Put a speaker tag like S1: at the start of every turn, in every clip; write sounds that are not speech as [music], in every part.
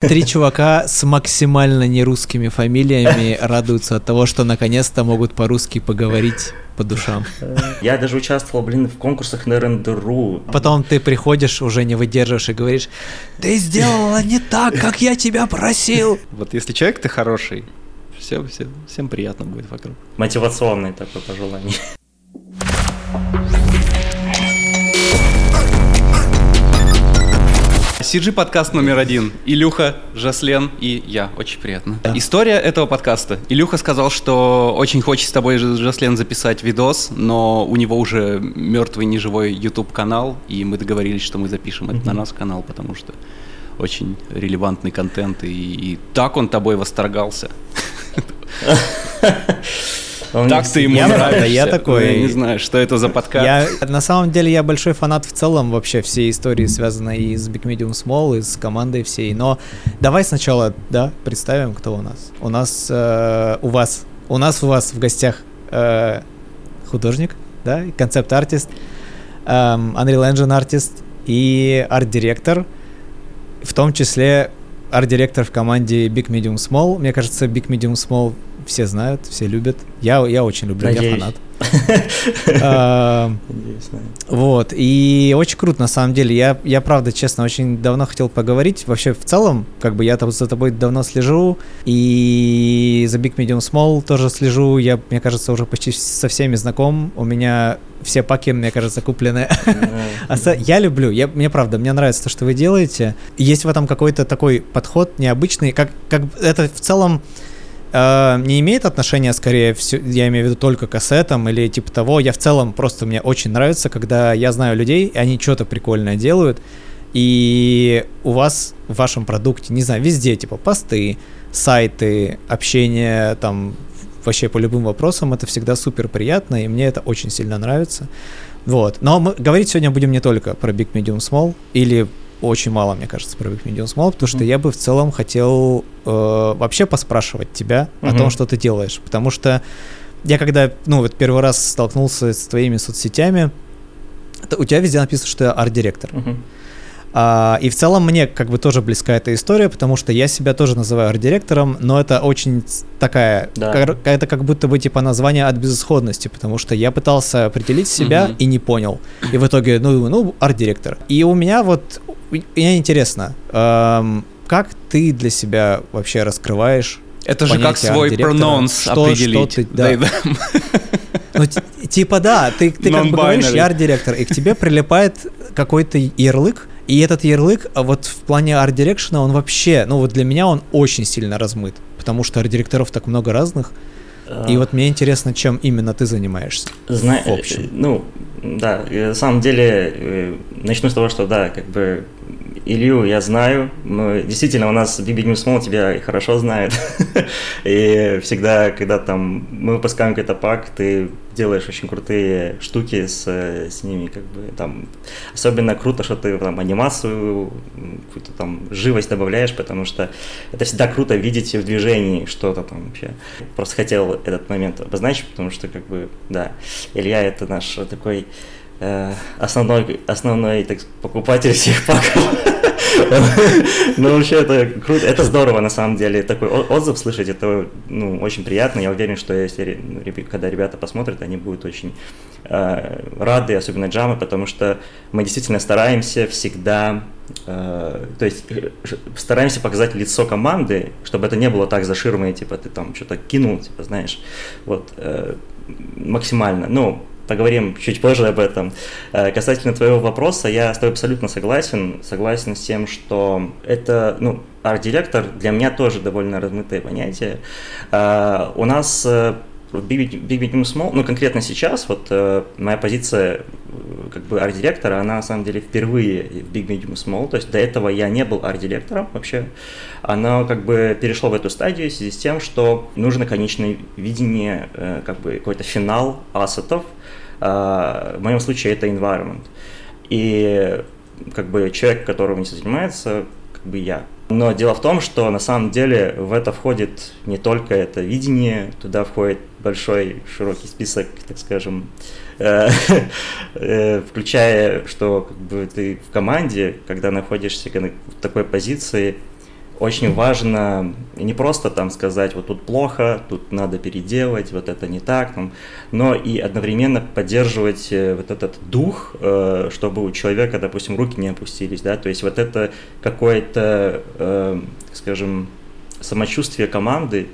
S1: Три чувака с максимально нерусскими фамилиями радуются от того, что наконец-то могут по-русски поговорить по душам.
S2: Я даже участвовал, блин, в конкурсах на РНДРУ.
S1: Потом ты приходишь, уже не выдерживаешь и говоришь, ты сделала не так, как я тебя просил.
S3: Вот если человек ты хороший, все, все, всем приятно будет вокруг.
S2: Мотивационное такое пожелание.
S3: CG подкаст номер один. Илюха, Жаслен и я. Очень приятно.
S1: Да.
S3: История этого подкаста. Илюха сказал, что очень хочет с тобой, Жаслен, записать видос, но у него уже мертвый неживой YouTube канал, и мы договорились, что мы запишем это на наш канал, потому что очень релевантный контент, и, и так он тобой восторгался. [laughs] Так ты ему
S1: Я
S3: нравишься.
S1: я такой-
S3: Я не знаю, что это за подкаст.
S1: Я, на самом деле, я большой фанат в целом вообще всей истории, связанной и с Big Medium Small, и с командой всей. Но давай сначала, да, представим, кто у нас. У нас, э, у вас, у нас у вас в гостях э, художник, да, концепт-артист, эм, Unreal Engine артист и арт-директор, в том числе арт-директор в команде Big Medium Small. Мне кажется, Big Medium Small все знают, все любят. Я, я очень люблю, я
S2: Надеюсь.
S1: фанат. Эм, [laughs]
S2: Надеюсь, да.
S1: вот, и очень круто, на самом деле. Я, я правда, честно, очень давно хотел поговорить. Вообще, в целом, как бы я там за тобой давно слежу, и за Big Medium Small тоже слежу. Я, мне кажется, уже почти со всеми знаком. У меня все паки, мне кажется, куплены. А [laughs] Я люблю, я, мне правда, мне нравится то, что вы делаете. Есть в этом какой-то такой подход необычный, как, как это в целом э, не имеет отношения, скорее всего, я имею в виду только к кассетам или типа того. Я в целом просто мне очень нравится, когда я знаю людей, и они что-то прикольное делают, и у вас в вашем продукте, не знаю, везде, типа посты, сайты, общение там вообще по любым вопросам, это всегда супер приятно, и мне это очень сильно нравится. Вот. Но мы говорить сегодня будем не только про Big Medium Small, или очень мало, мне кажется, про Big Medium Small, потому что
S2: Мгм.
S1: я бы в целом хотел э, вообще поспрашивать тебя о
S2: Мгм.
S1: том, что ты делаешь. Потому что я когда, ну, вот первый раз столкнулся с твоими соцсетями, то у тебя везде написано, что я арт-директор.
S2: Мгм.
S1: А, и в целом мне как бы тоже близка эта история, потому что я себя тоже называю арт-директором, но это очень такая,
S2: Да.
S1: кар- это как будто бы типа название от безысходности, потому что я пытался определить себя
S3: Мгм.
S1: и не понял. И в итоге, ну, ну, арт-директор. И у меня вот, мне интересно, эм, как ты для себя вообще раскрываешь
S3: Это же как свой
S1: Что-
S3: определить.
S1: что ты- да. Ну, ти- типа, да, ты, ты как бы говоришь, арт-директор, и к тебе прилипает какой-то ярлык, и этот ярлык, а вот в плане арт-дирекшена, он вообще, ну вот для меня он очень сильно размыт, потому что арт-директоров так много разных, и вот мне интересно, чем именно ты занимаешься.
S2: Зна-
S1: в общем.
S2: э, Ну, да, на самом деле, э, начну с того, что да, как бы Илью я знаю, мы, действительно, у нас Big News тебя хорошо знает, [laughs] и всегда, когда там мы выпускаем какой-то пак, ты делаешь очень крутые штуки с, э, с ними, как бы там, особенно круто, что ты там анимацию, какую-то там живость добавляешь, потому что это всегда круто видеть в движении что-то там вообще. Просто хотел этот момент обозначить, потому что, как бы, да, Илья это наш такой э, основной, основной так, покупатель всех паков. [laughs] Ну, вообще, это круто, это здорово, на самом деле, такой отзыв слышать, это, ну, очень приятно, я уверен, что если, ну, когда ребята посмотрят, они будут очень э, рады, особенно джамы, потому что мы действительно стараемся всегда, э, то есть э, стараемся показать лицо команды, чтобы это не было так за ширмой, типа ты там что-то кинул, типа, знаешь, вот, э, максимально, ну, поговорим чуть позже об этом. Э, Касательно твоего вопроса, я с тобой абсолютно согласен, согласен с тем, что это, ну, арт-директор для меня тоже довольно размытое понятие. Э, У нас э, в Big Medium Small, ну конкретно сейчас, вот моя позиция как бы арт-директора, она на самом деле впервые в Big Medium Small, то есть до этого я не был арт-директором вообще, оно как бы перешло в эту стадию в связи с тем, что нужно конечное видение, как бы какой-то финал ассетов, в моем случае это environment. И как бы человек, которым этим занимается, как бы я. Но дело в том, что на самом деле в это входит не только это видение, туда входит большой широкий список, так скажем, э, [laughs] э, включая, что как бы ты в команде, когда находишься в такой позиции, очень важно не просто там сказать, вот тут плохо, тут надо переделать, вот это не так, там, но и одновременно поддерживать э, вот этот дух, э, чтобы у человека, допустим, руки не опустились, да, то есть вот это какое-то, э, скажем, самочувствие команды,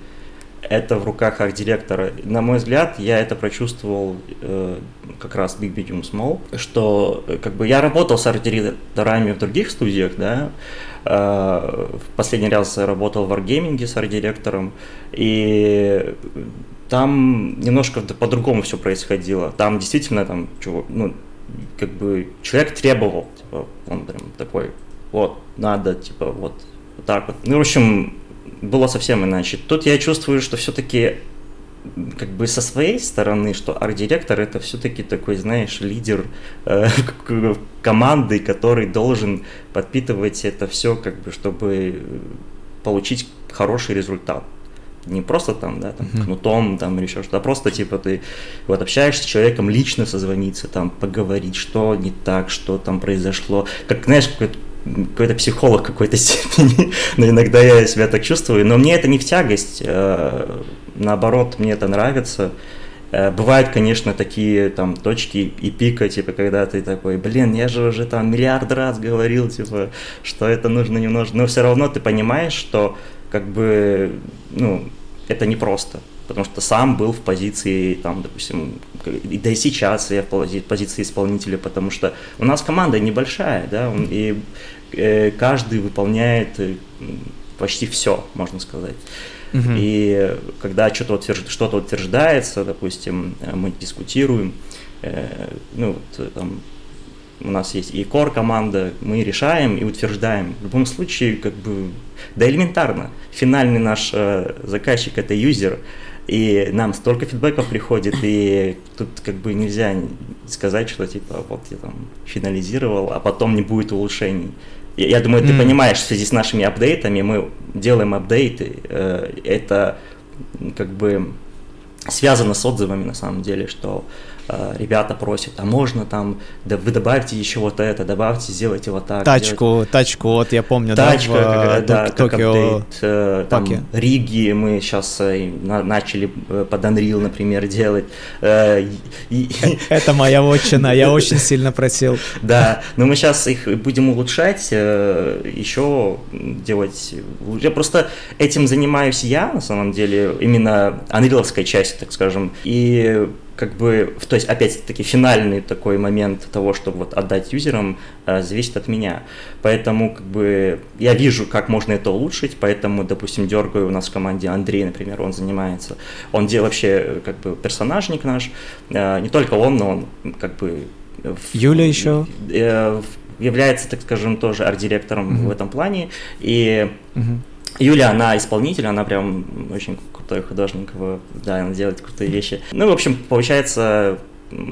S2: это в руках арт-директора. На мой взгляд, я это прочувствовал э, как раз Big Medium Small, что э, как бы я работал с арт-директорами в других студиях, да, э, в последний раз работал в Wargaming с арт-директором, и там немножко по-другому все происходило. Там действительно там, чего, ну, как бы человек требовал, типа, он прям такой, вот, надо, типа, вот, вот так вот. Ну, в общем, было совсем иначе. Тут я чувствую, что все-таки как бы со своей стороны, что арт-директор это все-таки такой, знаешь, лидер э, [laughs] команды, который должен подпитывать это все, как бы, чтобы получить хороший результат. Не просто там, да, там, uh-huh. кнутом, там, или еще что-то, а просто, типа, ты вот общаешься с человеком, лично созвониться, там, поговорить, что не так, что там произошло. Как, знаешь, какой-то какой-то психолог какой-то [laughs] степени, но иногда я себя так чувствую. Но мне это не в тягость, э, наоборот, мне это нравится. Э, бывают, конечно, такие там точки и пика, типа, когда ты такой, блин, я же уже там миллиард раз говорил, типа, что это нужно немножко, но все равно ты понимаешь, что как бы, ну, это непросто, потому что сам был в позиции, там, допустим, да и сейчас я в позиции исполнителя, потому что у нас команда небольшая, да, и каждый выполняет э, почти все, можно сказать. Uh-huh. И когда что-то, утвержд... что-то утверждается, допустим, э, мы дискутируем, э, ну, вот, там, у нас есть и core команда, мы решаем и утверждаем. В любом случае, как бы, да элементарно, финальный наш э, заказчик это юзер, и нам столько фидбэков приходит, и тут как бы нельзя сказать, что типа вот я там финализировал, а потом не будет улучшений. Я, я думаю, mm. ты понимаешь, в связи с нашими апдейтами мы делаем апдейты. Э, это как бы связано с отзывами на самом деле, что ребята просят, а можно там, да вы добавьте еще вот это, добавьте, сделайте вот так.
S1: Тачку,
S2: сделайте.
S1: тачку, вот я помню,
S2: Тачка,
S1: да, в,
S2: как, да, как
S1: Токио
S2: апдейт, э, там, Риги мы сейчас э, начали под Unreal, например, делать. [laughs]
S1: Это моя вотчина, я очень сильно просил. [laughs]
S2: Да, но мы сейчас их будем улучшать, еще делать. Я просто этим занимаюсь я, на самом деле, именно анриловской части, так скажем, и как бы, то есть, опять-таки, финальный такой момент того, чтобы вот отдать юзерам, э, зависит от меня. Поэтому, как бы, я вижу, как можно это улучшить, поэтому, допустим, дергаю у нас в команде Андрей, например, он занимается, он делает вообще, как бы, персонажник наш, э, не только он, но он, как бы...
S1: В, Юля еще?
S2: Э, является, так скажем, тоже арт-директором mm-hmm. в этом плане, и... Mm-hmm. Юля, она исполнитель, она прям очень крутой художник, да, он делает крутые вещи. Ну, в общем, получается,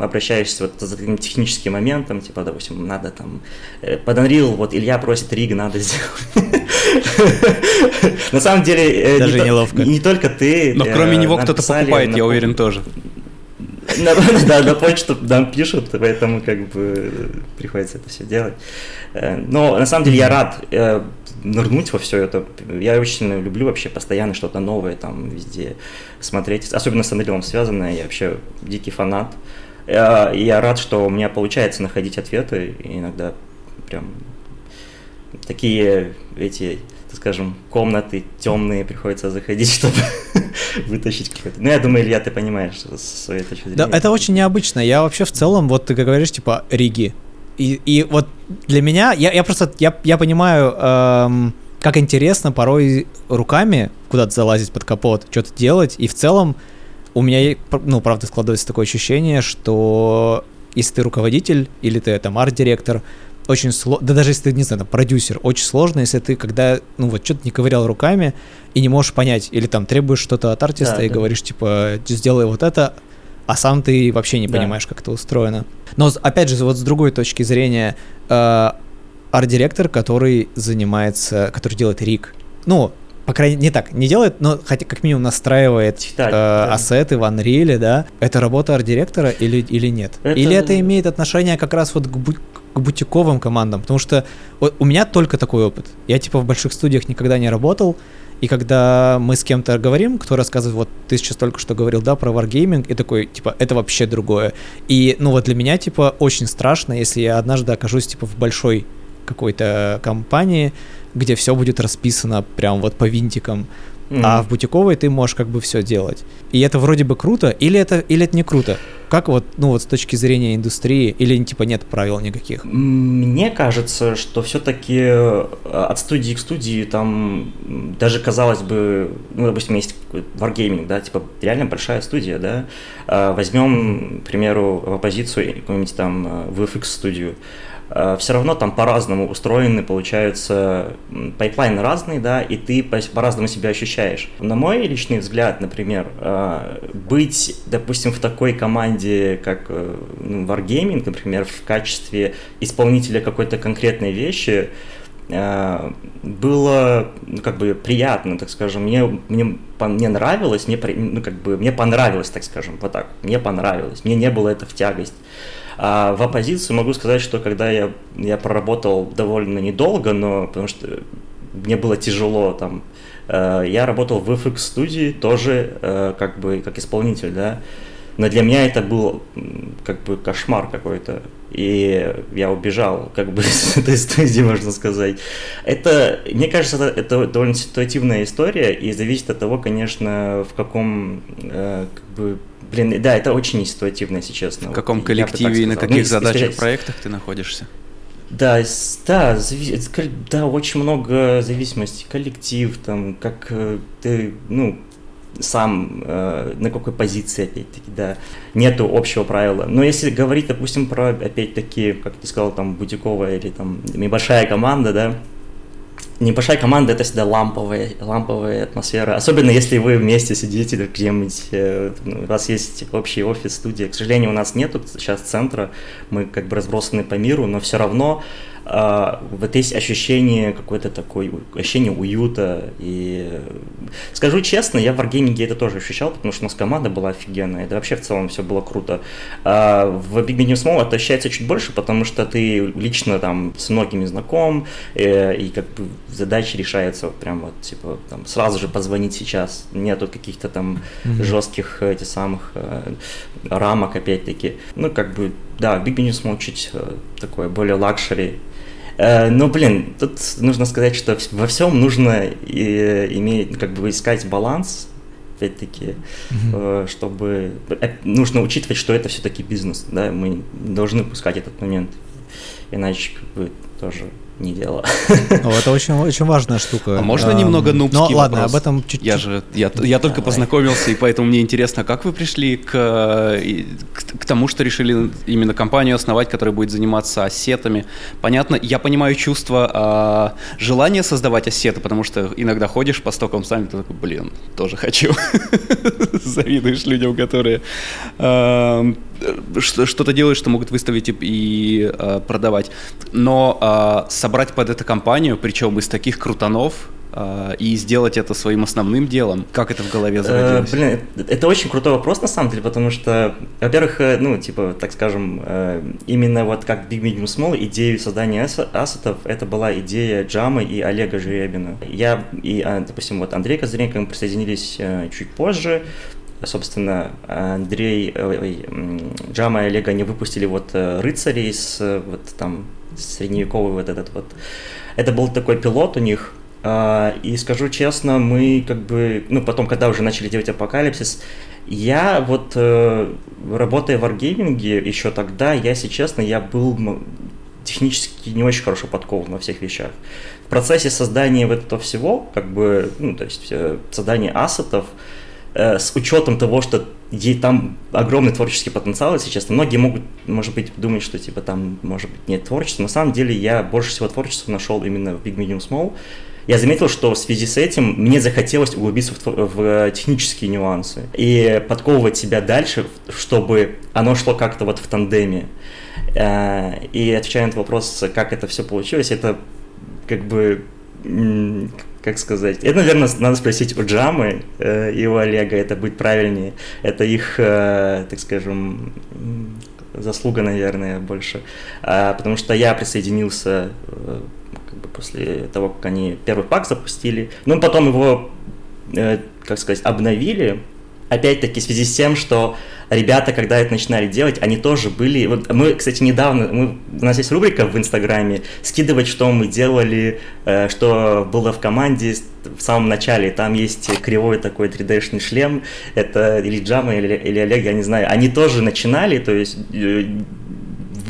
S2: обращаешься вот за таким техническим моментом, типа, допустим, надо там э, под Unreal, вот Илья просит Риг, надо сделать. На самом деле,
S1: э, Даже неловко.
S2: не только ты.
S3: Но кроме э, него кто-то покупает, я уверен, тоже. [laughs]
S2: Да, на почту нам пишут, поэтому как бы приходится это все делать. Но на самом деле я рад нырнуть во все это. Я очень люблю вообще постоянно что-то новое там везде смотреть. Особенно с Unreal связанное. Я вообще дикий фанат. Я, я рад, что у меня получается находить ответы. И иногда прям такие эти, так скажем, комнаты темные приходится заходить, [laughs] чтобы вытащить какой-то. Ну, я думаю, Илья, ты понимаешь своей точки зрения.
S1: Да, это очень необычно. Я вообще в целом, вот ты говоришь, типа, Риги, и, и вот для меня, я, я просто, я, я понимаю, эм, как интересно порой руками куда-то залазить под капот, что-то делать, и в целом у меня, ну, правда, складывается такое ощущение, что если ты руководитель или ты там арт-директор, очень сложно, да даже если ты, не знаю, там, продюсер, очень сложно, если ты когда, ну вот, что-то не ковырял руками и не можешь понять, или там требуешь что-то от артиста да, и да. говоришь, типа, сделай вот это, а сам ты вообще не да. понимаешь, как это устроено. Но опять же, вот с другой точки зрения, э, арт-директор, который занимается, который делает рик, ну, по крайней мере, не так, не делает, но хотя как минимум настраивает Читать, э, да. ассеты в Unreal, да, это работа арт-директора или, или нет? Это... Или это имеет отношение как раз вот к, к бутиковым командам, потому что у меня только такой опыт. Я типа в больших студиях никогда не работал, и когда мы с кем-то говорим, кто рассказывает, вот ты сейчас только что говорил, да, про Wargaming, и такой, типа, это вообще другое. И, ну вот для меня, типа, очень страшно, если я однажды окажусь, типа, в большой какой-то компании, где все будет расписано прям вот по винтикам, mm-hmm. а в бутиковой ты можешь как бы все делать. И это вроде бы круто, или это, или это не круто? Как вот, ну вот с точки зрения индустрии, или типа нет правил никаких?
S2: Мне кажется, что все-таки э, от студии к студии там даже казалось бы, ну, допустим, есть Wargaming, да, типа реально большая студия, да, а возьмем, к примеру, в оппозицию какую-нибудь там э, VFX студию, Э, все равно там по-разному устроены, получаются пайплайны разные, да, и ты по-разному себя ощущаешь. На мой личный взгляд, например, э, быть, допустим, в такой команде, как э, ну, Wargaming, например, в качестве исполнителя какой-то конкретной вещи, было ну, как бы приятно, так скажем, мне, мне, мне нравилось, мне, ну, как бы, мне понравилось, так скажем, вот так, мне понравилось, мне не было это в тягость. А в оппозицию могу сказать, что когда я, я проработал довольно недолго, но потому что мне было тяжело там, э, я работал в FX студии тоже э, как бы как исполнитель, да, но для меня это был как бы кошмар какой-то. И я убежал как бы [laughs] с этой студии, можно сказать. Это, мне кажется, это, это довольно ситуативная история и зависит от того, конечно, в каком э, как бы Блин, да, это очень неситуативно, если честно.
S3: В каком коллективе и на каких ну, задачах, проектах ты находишься?
S2: Да, да, да, очень много зависимости. Коллектив, там, как э, ты, ну, сам э, на какой позиции, опять-таки, да, нету общего правила. Но если говорить, допустим, про, опять-таки, как ты сказал, там, бутиковая или там небольшая команда, да, небольшая команда это всегда ламповая, ламповая атмосфера. Особенно если вы вместе сидите где-нибудь, э, ну, у вас есть общий офис, студия. К сожалению, у нас нету сейчас центра, мы как бы разбросаны по миру, но все равно вот есть ощущение какое-то такое, ощущение уюта. И скажу честно, я в Wargaming это тоже ощущал, потому что у нас команда была офигенная, это вообще в целом все было круто. А в Big Medium Small это ощущается чуть больше, потому что ты лично там с многими знаком, и, э, и как бы задачи решаются вот прям вот, типа, там, сразу же позвонить сейчас, нету каких-то там mm-hmm. жестких этих самых э, рамок, опять-таки. Ну, как бы, да, Big Medium Small чуть э, такое более luxury ну, блин, тут нужно сказать, что во всем нужно иметь, как бы искать баланс, опять-таки, mm-hmm. чтобы э, нужно учитывать, что это все-таки бизнес, да, мы должны пускать этот момент, иначе как бы тоже не дело.
S1: О, это очень, очень важная штука.
S3: А можно немного нубский
S1: Ну ладно, вопрос? об этом чуть-чуть.
S3: Я же, я, я только Давай. познакомился, и поэтому мне интересно, как вы пришли к, к, к тому, что решили именно компанию основать, которая будет заниматься ассетами. Понятно, я понимаю чувство а, желания создавать ассеты, потому что иногда ходишь по стокам сами, ты такой, блин, тоже хочу. [laughs] Завидуешь людям, которые а, что-то делают, что могут выставить и, и а, продавать. Но а, собрать под эту компанию, причем из таких крутанов, Uh, и сделать это своим основным делом? Как это в голове э, зародилось?
S2: Uh, блин, это очень крутой вопрос на самом деле, потому что, во-первых, э, ну, типа, так скажем, uh, именно вот как Big Medium Small, идею создания ассетов, это была идея Джамы и Олега Жеребина. Я и, а, допустим, вот Андрей Козыренко мы присоединились чуть позже, собственно, Андрей, Джама и Олега, они выпустили вот «Рыцарей» с вот там средневековый вот этот вот. Это был такой пилот у них, а, и скажу честно, мы как бы, ну потом, когда уже начали делать апокалипсис, я вот, э, работая в Wargaming еще тогда, я, если честно, я был технически не очень хорошо подкован во всех вещах. В процессе создания вот этого всего, как бы, ну, то есть э, создания ассетов, Э, с учетом того, что там огромный творческий потенциал, если честно. Многие могут, может быть, думать, что типа там, может быть, нет творчества. На самом деле я больше всего творчества нашел именно в Big Medium Small. Я заметил, что в связи с этим мне захотелось углубиться в, в технические нюансы и подковывать себя дальше, чтобы оно шло как-то вот в тандеме. Э, и отвечая на этот вопрос, как это все получилось, это как бы как сказать, это, наверное, надо спросить у Джамы э, и у Олега, это будет правильнее. Это их, э, так скажем, заслуга, наверное, больше. А, потому что я присоединился э, как бы после того, как они первый пак запустили. Ну, потом его, э, как сказать, обновили. Опять-таки в связи с тем, что ребята, когда это начинали делать, они тоже были... Вот мы, кстати, недавно... Мы, у нас есть рубрика в Инстаграме «Скидывать, что мы делали, э, что было в команде в самом начале». Там есть кривой такой 3D-шный шлем. Это или Джама, или, или Олег, я не знаю. Они тоже начинали, то есть э,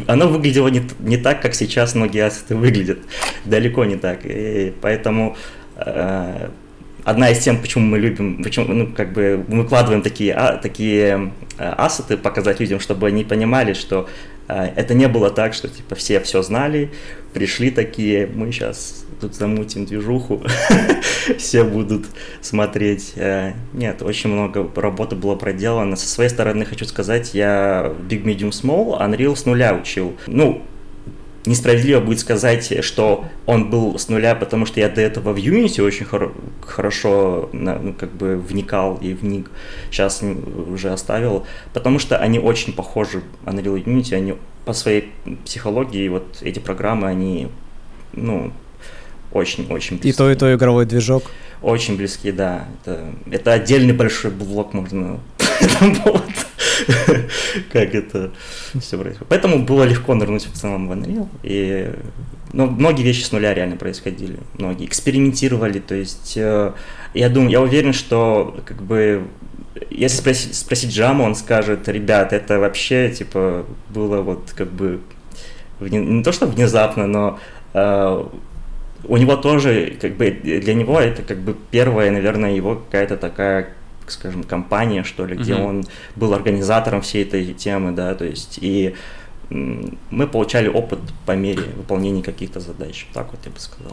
S2: оно выглядело не, не так, как сейчас многие ассеты выглядят. Далеко не так. И поэтому э, одна из тем, почему мы любим, почему, ну, как бы мы выкладываем такие, а, такие э, ассеты, показать людям, чтобы они понимали, что э, это не было так, что типа все все знали, пришли такие, мы сейчас тут замутим движуху, [laughs] все будут смотреть. Э, нет, очень много работы было проделано. Со своей стороны хочу сказать, я Big Medium Small Unreal с нуля учил. Ну, несправедливо будет сказать, что он был с нуля, потому что я до этого в Unity очень хор- хорошо ну, как бы вникал и вник, сейчас уже оставил, потому что они очень похожи, Unreal Unity, они по своей психологии, вот эти программы, они, ну, очень-очень
S1: близки. И то, и то игровой движок.
S2: Очень близки, да. Это, это отдельный большой блок можно [laughs] как это все происходит. Поэтому было легко нырнуть в целом в Unreal. И, ну, многие вещи с нуля реально происходили. Многие экспериментировали. То есть, э, я думаю, я уверен, что как бы если спросить, спросить Джаму, он скажет, ребят, это вообще, типа, было вот как бы, не то что внезапно, но э, у него тоже, как бы, для него это как бы первая, наверное, его какая-то такая скажем, компания, что ли, где mm-hmm. он был организатором всей этой темы, да, то есть и мы получали опыт по мере выполнения каких-то задач, так вот я бы сказал.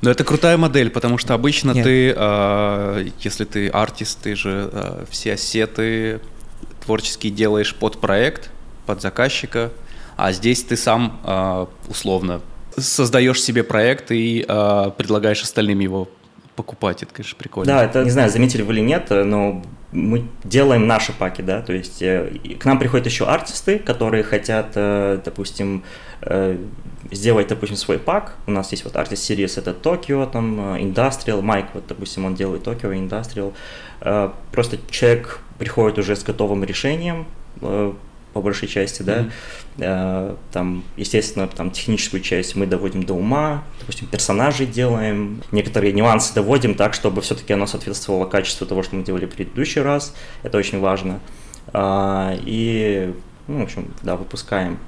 S3: Но это крутая модель, потому что обычно Нет. ты, э, если ты артист, ты же э, все ассеты творческие делаешь под проект, под заказчика, а здесь ты сам э, условно создаешь себе проект и э, предлагаешь остальным его покупать, это, конечно, прикольно.
S2: Да, это, не знаю, заметили вы или нет, но мы делаем наши паки, да, то есть э, к нам приходят еще артисты, которые хотят, э, допустим, э, сделать, допустим, свой пак. У нас есть вот артист Series, это Tokyo, там, Industrial, Майк, вот, допустим, он делает Tokyo, Industrial. Просто человек приходит уже с готовым решением, по большей части, да. Mm-hmm. Там, естественно, там техническую часть мы доводим до ума, допустим, персонажей делаем, некоторые нюансы доводим так, чтобы все-таки оно соответствовало качеству того, что мы делали в предыдущий раз. Это очень важно. А, и, ну, в общем, да, выпускаем.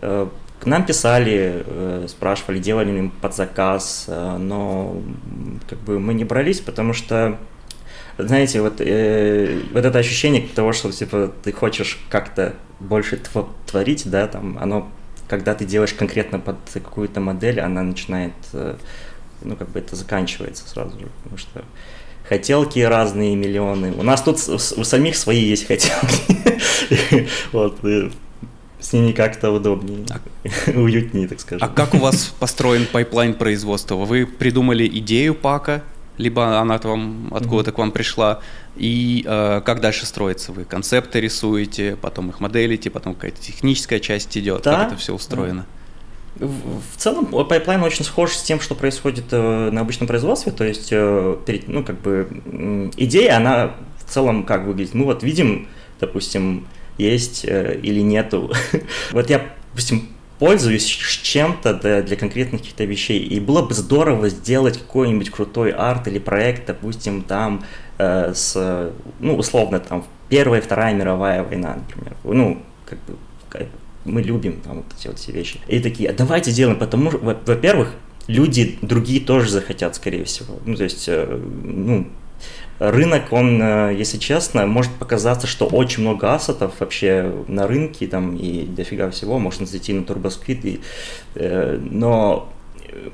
S2: Э, к нам писали, э, спрашивали, делали ли им под заказ, но как бы мы не брались, потому что знаете, вот, э, вот это ощущение того, что типа ты хочешь как-то больше творить, да, там, оно, когда ты делаешь конкретно под какую-то модель, она начинает, э, ну, как бы это заканчивается сразу же, потому что хотелки разные миллионы. У нас тут у самих свои есть хотелки. [laughs] Вот, с ними как-то удобнее, [laughs] уютнее, так скажем.
S3: А как у вас построен пайплайн производства? Вы придумали идею пака, либо она там откуда-то mm-hmm. к вам пришла, и э, как дальше строится? Вы концепты рисуете, потом их моделите, потом какая-то техническая часть идет, да? как это все устроено?
S2: В, в целом пайплайн очень схож с тем, что происходит э, на обычном производстве, то есть, э, перед, ну, как бы, э, идея, она в целом как выглядит? Мы вот видим, допустим, есть э, или нету. [laughs] вот я, допустим, пользуюсь чем-то для, для конкретных каких-то вещей. И было бы здорово сделать какой-нибудь крутой арт или проект, допустим, там э, с, ну, условно, там, Первая, Вторая мировая война, например. Ну, как бы, мы любим там вот эти вот все вещи. И такие, а давайте сделаем, потому что, во-первых, люди другие тоже захотят, скорее всего. Ну, то есть, э, ну, рынок, он, э, если честно, может показаться, что очень много ассетов вообще на рынке, там, и дофига всего, можно зайти на турбосквит, и, э, но,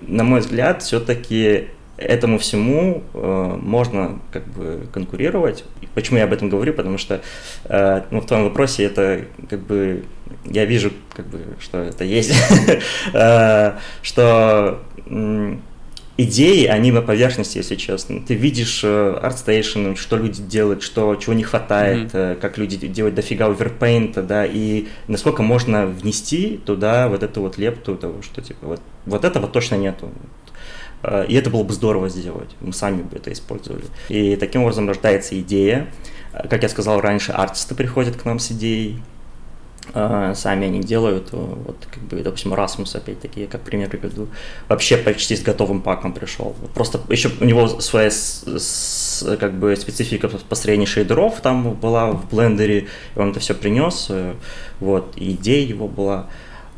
S2: на мой взгляд, все-таки этому всему э, можно как бы конкурировать. Почему я об этом говорю? Потому что э, ну, в твоем вопросе это как бы я вижу, как бы, что это есть, [laughs] э, что идеи, они на поверхности, если честно. Ты видишь э, ArtStation, что люди делают, что, чего не хватает, mm-hmm. как люди делают дофига оверпейнта, да, и насколько можно внести туда вот эту вот лепту того, что типа вот, вот этого точно нету. Э, и это было бы здорово сделать, мы сами бы это использовали. И таким образом рождается идея. Как я сказал раньше, артисты приходят к нам с идеей, сами они делают. Вот, как бы, допустим, Расмус, опять-таки, как пример приведу, вообще почти с готовым паком пришел. Просто еще у него своя как бы специфика построения шейдеров там была в блендере, и он это все принес, э, вот, и идея его была.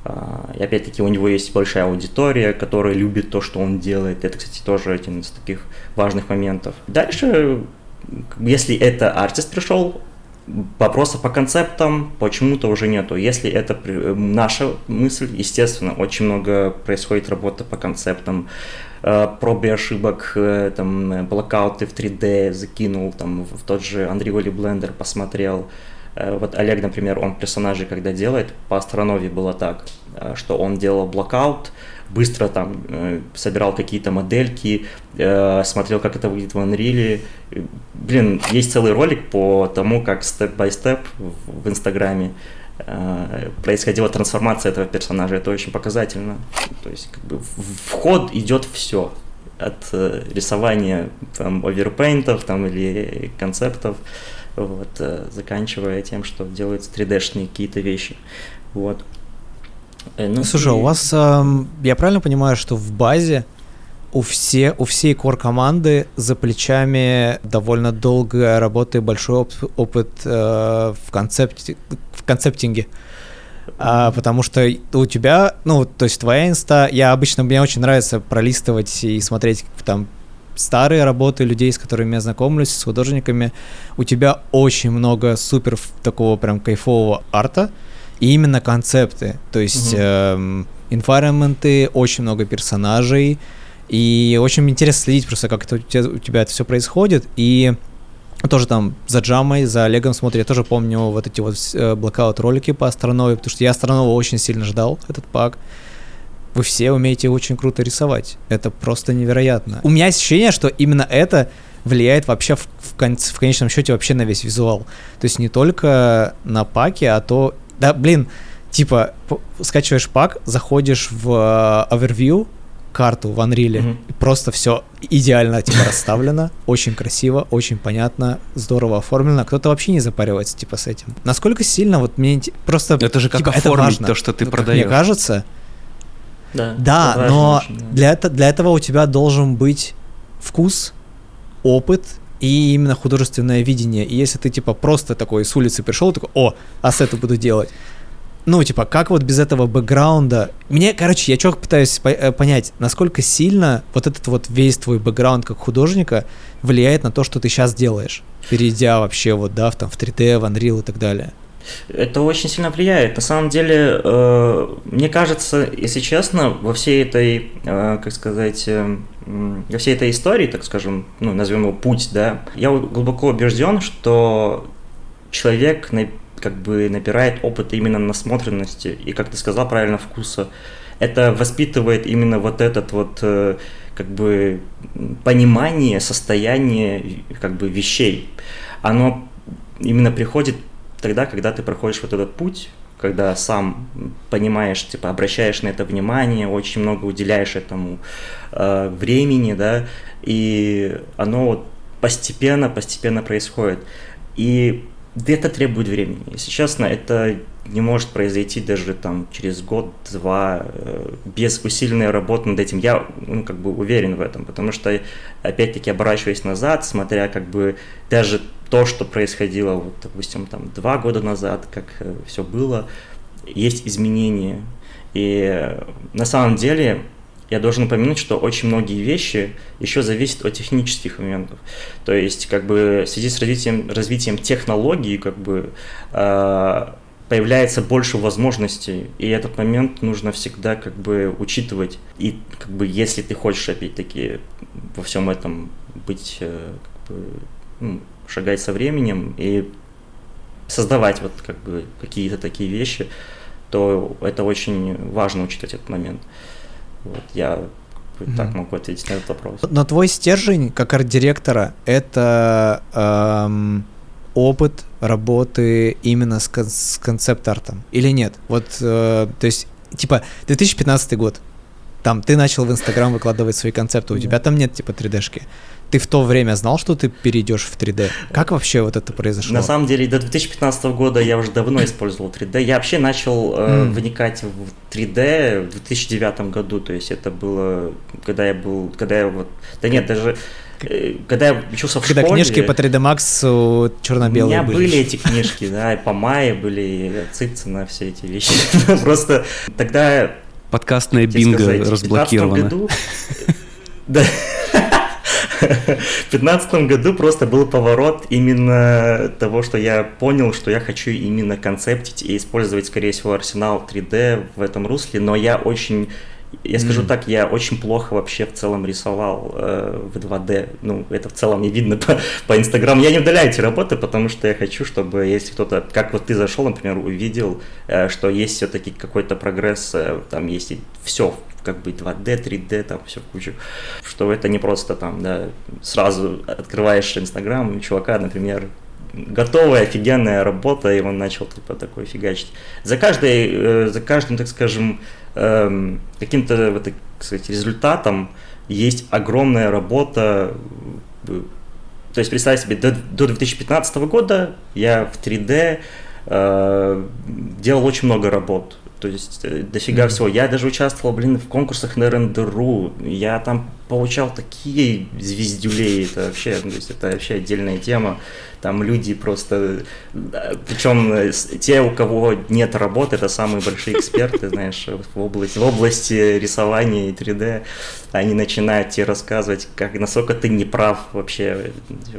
S2: А, и опять-таки у него есть большая аудитория, которая любит то, что он делает. Это, кстати, тоже один из таких важных моментов. Дальше, если это артист пришел, Вопросов по концептам почему-то уже нету. Если это наша мысль, естественно, очень много происходит работы по концептам, э, пробы ошибок, э, там, блокауты в 3D закинул, там, в тот же Unreal Blender посмотрел. Э, вот Олег, например, он персонажей, когда делает, по Астронове было так, что он делал blockout, быстро там э, собирал какие-то модельки, э, смотрел, как это выглядит в Unreal. Блин, есть целый ролик по тому, как step-by-step в, Инстаграме э, происходила трансформация этого персонажа. Это очень показательно. То есть, как бы, в ход идет все. От рисования там, оверпейнтов там, или концептов, вот, заканчивая тем, что делаются 3D-шные какие-то вещи. Вот.
S1: Э, ну, Слушай, и... у вас, э, я правильно понимаю, что в базе у, все, у всей кор команды за плечами довольно долгая работа и большой оп- опыт э, в, концепте, в концептинге. А, потому что у тебя, ну, то есть твоя инста, я обычно, мне очень нравится пролистывать и смотреть там старые работы людей, с которыми я знакомлюсь, с художниками. У тебя очень много супер такого прям кайфового арта, и именно концепты. То есть угу. э, очень много персонажей. И очень интересно следить просто, как это у тебя, у тебя это все происходит. И тоже там за Джамой, за Олегом смотрю, я тоже помню вот эти вот э, блокаут ролики по Астронове, потому что я Астронова очень сильно ждал, этот пак. Вы все умеете очень круто рисовать. Это просто невероятно. У меня ощущение, что именно это влияет вообще в, в, кон- в конечном счете вообще на весь визуал. То есть не только на паке, а то да, блин, типа, скачиваешь пак, заходишь в uh, Overview, карту в Unreal, mm-hmm. и просто все идеально типа расставлено, [laughs] очень красиво, очень понятно, здорово оформлено. Кто-то вообще не запаривается типа с этим. Насколько сильно вот мне просто
S3: это же как типа, оформить это важно. то, что ты ну, продаешь.
S1: Мне кажется. Да. Да, но очень, да. для это, для этого у тебя должен быть вкус, опыт и именно художественное видение. И если ты, типа, просто такой с улицы пришел, такой, о, ассеты буду делать. Ну, типа, как вот без этого бэкграунда? Мне, короче, я что пытаюсь э, понять, насколько сильно вот этот вот весь твой бэкграунд как художника влияет на то, что ты сейчас делаешь, перейдя вообще вот, да, в, там, в 3D, в Unreal и так далее.
S2: Это очень сильно влияет. На самом деле, э, мне кажется, если честно, во всей этой, э, как сказать, э, во всей этой истории, так скажем, ну, назовем его путь, да, я глубоко убежден, что человек как бы набирает опыт именно насмотренности и, как ты сказал правильно, вкуса. Это воспитывает именно вот этот вот э, как бы понимание, состояние как бы вещей. Оно именно приходит тогда, когда ты проходишь вот этот путь, когда сам понимаешь, типа, обращаешь на это внимание, очень много уделяешь этому э, времени, да, и оно вот постепенно, постепенно происходит. И это требует времени. Если честно, это не может произойти даже там через год-два э, без усиленной работы над этим. Я ну, как бы уверен в этом, потому что, опять-таки, оборачиваясь назад, смотря как бы даже то, что происходило, вот, допустим, там два года назад, как э, все было, есть изменения. И э, на самом деле я должен упомянуть, что очень многие вещи еще зависят от технических моментов. То есть, как бы в связи с развитием, развитием технологий, как бы э, появляется больше возможностей, и этот момент нужно всегда как бы учитывать. И как бы если ты хочешь опять-таки во всем этом быть э, как бы, ну, шагать со временем и создавать вот как бы какие-то такие вещи, то это очень важно учитывать этот момент. Вот, я бы так могу ответить на этот вопрос.
S1: Но твой стержень как арт-директора — это эм, опыт работы именно с, кон- с концепт-артом или нет? Вот, э, то есть, типа, 2015 год, там ты начал в Инстаграм выкладывать свои концепты, у
S2: Да.
S1: тебя там нет типа 3D-шки. Ты в то время знал, что ты перейдешь в 3D? Как вообще вот это произошло?
S2: На самом деле, до 2015 года я уже давно использовал 3D. Я вообще начал э,
S1: М.
S2: вникать в 3D в 2009 году. То есть это было, когда я был, когда я вот, да нет, даже э, когда я учился в
S1: Когда
S2: школе.
S1: книжки по 3D Max
S2: У
S1: черно-белые
S2: меня
S1: были.
S2: были эти книжки, да, и по Майе были, и Ципцина, все эти вещи. [laughs] Просто тогда
S3: Подкастная бинго
S2: сказать, в 15
S3: разблокирована.
S2: году... Да. В 2015 году просто был поворот именно того, что я понял, что я хочу именно концептить и использовать, скорее всего, арсенал 3D в этом русле, но я очень я скажу
S1: Мгм.
S2: так, я очень плохо вообще в целом рисовал э, в 2D. Ну, это в целом не видно по, по Инстаграму. Я не удаляю эти работы, потому что я хочу, чтобы если кто-то, как вот ты зашел, например, увидел, э, что есть все-таки какой-то прогресс, э, там есть все, как бы 2D, 3D, там все в кучу. Что это не просто там, да, сразу открываешь Инстаграм, чувака, например, готовая офигенная работа, и он начал типа такой фигачить. За каждой, э, за каждым, так скажем, эм, каким-то вот, так сказать, результатом есть огромная работа. э, То есть представь себе, до, до 2015 года я в 3D э, делал очень много работ. То есть э, дофига
S1: Мгм.
S2: всего. Я даже участвовал, блин, в конкурсах на РНДРУ. Я там получал такие звездюлей. Это вообще, то есть это вообще отдельная тема. Там люди просто... Причем те, у кого нет работы, это самые большие эксперты, [laughs] знаешь, в области, в области рисования и 3D. Они начинают тебе рассказывать, как, насколько ты не прав вообще,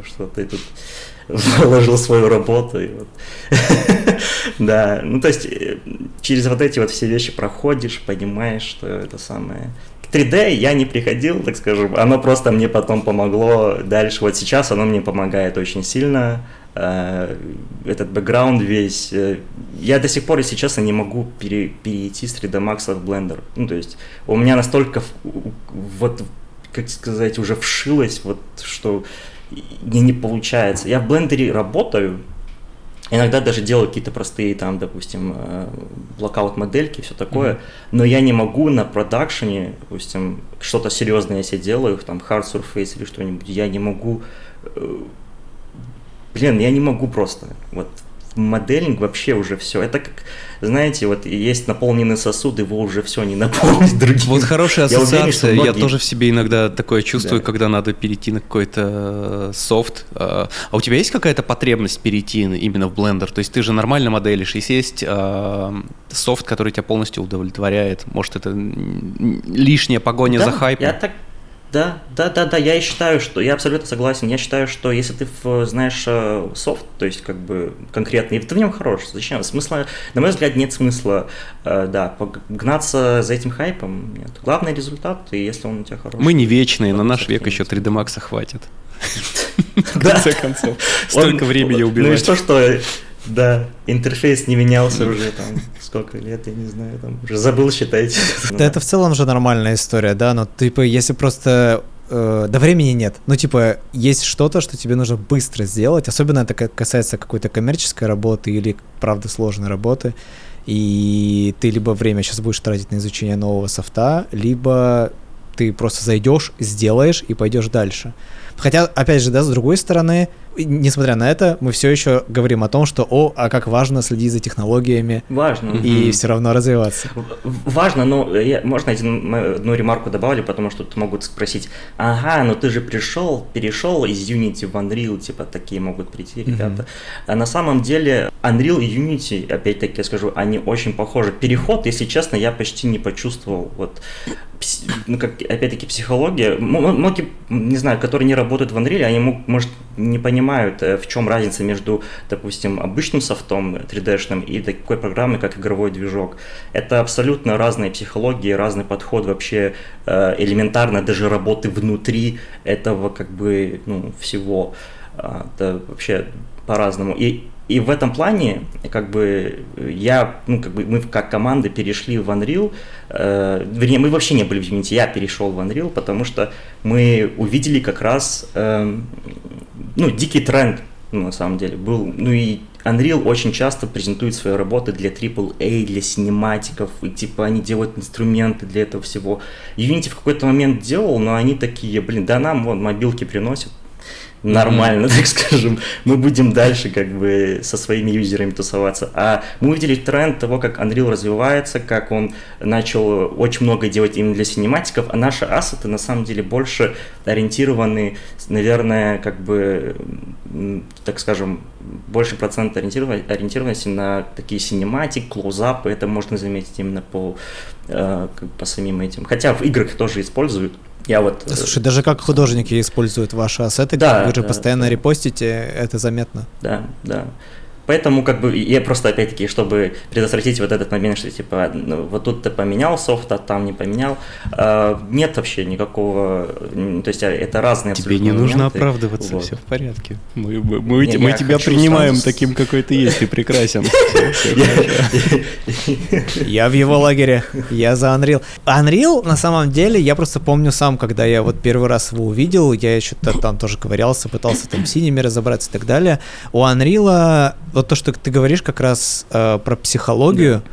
S2: что ты тут [laughs] вложил свою работу. И вот. [laughs] [laughs] Да, ну то есть э, через вот эти вот все вещи проходишь, понимаешь, что это самое... К 3D я не приходил, так скажем, оно просто мне потом помогло дальше. Вот сейчас оно мне помогает очень сильно. Э, Этот бэкграунд весь. э, Я до сих пор, если честно, не могу пере- перейти с 3D Max в Blender. Ну, то есть у меня настолько вот, как сказать, уже вшилось, вот, что мне не получается. Я в блендере работаю, Иногда даже делаю какие-то простые, там, допустим, блокаут модельки, все такое,
S1: Мгм.
S2: но я не могу на продакшене, допустим, что-то серьезное если делаю, там, hard surface или что-нибудь, я не могу, э, блин, я не могу просто, вот, моделинг вообще уже все. Это как, знаете, вот есть наполненный сосуд, его уже все не наполнить другим.
S3: Вот хорошая
S2: Я уверен,
S3: ассоциация.
S2: что
S3: Я,
S2: многие-
S3: тоже в себе иногда такое чувствую,
S2: Да.
S3: когда надо перейти на какой-то э, софт. А а у тебя есть какая-то потребность перейти именно в Blender? То есть ты же нормально моделишь. Если есть э, софт, который тебя полностью удовлетворяет, может это лишняя погоня
S2: Да,
S3: за хайпом?
S2: Я так, да, да, да, да, я и считаю, что я абсолютно согласен. Я считаю, что если ты знаешь э, софт, то есть как бы конкретный, и ты в нем хорош, зачем? Смысла, на мой взгляд, нет смысла, э, да, погнаться за этим хайпом. Нет. Главный результат, и если он у тебя хороший.
S3: Мы не вечные, на наш век еще
S2: сохранится.
S3: 3D Max хватит. [laughs] В конце концов.
S2: Он-
S3: Столько времени
S2: Ну и
S3: убивать.
S2: что, что, да, интерфейс не менялся уже там сколько лет, я не знаю, там уже забыл считать.
S1: Да это в целом же нормальная история, да, но типа если просто э, до времени нет, ну типа есть что-то, что тебе нужно быстро сделать, особенно это касается какой-то коммерческой работы или правда сложной работы, и ты либо время сейчас будешь тратить на изучение нового софта, либо ты просто зайдешь, сделаешь и пойдешь дальше. Хотя, опять же, да, с другой стороны, несмотря на это, мы все еще говорим о том, что, о, а как важно следить за технологиями
S2: Важно.
S1: и
S3: Мгм.
S1: все равно развиваться.
S2: Важно, но я, можно один, одну ремарку добавлю, потому что тут могут спросить, ага, ну ты же пришел, перешел из Unity в Unreal, типа такие могут прийти ребята. А на самом деле Unreal и Unity, опять-таки я скажу, они очень похожи. Переход, если честно, я почти не почувствовал. Вот, ну как, опять-таки психология. Многие, не знаю, которые не работают в Unreal, они, может, не понимают, э, в чем разница между, допустим, обычным софтом 3D-шным и такой программой, как игровой движок. Это абсолютно разные психологии, разный подход вообще э, элементарно даже работы внутри этого как бы ну, всего. А, Это вообще по-разному. И и в этом плане, как бы, я, ну, как бы, мы как команда перешли в Unreal, э, вернее, мы вообще не были в Unity, я перешел в Unreal, потому что мы увидели как раз, э, ну, дикий тренд, ну, на самом деле, был, ну, и Unreal очень часто презентует свои работы для AAA, для синематиков, и типа они делают инструменты для этого всего. Unity в какой-то момент делал, но они такие, блин, да нам вон мобилки приносят, нормально, [laughs] так скажем, мы будем дальше как бы со своими юзерами тусоваться. А мы увидели тренд того, как Unreal развивается, как он начал очень много делать именно для синематиков, а наши ассеты на самом деле больше ориентированы, наверное, как бы, так скажем, больше процент ориентированности на такие синематик, клоузапы, это можно заметить именно по, э, по самим этим. Хотя в играх тоже используют, я вот...
S1: Э, Слушай, даже как художники используют ваши ассеты, да, вы же да, постоянно да. репостите, это заметно.
S2: Да, да. Поэтому, как бы, я просто, опять-таки, чтобы предотвратить вот этот момент, что, типа, ну, вот тут ты поменял софт, а там не поменял, э, нет вообще никакого, то есть, а, это разные
S3: Тебе не нужно моменты. оправдываться, вот. все в порядке. Мы, мы, мы, не, мы тебя принимаем сам... таким, какой ты есть, ты прекрасен.
S1: Я в его лагере, я за Unreal. Unreal, на самом деле, я просто помню сам, когда я вот первый раз его увидел, я что-то там тоже ковырялся, пытался там синими разобраться и так далее. У Unreal вот то, что ты говоришь как раз э, про психологию да.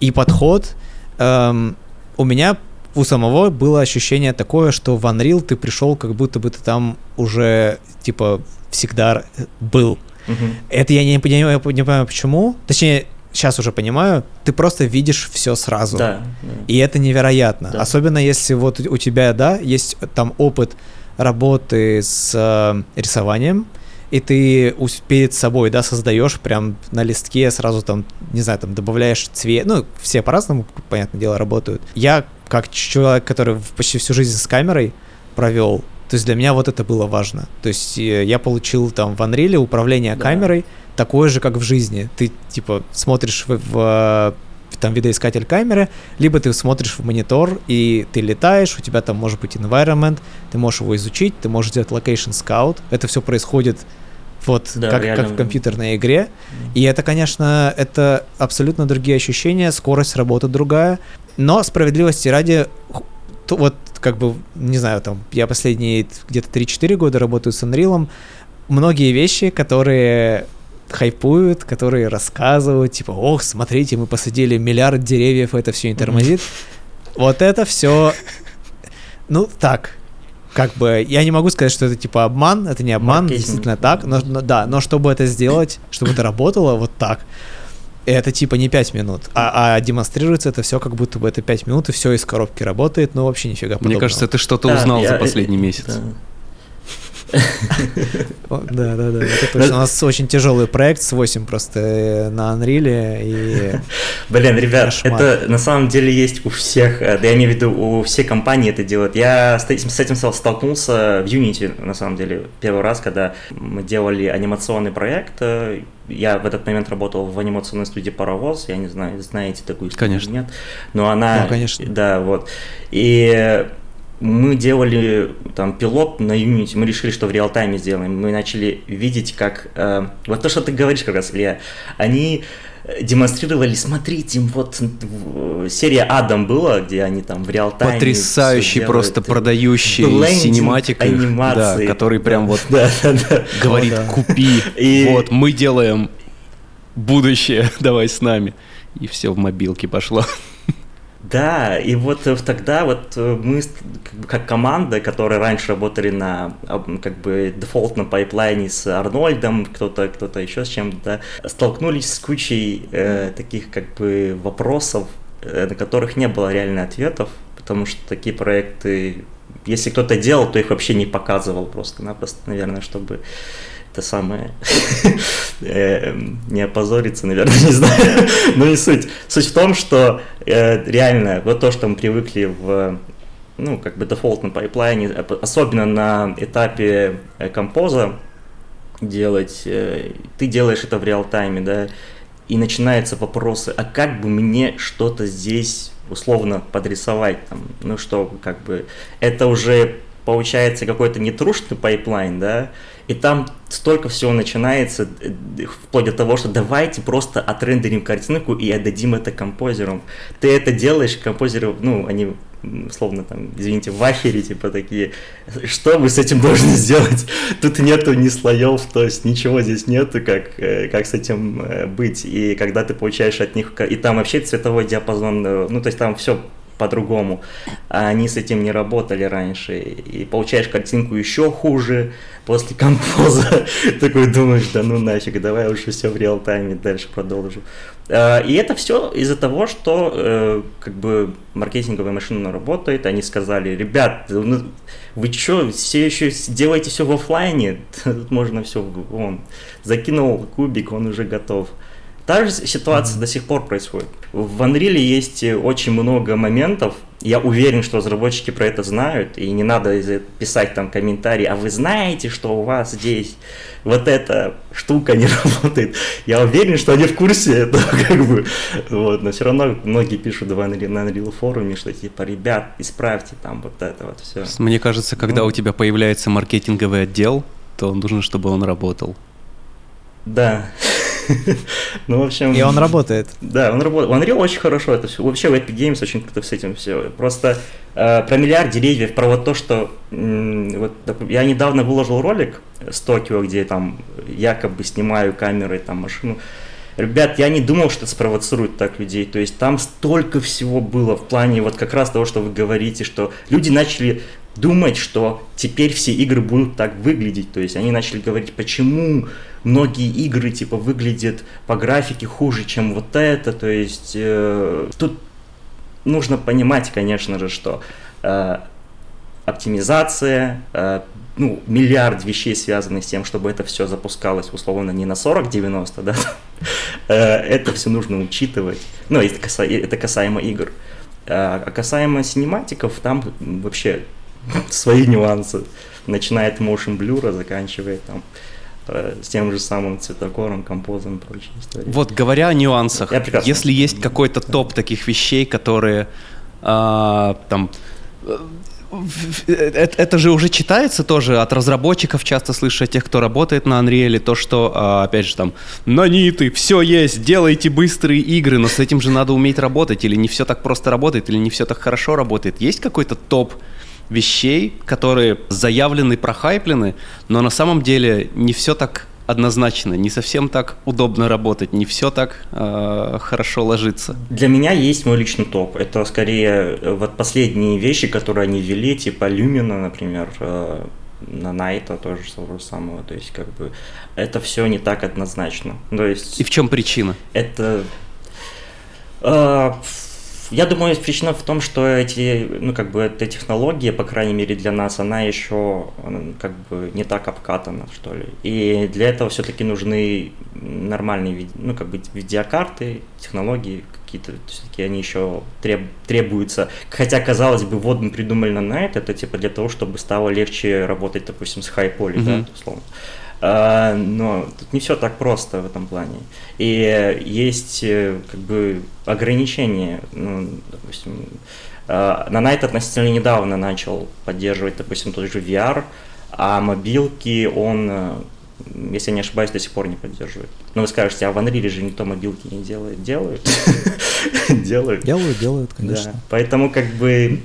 S1: и подход, эм, у меня у самого было ощущение такое, что в Unreal ты пришел, как будто бы ты там уже, типа, всегда был. Угу. Это я не понимаю, не понимаю, почему. Точнее, сейчас уже понимаю, ты просто видишь все сразу. Да, да. И это невероятно. Да. Особенно если вот у тебя, да, есть там опыт работы с э, рисованием, и ты перед собой, да, создаешь прям на листке сразу там, не знаю, там добавляешь цвет, ну, все по-разному, понятное дело, работают. Я, как человек, который почти всю жизнь с камерой провел, то есть для меня вот это было важно. То есть э, я получил там в Unreal управление да. камерой такое же, как в жизни. Ты, типа, смотришь в, в там видоискатель камеры, либо ты смотришь в монитор и ты летаешь, у тебя там может быть environment, ты можешь его изучить, ты можешь сделать location scout, это все происходит вот да, как, как в компьютерной игре. Mm. И это, конечно, это абсолютно другие ощущения, скорость работы другая. Но справедливости ради, вот как бы, не знаю, там, я последние где-то 3-4 года работаю с Unreal, многие вещи, которые хайпуют, которые рассказывают, типа, ох, смотрите, мы посадили миллиард деревьев, это все не тормозит. [laughs] Вот это все, ну, так, как бы, я не могу сказать, что это типа обман, это не обман, Маркетинг. действительно так, но, но да, но чтобы это сделать, [coughs] чтобы это работало вот так, это типа не 5 минут, а, а демонстрируется это все как будто бы это 5 минут, и все из коробки работает, но вообще нифига подобного.
S3: Мне кажется, ты что-то узнал да, за последний месяц. Да. [laughs]
S1: Да, да, да. У нас очень тяжелый проект с 8 просто э, на Unreal. И... [laughs]
S2: Блин, ребят, это на самом деле есть у всех, э, да я имею в виду, у всех компаний это делают. Я с этим столкнулся в Unity, на самом деле, первый раз, когда мы делали анимационный проект. Э, я в этот момент работал в анимационной студии «Паровоз», я не знаю, знаете такую
S3: студию Конечно.
S2: нет, но она...
S1: Ну, конечно.
S2: Да, вот. И мы делали там пилот на Unity, мы решили, что в реал-тайме сделаем. Мы начали видеть, как... Э, вот то, что ты говоришь как раз, Илья, они демонстрировали, смотрите, вот серия Адам была, где они там в реал-тайме
S3: Потрясающий просто продающий синематик, да, который прям вот [laughs] да, да, да. говорит, О, да. купи, И... [laughs] вот, мы делаем будущее, [laughs] давай с нами. И все в мобилке пошло.
S2: Да, и вот э, тогда вот э, мы как команда, которые раньше работали на как бы дефолтном пайплайне с Арнольдом, кто-то кто-то еще с чем-то, столкнулись с кучей э, таких как бы вопросов, э, на которых не было реально ответов, потому что такие проекты, если кто-то делал, то их вообще не показывал просто-напросто, наверное, чтобы это самое, [laughs] э, не опозориться, наверное, [laughs] не знаю, но не суть. Суть в том, что э, реально вот то, что мы привыкли в ну, как бы дефолтном пайплайне, особенно на этапе э, композа делать, ты делаешь это в реал-тайме, да, и начинаются вопросы, а как бы мне что-то здесь условно подрисовать, там, ну что, как бы, это уже получается какой-то нетрушный пайплайн, да, и там столько всего начинается, э, вплоть до того, что давайте просто отрендерим картинку и отдадим это композерам. Ты это делаешь, композеры, ну, они словно там, извините, в ахере, типа такие, что мы с этим должны сделать? Тут нету ни слоев, то есть ничего здесь нету, как, э, как с этим э, быть. И когда ты получаешь от них, и там вообще цветовой диапазон, ну, то есть там все по-другому. А они с этим не работали раньше. И получаешь картинку еще хуже после композа. [laughs] Такой думаешь, да ну нафиг, давай уже все в реал-тайме дальше продолжу. А, и это все из-за того, что э, как бы маркетинговая машина работает. Они сказали, ребят, ну, вы что, все еще делаете все в офлайне? [laughs] Тут можно все, вон, закинул кубик, он уже готов. Та же ситуация mm-hmm. до сих пор происходит. В Unreal есть очень много моментов, я уверен, что разработчики про это знают, и не надо писать там комментарии, а вы знаете, что у вас здесь вот эта штука не [laughs] работает. Я уверен, что они в курсе [laughs] этого, как бы, вот, но все равно многие пишут в Unreal, на Unreal форуме, что типа, ребят, исправьте там вот это вот все.
S3: Мне кажется, когда ну, у тебя появляется маркетинговый отдел, то нужно, чтобы он работал.
S2: Да. [laughs]
S1: ну, в общем... И он работает.
S2: Да, он работает. В Unreal очень хорошо это все. Вообще в Epic Games очень как-то с этим все. Просто э, про миллиард деревьев, про вот то, что... М- вот, я недавно выложил ролик с Токио, где там якобы снимаю камерой там машину. Ребят, я не думал, что это спровоцирует так людей. То есть там столько всего было в плане вот как раз того, что вы говорите, что люди начали думать, что теперь все игры будут так выглядеть. То есть они начали говорить, почему многие игры типа выглядят по графике хуже, чем вот это. То есть э, тут нужно понимать, конечно же, что э, оптимизация, э, ну, миллиард вещей связанных с тем, чтобы это все запускалось условно не на 40-90, да, [laughs] э, это все нужно учитывать. Ну, это, касаемо, это касаемо игр. А, а касаемо синематиков, там вообще [laughs] свои нюансы. Начиная от motion blur, заканчивая там э, с тем же самым цветокором, композом и прочей историей.
S3: Вот, говоря о нюансах, если есть какой-то топ таких вещей, которые а, там э, это же уже читается тоже от разработчиков, часто слышу от тех, кто работает на Unreal, то, что, а, опять же, там, наниты, все есть, делайте быстрые игры, но с этим же надо уметь работать, или не все так просто работает, или не все так хорошо работает. Есть какой-то топ вещей, которые заявлены, прохайплены, но на самом деле не все так однозначно, не совсем так удобно работать, не все так э, хорошо ложится.
S2: Для меня есть мой личный топ. Это скорее э, вот последние вещи, которые они ввели, типа Люмина, например, э, на Найта тоже того же самого. То есть, как бы, это все не так однозначно. То есть...
S3: И в чем причина?
S2: Это... Э, я думаю, причина в том, что эти, ну, как бы, эта технология, по крайней мере, для нас, она еще, как бы, не так обкатана, что ли. И для этого все-таки нужны нормальные, ну, как бы, видеокарты, технологии какие-то, все-таки они еще треб, требуются. Хотя, казалось бы, вот мы придумали на это, это, типа, для того, чтобы стало легче работать, допустим, с хай-поли, mm-hmm. да, условно. А, но тут не все так просто в этом плане. И есть э, как бы ограничения, ну, допустим, а, на Night относительно недавно начал поддерживать, допустим, тот же VR, а мобилки он, э, если я не ошибаюсь, до сих пор не поддерживает. Но вы скажете, а в Unreal же никто мобилки не делает. Делают. [laughs]
S1: Делают. Делают, делают, конечно.
S2: Поэтому как бы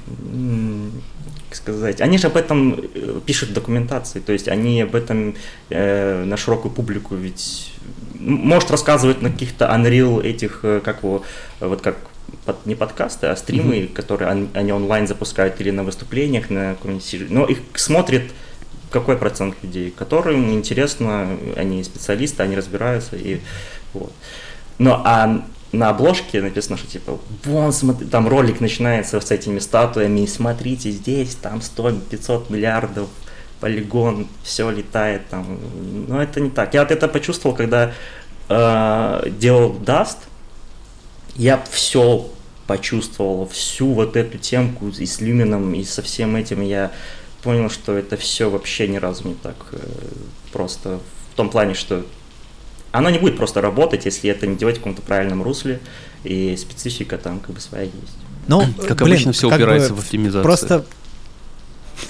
S2: сказать, они же об этом э, пишут в документации, то есть они об этом э, на широкую публику ведь может рассказывать на каких-то Unreal этих, э, как его, вот как под, не подкасты, а стримы, mm-hmm. которые они, они онлайн запускают или на выступлениях, на каком-нибудь, но их смотрит какой процент людей, которым интересно, они специалисты, они разбираются и вот. Но а на обложке написано, что типа, вон, смотри, там ролик начинается с этими статуями, и смотрите, здесь, там 100-500 миллиардов, полигон, все летает там. Но это не так. Я вот это почувствовал, когда э, делал Dust, я все почувствовал, всю вот эту темку и с Люмином, и со всем этим я понял, что это все вообще ни разу не так э, просто. В том плане, что оно не будет просто работать, если это не делать в каком-то правильном русле, и специфика там как бы своя есть.
S3: Ну, как блин, обычно, все упирается в оптимизацию.
S1: Просто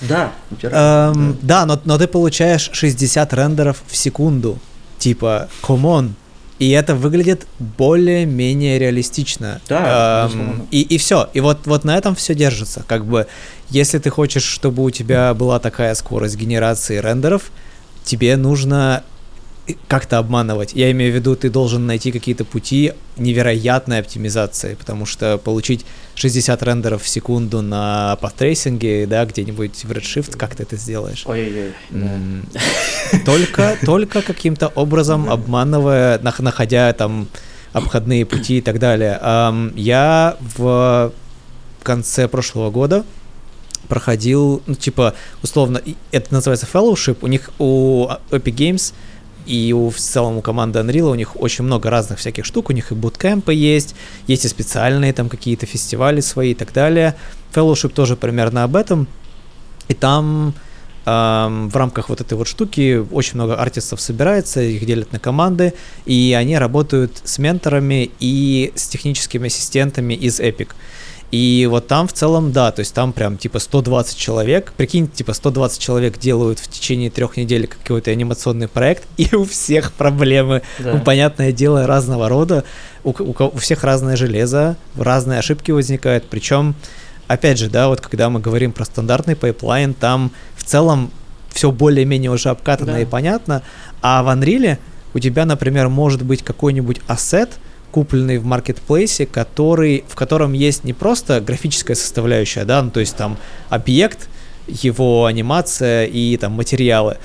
S2: Да,
S1: эм, да, но, но ты получаешь 60 рендеров в секунду. Типа, come on. И это выглядит более-менее реалистично.
S2: Да,
S1: эм, и, и все. И вот, вот на этом все держится. Как бы, если ты хочешь, чтобы у тебя была такая скорость генерации рендеров, тебе нужно как-то обманывать. Я имею в виду, ты должен найти какие-то пути невероятной оптимизации, потому что получить 60 рендеров в секунду на path tracing е, да, где-нибудь в Redshift, как ты это сделаешь?
S2: Ой-ой-ой.
S1: Только, только каким-то образом обманывая, находя там обходные пути и так далее. Я в конце прошлого года проходил, ну, типа, условно, это называется fellowship, у них, у Epic Games и у, в целом у команды Unreal у них очень много разных всяких штук, у них и буткемпы есть, есть и специальные там какие-то фестивали свои и так далее. Fellowship тоже примерно об этом, и там эм, в рамках вот этой вот штуки очень много артистов собирается, их делят на команды, и они работают с менторами и с техническими ассистентами из Epic. И вот там в целом, да, то есть там прям типа 120 человек, прикинь, типа 120 человек делают в течение трех недель какой-то анимационный проект, [laughs] и у всех проблемы, да. ну, понятное дело, разного рода, у, у, у всех разное железо, разные ошибки возникают, причем, опять же, да, вот когда мы говорим про стандартный пайплайн, там в целом все более-менее уже обкатано да. и понятно, а в Unreal у тебя, например, может быть какой-нибудь ассет, купленный в маркетплейсе, который, в котором есть не просто графическая составляющая, да, ну, то есть там объект, его анимация и там материалы,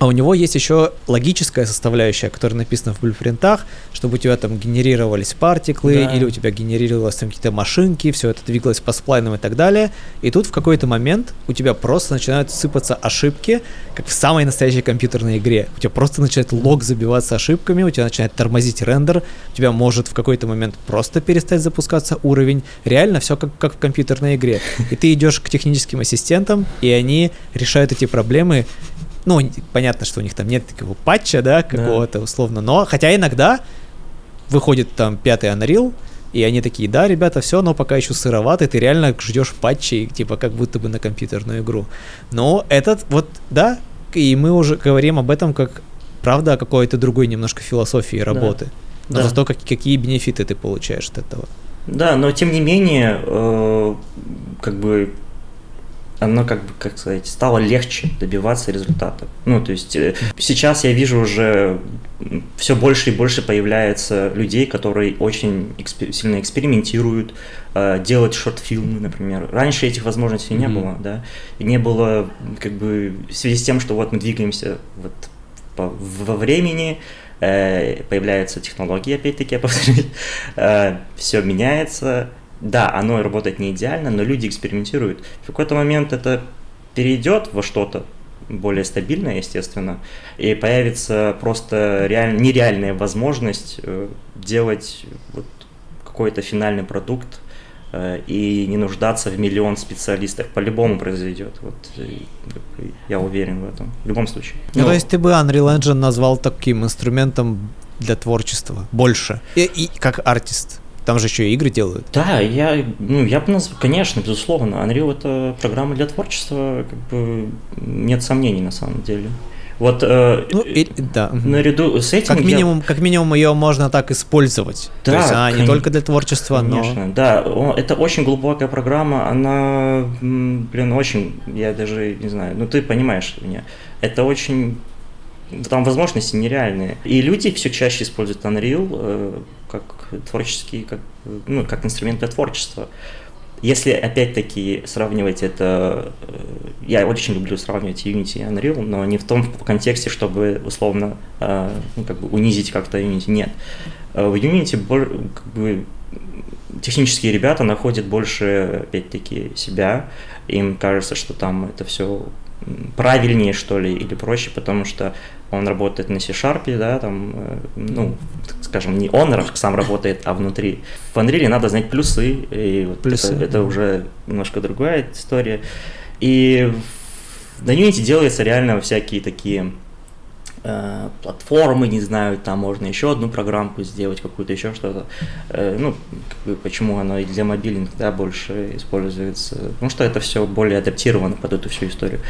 S1: а у него есть еще логическая составляющая, которая написана в блюпринтах, чтобы у тебя там генерировались партиклы, да. или у тебя генерировались там какие-то машинки, все это двигалось по сплайнам и так далее. И тут в какой-то момент у тебя просто начинают сыпаться ошибки, как в самой настоящей компьютерной игре. У тебя просто начинает лог забиваться ошибками, у тебя начинает тормозить рендер, у тебя может в какой-то момент просто перестать запускаться уровень. Реально все как, как в компьютерной игре. И ты идешь к техническим ассистентам, и они решают эти проблемы ну, понятно, что у них там нет такого патча, да, какого-то да. условно, но хотя иногда выходит там пятый Unreal, и они такие, да, ребята, все, но пока еще сыроватый, ты реально ждешь патчей, типа как будто бы на компьютерную игру. Но этот, вот, да, и мы уже говорим об этом как, правда, о какой-то другой немножко философии работы. Да. Но да. зато как, какие бенефиты ты получаешь от этого.
S2: Да, но тем не менее, э, как бы оно как бы, как сказать, стало легче добиваться результата. Ну, то есть э, сейчас я вижу уже все больше и больше появляется людей, которые очень экспер- сильно экспериментируют, э, делать шорт-фильмы, например. Раньше этих возможностей mm-hmm. не было, да, не было как бы в связи с тем, что вот мы двигаемся вот по, во времени, э, появляются технологии, опять-таки, я [laughs] повторюсь, э, все меняется, да, оно работает не идеально, но люди экспериментируют. В какой-то момент это перейдет во что-то более стабильное, естественно, и появится просто реаль... нереальная возможность э, делать вот какой-то финальный продукт э, и не нуждаться в миллион специалистов. По-любому произойдет. Вот, э, я уверен в этом. В любом случае.
S1: Ну, Но... то есть ты бы Unreal Engine назвал таким инструментом для творчества больше. И, и как артист. Там же еще и игры делают.
S2: Да, я, ну, я бы назвал, конечно, безусловно, Unreal это программа для творчества, как бы нет сомнений на самом деле. Вот э, ну, и, да. наряду с этим
S1: как минимум, я... как минимум ее можно так использовать. Да, То есть она кон... не только для творчества,
S2: конечно,
S1: но.
S2: Да, это очень глубокая программа, она, блин, очень, я даже не знаю, ну ты понимаешь меня, это очень там возможности нереальные. И люди все чаще используют Unreal э, творческий, как, ну, как инструмент для творчества. Если опять-таки сравнивать это, э, я очень люблю сравнивать Unity и Unreal, но не в том контексте, чтобы условно э, ну, как бы унизить как-то Unity. Нет. Э, в Unity как бы, технические ребята находят больше, опять-таки, себя. Им кажется, что там это все правильнее, что ли, или проще, потому что он работает на C-Sharp, да, там, э, ну, скажем, не он сам работает, а внутри. В Unreal надо знать плюсы, и вот плюсы. Это, это уже немножко другая история. И на Unity делаются реально всякие такие э, платформы, не знаю, там можно еще одну программку сделать, какую-то еще что-то. Э, ну, как бы, почему оно и для мобильных, да, больше используется. Потому что это все более адаптировано под эту всю историю.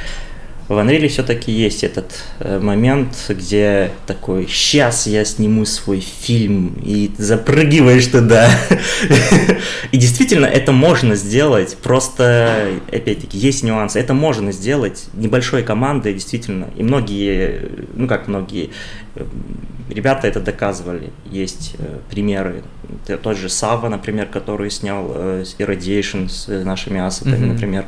S2: В Unreal все-таки есть этот э, момент, где такой, сейчас я сниму свой фильм, и запрыгиваешь туда. И действительно, это можно сделать, просто, опять-таки, есть нюансы. Это можно сделать небольшой командой, действительно. И многие, ну как многие, э, ребята это доказывали. Есть э, примеры. Тот же Сава, например, который снял э, Irradiation с нашими ассетами, mm-hmm. например.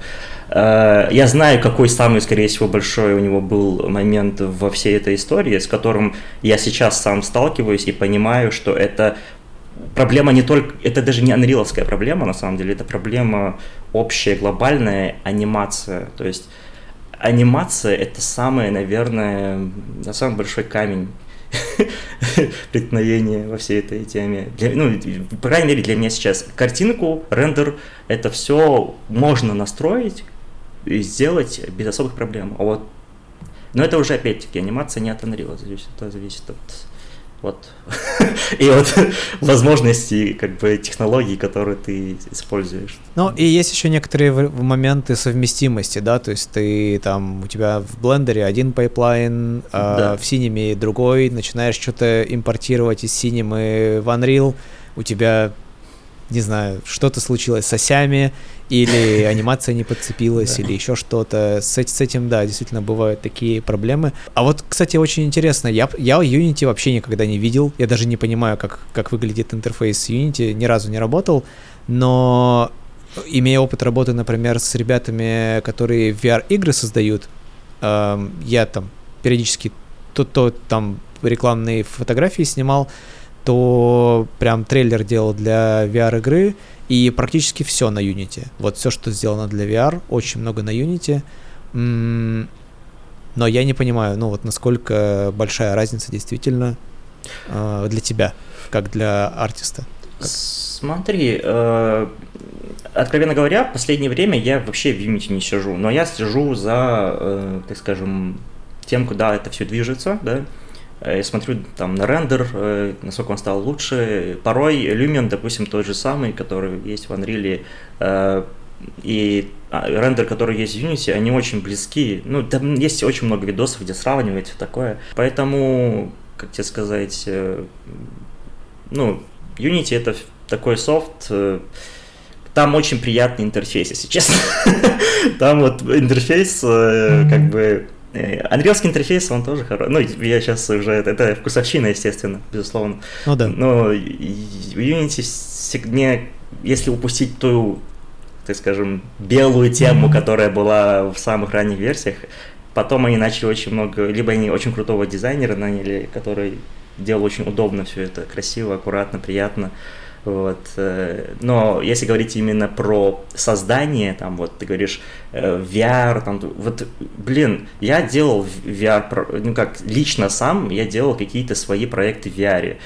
S2: Э, я знаю, какой самый, скорее всего, большой у него был момент во всей этой истории, с которым я сейчас сам сталкиваюсь и понимаю, что это проблема не только, это даже не анриловская проблема, на самом деле, это проблема общая, глобальная анимация. То есть анимация это самое, наверное, самый большой камень [laughs] преткновения во всей этой теме. Для, ну, по крайней мере, для меня сейчас картинку, рендер, это все можно настроить, и сделать без особых проблем. А вот, но это уже опять-таки анимация не от Unreal это зависит от вот [laughs] и от [laughs] возможностей как бы технологий, которые ты используешь.
S1: Ну и есть еще некоторые моменты совместимости, да, то есть ты там у тебя в Blender е один пайплайн, а да. а в синеме другой, начинаешь что-то импортировать из синемы в Unreal, у тебя не знаю, что-то случилось с осями, или [laughs] анимация не подцепилась, или еще что-то. С, с этим, да, действительно бывают такие проблемы. А вот, кстати, очень интересно, я, я Unity вообще никогда не видел, я даже не понимаю, как, как выглядит интерфейс Unity, ни разу не работал, но имея опыт работы, например, с ребятами, которые VR-игры создают, э, я там периодически то, то там рекламные фотографии снимал, то прям трейлер делал для VR-игры, и практически все на Unity. Вот все, что сделано для VR, очень много на Unity. Но я не понимаю, ну вот насколько большая разница действительно э, для тебя, как для артиста.
S2: Смотри, э, откровенно говоря, в последнее время я вообще в Unity не сижу, но я слежу за, э, так скажем, тем, куда это все движется, да, я смотрю там на рендер, э, насколько он стал лучше. Порой Lumen, допустим, тот же самый, который есть в Unreal, э, и а, рендер, который есть в Unity, они очень близки. Ну, там есть очень много видосов, где сравнивать все такое. Поэтому, как тебе сказать, ну, Unity это такой софт, там очень приятный интерфейс, если честно. [laughs] Там вот интерфейс, как бы, Анрелский интерфейс, он тоже хороший. Ну, я сейчас уже... Это вкусовщина, естественно, безусловно.
S1: Ну да.
S2: Но Unity мне, если упустить ту, так скажем, белую тему, которая была в самых ранних версиях, потом они начали очень много... Либо они очень крутого дизайнера наняли, который делал очень удобно все это, красиво, аккуратно, приятно. Вот. Э, но если говорить именно про создание, там вот ты говоришь э, VR, там, вот, блин, я делал VR, ну как, лично сам я делал какие-то свои проекты в VR.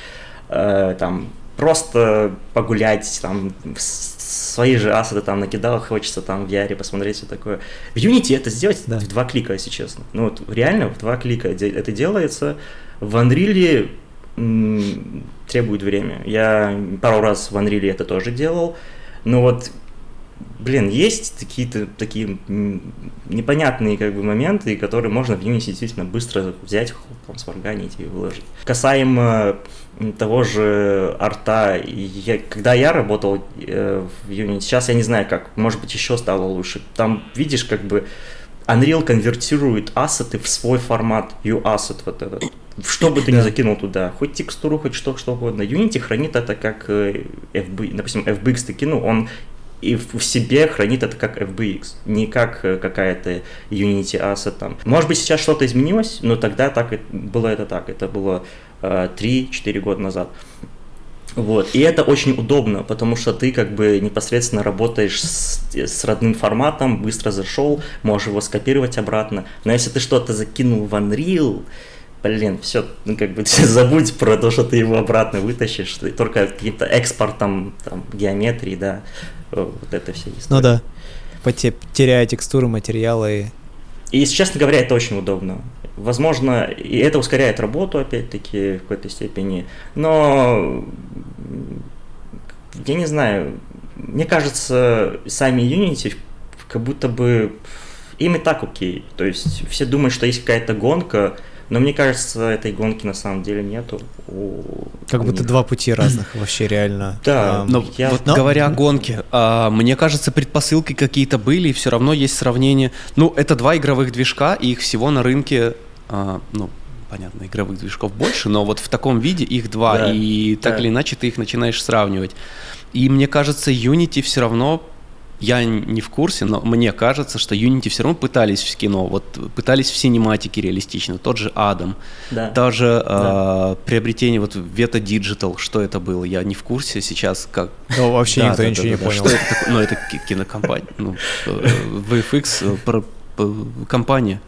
S2: Э, там, просто погулять, там, свои же ассеты там накидал, хочется там в VR посмотреть все такое. В Unity это сделать да. в два клика, если честно. Ну вот реально в два клика это делается. В Unreal требует время. Я пару раз в Unreal это тоже делал. Но вот, блин, есть какие-то такие непонятные как бы моменты, которые можно в Unity действительно быстро взять, там, сварганить и выложить. Касаемо того же арта, я, когда я работал э, в Unity, сейчас я не знаю как, может быть еще стало лучше. Там видишь как бы Unreal конвертирует ассеты в свой формат, U-asset вот этот что бы ты ни закинул туда, хоть текстуру, хоть что, что угодно. Unity хранит это как э, FB, допустим, FBX ты кинул, он и в себе хранит это как FBX, не как э, какая-то Unity Asset там. Может быть, сейчас что-то изменилось, но тогда так было это так. Это было э, 3-4 года назад. Вот. И это очень удобно, потому что ты как бы непосредственно работаешь с, с родным форматом, быстро зашел, можешь его скопировать обратно. Но если ты что-то закинул в Unreal, блин, все, ну как бы [laughs] забудь про то, что ты его обратно вытащишь, ты только каким-то экспортом там, геометрии, да, вот это все
S1: история. Ну да, теряя текстуры, материалы.
S2: И, честно говоря, это очень удобно. Возможно, и это ускоряет работу, опять-таки, в какой-то степени, но я не знаю, мне кажется, сами Unity как будто бы им и так окей. То есть все думают, что есть какая-то гонка, но мне кажется, этой гонки на самом деле нету. У,
S1: как у будто них. два пути разных вообще реально.
S3: Да, а, но я... вот но... говоря о гонке, а, мне кажется, предпосылки какие-то были, и все равно есть сравнение. Ну, это два игровых движка, и их всего на рынке, а, ну, понятно, игровых движков больше, но вот в таком виде их два, да, и так да. или иначе ты их начинаешь сравнивать. И мне кажется, Unity все равно я не в курсе, но мне кажется, что Unity все равно пытались в кино, вот пытались в синематике реалистично, тот же Адам, да. даже да. Э, приобретение вот Veta Digital, что это было, я не в курсе сейчас, как...
S1: Ну, вообще да, никто да, ничего да, не да, понял. Что это?
S3: Ну, это кинокомпания, ну, э, VFX, э, компания.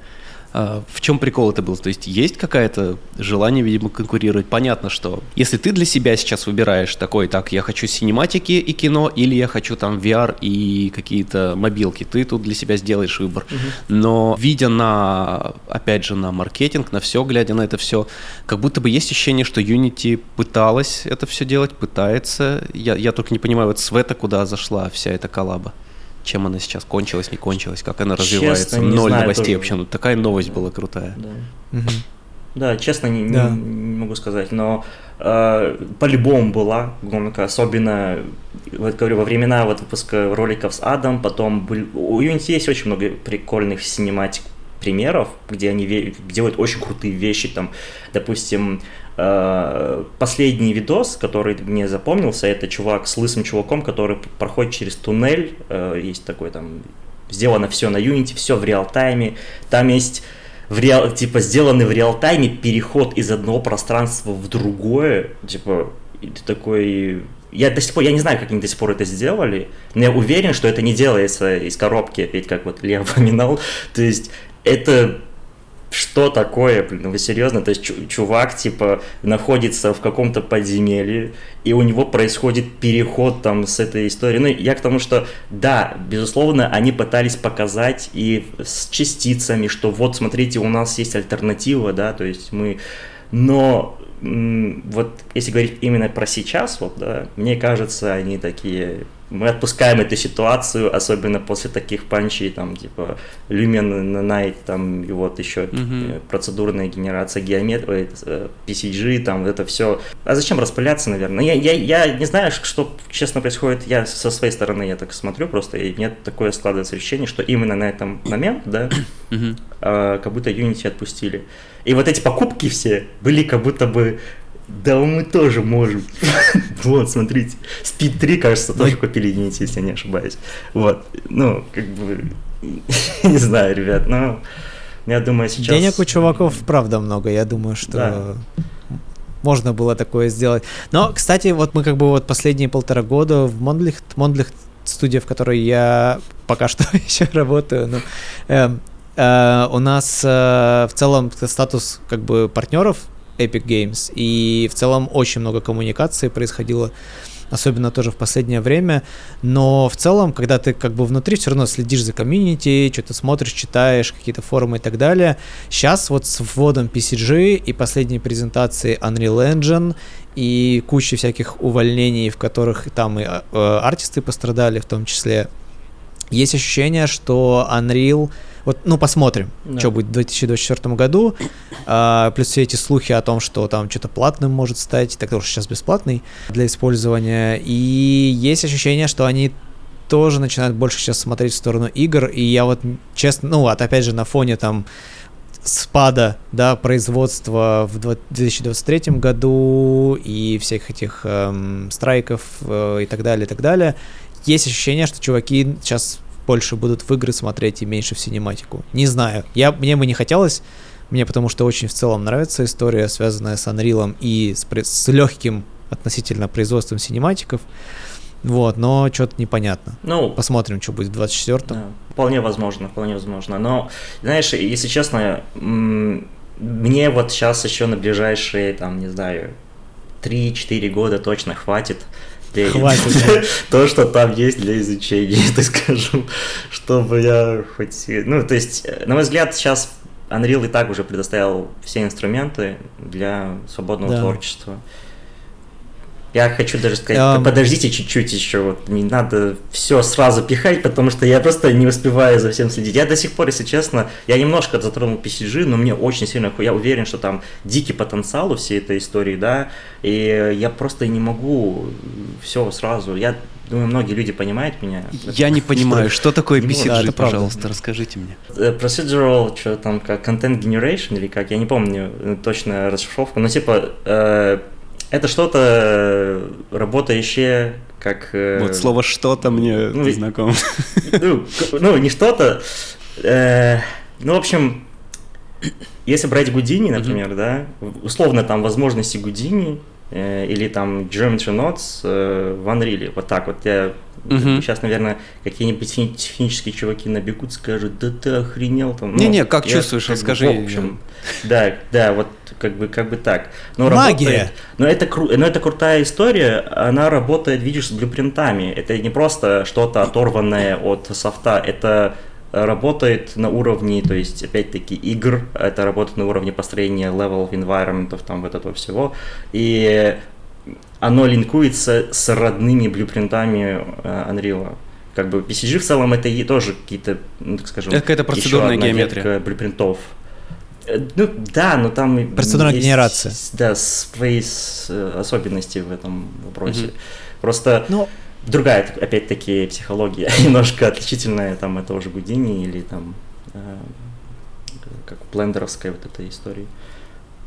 S3: А, в чем прикол это был? То есть есть какое-то желание, видимо, конкурировать. Понятно, что если ты для себя сейчас выбираешь такой, так, я хочу синематики и кино, или я хочу там VR и какие-то мобилки, ты тут для себя сделаешь выбор. Угу. Но видя на, опять же, на маркетинг, на все, глядя на это все, как будто бы есть ощущение, что Unity пыталась это все делать, пытается. Я, я только не понимаю, вот Света куда зашла вся эта коллаба чем она сейчас кончилась, не кончилась, как она развивается. Честно, Ноль знаю, новостей тоже. вообще. Ну, такая новость была крутая.
S2: Да, угу. да честно, не, да. Не, не могу сказать, но э, по-любому была гонка, особенно, вот говорю, во времена вот выпуска роликов с Адом, потом был, у Unity есть очень много прикольных синематик примеров, где они делают очень крутые вещи, там, допустим, Э, последний видос, который мне запомнился, это чувак с лысым чуваком, который проходит через туннель. Э, есть такой там, сделано все на Unity, все в реал-тайме. Там есть в реал, типа, сделанный в реал-тайме переход из одного пространства в другое. Типа, ты такой... Я до сих пор, я не знаю, как они до сих пор это сделали, но я уверен, что это не делается из коробки, опять как вот Лев [laughs] упоминал. То есть это что такое, блин, ну вы серьезно? То есть чувак, типа, находится в каком-то подземелье, и у него происходит переход там с этой историей. Ну, я к тому, что, да, безусловно, они пытались показать и с частицами, что вот, смотрите, у нас есть альтернатива, да, то есть мы... Но вот если говорить именно про сейчас, вот, да, мне кажется, они такие мы отпускаем эту ситуацию, особенно после таких панчей, там, типа, Lumen Night, там, и вот еще mm-hmm. процедурная генерация геометрии, э, PCG, там, это все. А зачем распыляться, наверное? Я, я, я не знаю, что, честно, происходит, я со своей стороны, я так смотрю просто, и нет такое складывается ощущение, что именно на этом момент, да, [coughs] mm-hmm. э, как будто Unity отпустили. И вот эти покупки все были как будто бы да мы тоже можем. [laughs] вот, смотрите. Speed 3, кажется, тоже купили Unity, если я не ошибаюсь. Вот. Ну, как бы... [laughs] не знаю, ребят, но... Я думаю, сейчас...
S1: Денег у чуваков, правда, много. Я думаю, что... Да. Можно было такое сделать. Но, кстати, вот мы как бы вот последние полтора года в Mondlicht, Mondlicht студия, в которой я пока что [laughs] еще работаю, но э, э, у нас э, в целом статус как бы партнеров Epic Games. И в целом очень много коммуникации происходило, особенно тоже в последнее время. Но в целом, когда ты как бы внутри все равно следишь за комьюнити, что-то смотришь, читаешь, какие-то форумы и так далее. Сейчас вот с вводом PCG и последней презентации Unreal Engine и куча всяких увольнений, в которых там и э, артисты пострадали в том числе, есть ощущение, что Unreal вот, ну, посмотрим, да. что будет в 2024 году. А, плюс все эти слухи о том, что там что-то платным может стать, так тоже сейчас бесплатный для использования. И есть ощущение, что они тоже начинают больше сейчас смотреть в сторону игр. И я вот, честно, ну, вот опять же, на фоне там спада да, производства в 2023 году и всех этих эм, страйков э, и так далее, и так далее, есть ощущение, что чуваки сейчас больше будут в игры смотреть и меньше в синематику. Не знаю. Я, мне бы не хотелось, мне потому что очень в целом нравится история, связанная с Unreal и с, с легким относительно производством синематиков. Вот, но что-то непонятно. Ну, Посмотрим, что будет в 24-м. Да,
S2: вполне возможно, вполне возможно. Но, знаешь, если честно, мне вот сейчас еще на ближайшие, там, не знаю, 3-4 года точно хватит для Хватит. [laughs] то, что там есть для изучения, так скажу, чтобы я хоть... Ну, то есть, на мой взгляд, сейчас Unreal и так уже предоставил все инструменты для свободного
S1: Да.
S2: творчества. Я хочу даже сказать,
S1: Эм.
S2: подождите чуть-чуть еще, вот не надо все сразу пихать, потому что я просто не успеваю за всем следить. Я до сих пор, если честно, я немножко затронул PCG, но мне очень сильно, я уверен, что там дикий потенциал у всей этой истории, да, и я просто не могу все сразу. Я думаю, многие люди понимают меня.
S3: Я не понимаю, что такое [laughs] BCG,
S1: правда.
S3: пожалуйста, расскажите мне.
S2: Э, Procedural, что там, как Content Generation или как, я не помню э, точно расшифровку, но типа э, это что-то э, работающее как... э,
S3: Вот слово «что-то» мне
S2: ну,
S3: знакомо. [laughs]
S2: ну, ну, не что-то. э, ну, в общем, если брать Гудини, например, да, условно там возможности Гудини э, или там Geometry Nodes э, в Unreal, вот так вот я
S3: Мгм.
S2: сейчас, наверное, какие-нибудь техни- технические чуваки набегут, скажут, да ты охренел там. Ну,
S3: Не-не, как
S2: я
S3: чувствуешь,
S2: как
S3: расскажи.
S2: В общем, да, да, вот как бы, как бы так. Но
S1: Магия.
S2: работает- но это, кру- но это крутая история, она работает, видишь, с блюпринтами. Это не просто что-то оторванное от софта, это работает на уровне, то есть, опять-таки, игр, это работает на уровне построения level environment, там, вот этого всего, и оно линкуется с родными блюпринтами э, Unreal. Как бы PCG в целом это и тоже какие-то, ну, так скажем,
S3: Это какая-то процедурная геометрия.
S2: блюпринтов. Э, Ну да, но там
S1: Процедурная
S2: есть,
S1: генерация.
S2: Да, свои э, особенности в этом вопросе.
S3: Мгм.
S2: Просто
S1: Ну,
S2: другая, так- опять-таки, психология, [laughs] немножко отличительная, там, это уже Гудини или там, э, как блендеровская вот эта история.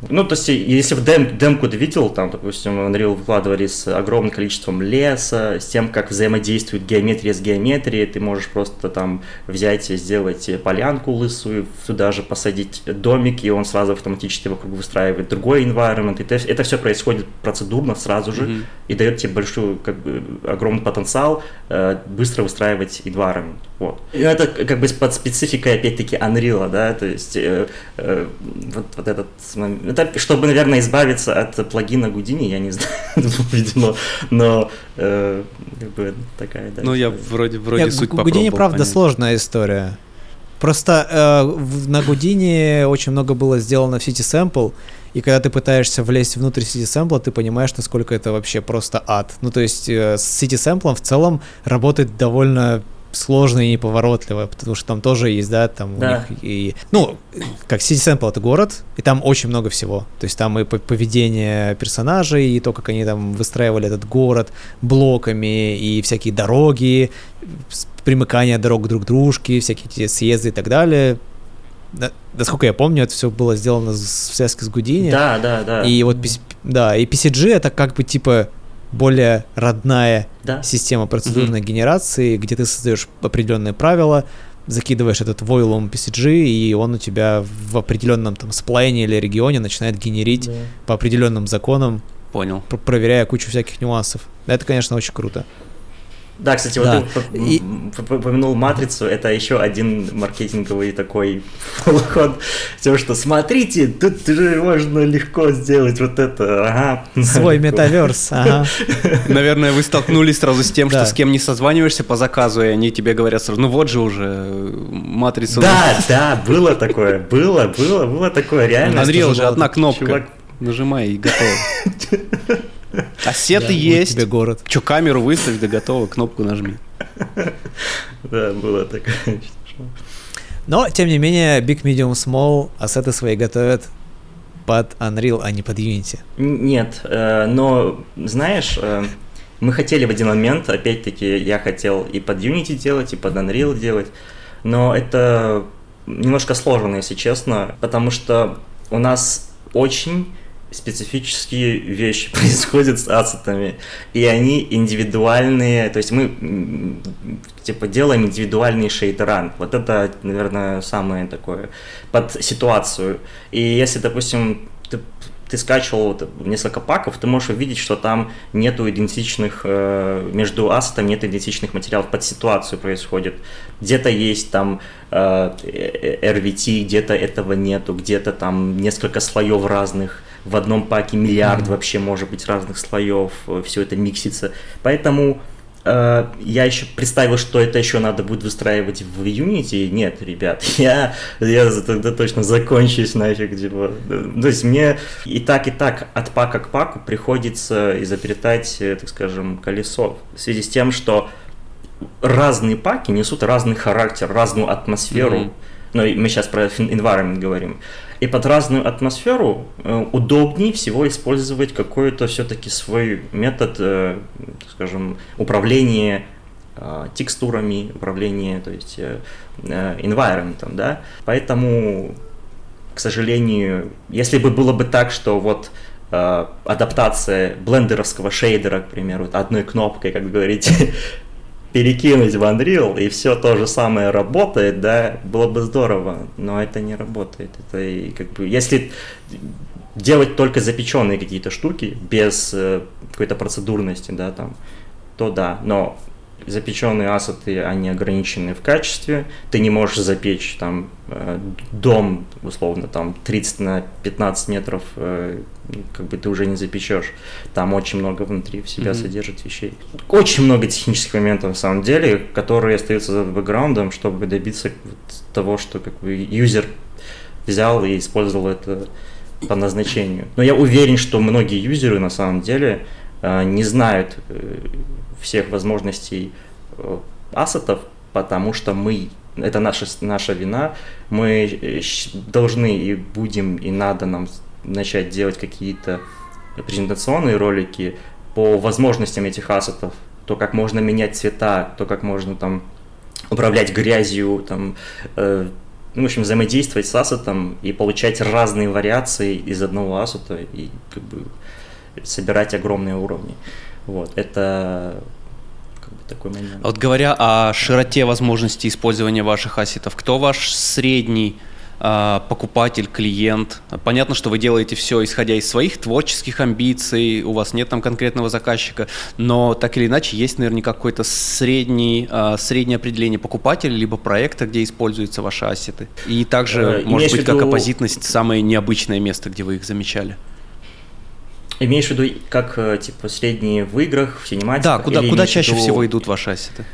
S2: Ну, то есть, если в дем, демку ты видел, там, допустим, Unreal выкладывали с огромным количеством леса, с тем, как взаимодействует геометрия с геометрией, ты можешь просто там взять и сделать полянку лысую, туда же посадить домик, и он сразу автоматически вокруг выстраивает другой environment, и это, это все происходит процедурно сразу же,
S3: Мгм.
S2: и дает тебе большой, как бы, огромный потенциал э, быстро выстраивать environment. Вот. И это как бы под спецификой, опять-таки, Unreal, да, то есть э, э, вот, вот этот момент. Это чтобы, наверное, избавиться от плагина Гудини, я не знаю, [laughs] видимо, но э, как бы такая, да.
S3: Ну, я вроде, вроде
S1: Нет,
S3: суть
S1: Гу- Гудини,
S3: попробовал
S1: правда,
S3: понять.
S1: сложная история. Просто э, в- на Гудини очень много было сделано в City Sample, и когда ты пытаешься влезть внутрь City Sample, ты понимаешь, насколько это вообще просто ад. Ну, то есть э, с City Sample в целом работает довольно сложно и неповоротливо, потому что там тоже есть, да, там
S2: Да.
S1: у них и... Ну, как City Sample — это город, и там очень много всего. То есть там и по- поведение персонажей, и то, как они там выстраивали этот город блоками, и всякие дороги, примыкание дорог друг к дружке, всякие эти съезды и так далее. Да- Насколько я помню, это все было сделано в связке с Гудини.
S2: Да, да, да.
S1: И вот, да, и PCG это как бы типа более родная
S2: да.
S1: система процедурной генерации, где ты создаешь определенные правила, закидываешь этот войлом PCG, и он у тебя в определенном там сплайне или регионе начинает генерить
S2: Да.
S1: по определенным законам,
S3: Понял.
S1: пр- проверяя кучу всяких нюансов. Это, конечно, очень круто.
S2: Да, кстати, вот
S1: Да.
S2: ты
S1: И-
S2: упомянул матрицу, это еще один маркетинговый такой [laughs] ход. Тем, что смотрите, тут же можно легко сделать вот это. Ага.
S1: Свой метаверс, ага. [laughs]
S3: Наверное, вы столкнулись сразу с тем,
S1: Да.
S3: что с кем не созваниваешься по заказу, и они тебе говорят сразу, ну вот же уже матрицу.
S2: Да, да, было такое, было, было, было такое, реально.
S3: Unreal
S1: тоже
S3: же
S1: был
S3: одна кнопка.
S2: чувак.
S3: Нажимай и готово. [laughs] Ассеты
S1: Да,
S3: есть.
S1: тебе город.
S3: Че, камеру выставь, да готово, кнопку нажми. [laughs]
S2: Да, было такое. [laughs]
S1: Но, тем не менее, Big, Medium, Small ассеты свои готовят под Unreal, а не под Unity.
S2: Нет, э, но знаешь, э, мы хотели в один момент, опять-таки, я хотел и под Unity делать, и под Unreal делать, но это немножко сложно, если честно, потому что у нас очень специфические вещи [laughs] происходят с ассетами, и они индивидуальные, то есть мы типа делаем индивидуальный шейдеран. Вот это, наверное, самое такое под ситуацию. И если, допустим, ты, ты скачивал несколько паков, ты можешь увидеть, что там нету идентичных, э, между ассетами нет идентичных материалов, под ситуацию происходит. Где-то есть там э, э, RVT, где-то этого нету, где-то там несколько слоев разных, в одном паке миллиард вообще может быть разных слоев, все это миксится. Поэтому Э, я еще представил, что это еще надо будет выстраивать в Unity. Нет, ребят, [laughs] я, я тогда точно закончусь нафиг. Типа. То есть мне и так, и так от пака к паку приходится изобретать, э, так скажем, колесо. В связи с тем, что разные паки несут разный характер, разную атмосферу. Mm-hmm. Но мы сейчас про environment говорим. И под разную атмосферу э, удобнее всего использовать какой-то все-таки свой метод, э, скажем, управления э, текстурами, управления, то есть environment, да. Поэтому, к сожалению, если бы было бы так, что вот адаптация блендеровского шейдера, к примеру, одной кнопкой, как говорите, [laughs] перекинуть в Unreal, и все то же самое работает, да, было бы здорово, но это не работает. Это и как бы, если делать только запеченные какие-то штуки без э, какой-то процедурности, да, там, то да, но запеченные ассеты, они ограничены в качестве, ты не можешь запечь там э, дом, условно, там 30 на 15 метров, э, как бы ты уже не запечешь. Там очень много внутри в себя mm-hmm. содержит вещей. Очень много технических моментов на самом деле, которые остаются за бэкграундом, чтобы добиться того, что как бы юзер взял и использовал это по назначению. Но я уверен, что многие юзеры на самом деле э, не знают всех возможностей э, ассетов, потому что мы, это наша, наша вина, мы э, должны и будем, и надо нам начать делать какие-то презентационные ролики по возможностям этих ассетов, то, как можно менять цвета, то, как можно там управлять грязью, там, э, ну, в общем, взаимодействовать с ассетом и получать разные вариации из одного ассета и как бы собирать огромные уровни. Вот, это как бы такой момент.
S3: А вот говоря о широте возможностей использования ваших ассетов, кто ваш средний э, покупатель, клиент? Понятно, что вы делаете все исходя из своих творческих амбиций, у вас нет там конкретного заказчика, но так или иначе есть наверняка какое-то средний, э, среднее определение покупателя либо проекта, где используются ваши ассеты. И также, э, может быть, виду... как оппозитность, самое необычное место, где вы их замечали.
S2: Имеешь в виду, как, э, типа, средние в играх, в синематиках?
S3: Да, куда, куда чаще виду... всего идут ваши ассеты?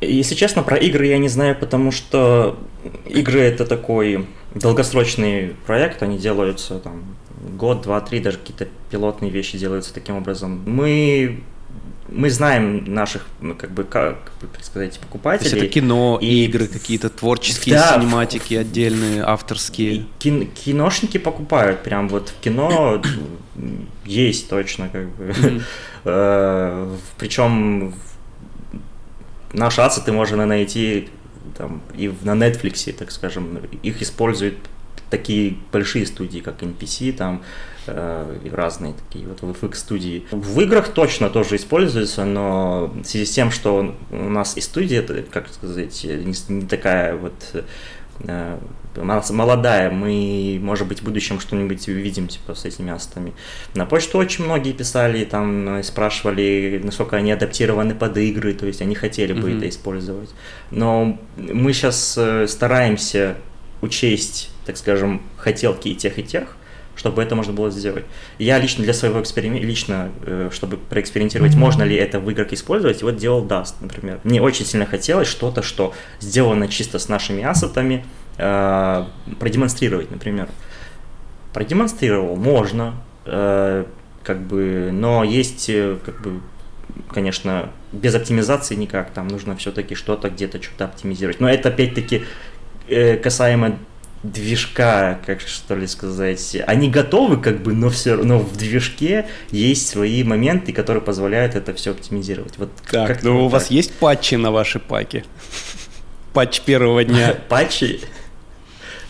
S2: Если честно, про игры я не знаю, потому что игры это такой долгосрочный проект, они делаются там год, два, три, даже какие-то пилотные вещи делаются таким образом. Мы мы знаем наших, ну, как бы, как бы сказать, покупателей. То
S3: есть это кино, и игры, какие-то творческие да, синематики отдельные, авторские.
S2: Кин, киношники покупают, прям вот в кино [coughs] есть точно, как бы. [laughs] Э, Причем наши ассеты можно найти там, и на Netflix, так скажем, их используют такие большие студии, как NPC, там, э, разные такие вот VFX студии. В играх точно тоже используется, но в связи с тем, что у нас и студия, как сказать, не, такая вот э, молодая, мы, может быть, в будущем что-нибудь увидим, типа, с этими астами. На почту очень многие писали, там, спрашивали, насколько они адаптированы под игры, то есть они хотели бы mm-hmm. это использовать. Но мы сейчас э, стараемся учесть, так скажем, хотелки и тех, и тех, чтобы это можно было сделать. Я лично для своего эксперимента, лично, э, чтобы проэкспериментировать, mm-hmm. можно ли это в играх использовать, вот делал Dust, например. Мне очень сильно хотелось что-то, что сделано чисто с нашими ассетами, э, продемонстрировать, например. Продемонстрировал, можно, э, как бы, но есть, э, как бы, конечно, без оптимизации никак, там нужно все-таки что-то где-то что-то оптимизировать. Но это опять-таки э, касаемо движка, как что ли сказать, они готовы как бы, но все но в движке есть свои моменты, которые позволяют это все оптимизировать. Вот
S3: так, как ну у так. вас есть патчи на ваши паки? Патч первого дня. [laughs]
S2: Патчи?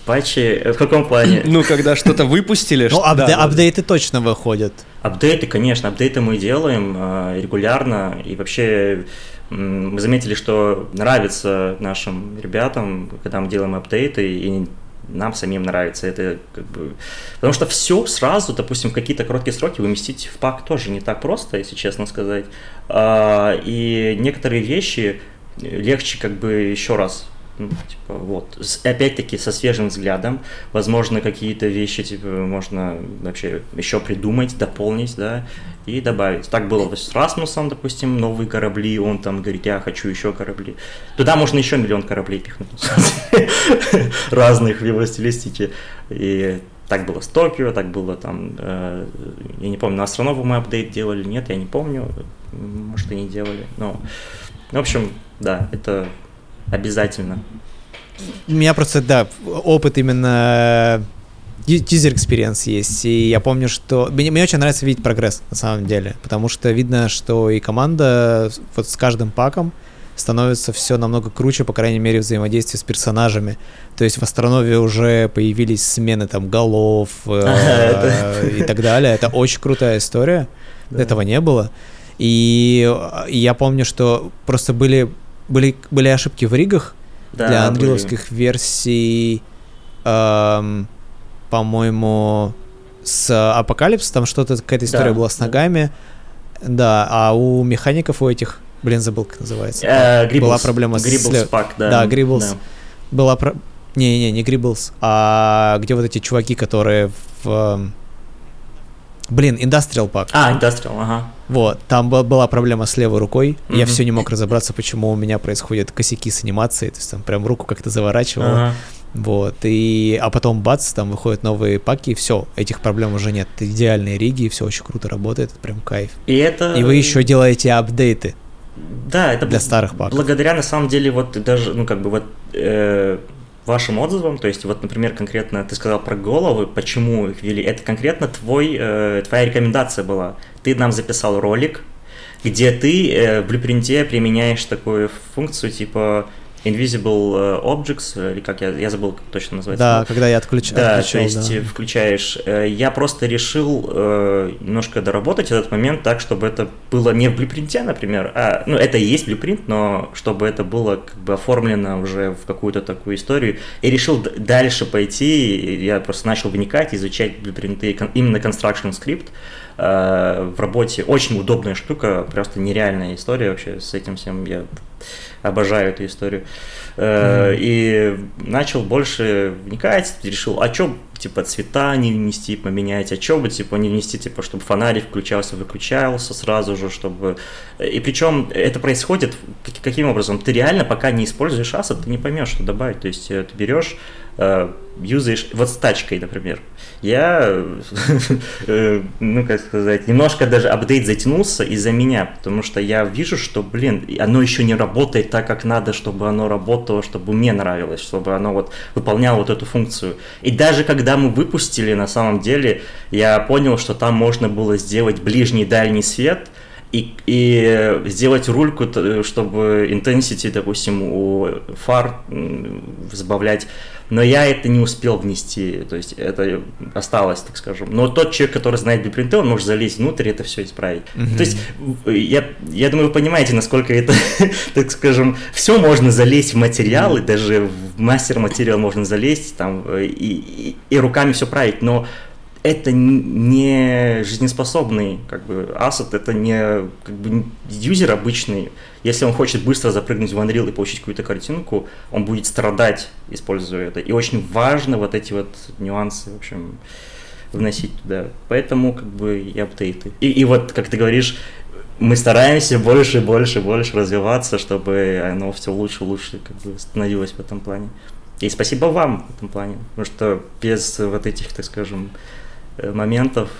S2: Патчи в каком плане?
S3: Ну, когда что-то выпустили.
S1: Ну, апдейты точно выходят.
S2: Апдейты, конечно, апдейты мы делаем э, регулярно. И вообще мы заметили, что нравится нашим ребятам, когда мы делаем апдейты, и нам самим нравится это как бы... Потому что все сразу, допустим, какие-то короткие сроки выместить в пак тоже не так просто, если честно сказать. А, и некоторые вещи легче как бы еще раз ну, типа, вот. Опять-таки со свежим взглядом. Возможно, какие-то вещи типа, можно вообще еще придумать, дополнить, да, и добавить. Так было с Расмусом, допустим, новые корабли, он там говорит, я хочу еще корабли. Туда можно еще миллион кораблей пихнуть. [laughs] Разных в его стилистике. И так было с Токио, так было там, э, я не помню, на Астронову мы апдейт делали, нет, я не помню, может и не делали, но, в общем, да, это обязательно.
S1: У меня просто, да, опыт именно user experience есть, и я помню, что... Мне, мне очень нравится видеть прогресс, на самом деле, потому что видно, что и команда вот с каждым паком становится все намного круче, по крайней мере, взаимодействие с персонажами. То есть в Астронове уже появились смены там голов э, [laughs] и так далее. Это очень крутая история. Этого не было. И, и я помню, что просто были, были, были ошибки в ригах
S2: Да,
S1: для
S2: были.
S1: анриаловских версий, эм, по-моему, с Апокалипс, там что-то, какая-то история
S2: Да,
S1: была с ногами. Да, а у механиков у этих, блин, забыл, как называется.
S2: Э, Gribbles.
S1: Была проблема с слев-
S2: пак, да.
S1: Да, Gribbles.
S2: Да.
S1: Была про... Не-не, не Gribbles, а где вот эти чуваки, которые в... эм, Блин, Industrial Pack.
S2: А, Industrial, ага.
S1: Вот, там была проблема с левой рукой. и Я все не мог разобраться, почему у меня происходят косяки с анимацией. То есть там прям руку как-то заворачивало.
S2: Ага.
S1: Вот, и, а потом бац, там выходят новые паки, и все, этих проблем уже нет. Идеальные риги, все очень круто работает, это прям кайф.
S2: И это...
S1: И вы еще делаете апдейты
S2: Да, это
S1: для старых паков.
S2: Благодаря, на самом деле, вот даже, ну, как бы вот э, вашим отзывам, то есть вот, например, конкретно ты сказал про головы, почему их ввели, это конкретно твой, э, твоя рекомендация была. Ты нам записал ролик, где ты э, в блюпринте применяешь такую функцию, типа Invisible э, Objects, э, или как я, я забыл, как точно называется.
S1: Да, когда я отключ...
S2: Да,
S1: отключил,
S2: то есть
S1: да.
S2: включаешь. Я просто решил э, немножко доработать этот момент так, чтобы это было не в блюпринте, например, а, ну, это и есть блюпринт, но чтобы это было как бы оформлено уже в какую-то такую историю. И решил дальше пойти, я просто начал вникать, изучать блюпринты, именно construction script в работе. Очень удобная штука, просто нереальная история вообще с этим всем. Я обожаю эту историю. Э, И начал больше вникать, решил, а что, типа, цвета не внести, поменять, а что бы, типа, не внести, типа, чтобы фонарик включался, выключался сразу же, чтобы... И причем это происходит как- каким образом? Ты реально, пока не используешь асset, ты не поймешь, что добавить. То есть э, ты берешь, э, юзаешь, вот с тачкой, например. Я, [laughs] э, ну, как сказать, немножко даже апдейт затянулся из-за меня, потому что я вижу, что, блин, оно еще не работает так, как надо, чтобы оно работало, чтобы мне нравилось, чтобы оно вот выполняло вот эту функцию. И даже когда мы выпустили, на самом деле, я понял, что там можно было сделать ближний дальний свет, и, и сделать рульку, т- чтобы intensity, допустим, у фар сбавлять. Но я это не успел внести, то есть это осталось, так скажем. Но тот человек, который знает биопринты, он может залезть внутрь и это все исправить.
S1: Мгм.
S2: То есть я, я думаю, вы понимаете, насколько это, [laughs] так скажем, все можно залезть в материалы, даже в мастер-материал можно залезть там и, и, и руками все править, но это не жизнеспособный как бы ассет, это не как бы юзер обычный. Если он хочет быстро запрыгнуть в Unreal и получить какую-то картинку, он будет страдать, используя это. И очень важно вот эти вот нюансы, в общем, вносить туда. Поэтому как бы и апдейты. И, и вот, как ты говоришь, мы стараемся больше, больше, больше развиваться, чтобы оно все лучше, лучше как бы становилось в этом плане. И спасибо вам в этом плане, потому что без вот этих, так скажем, э, моментов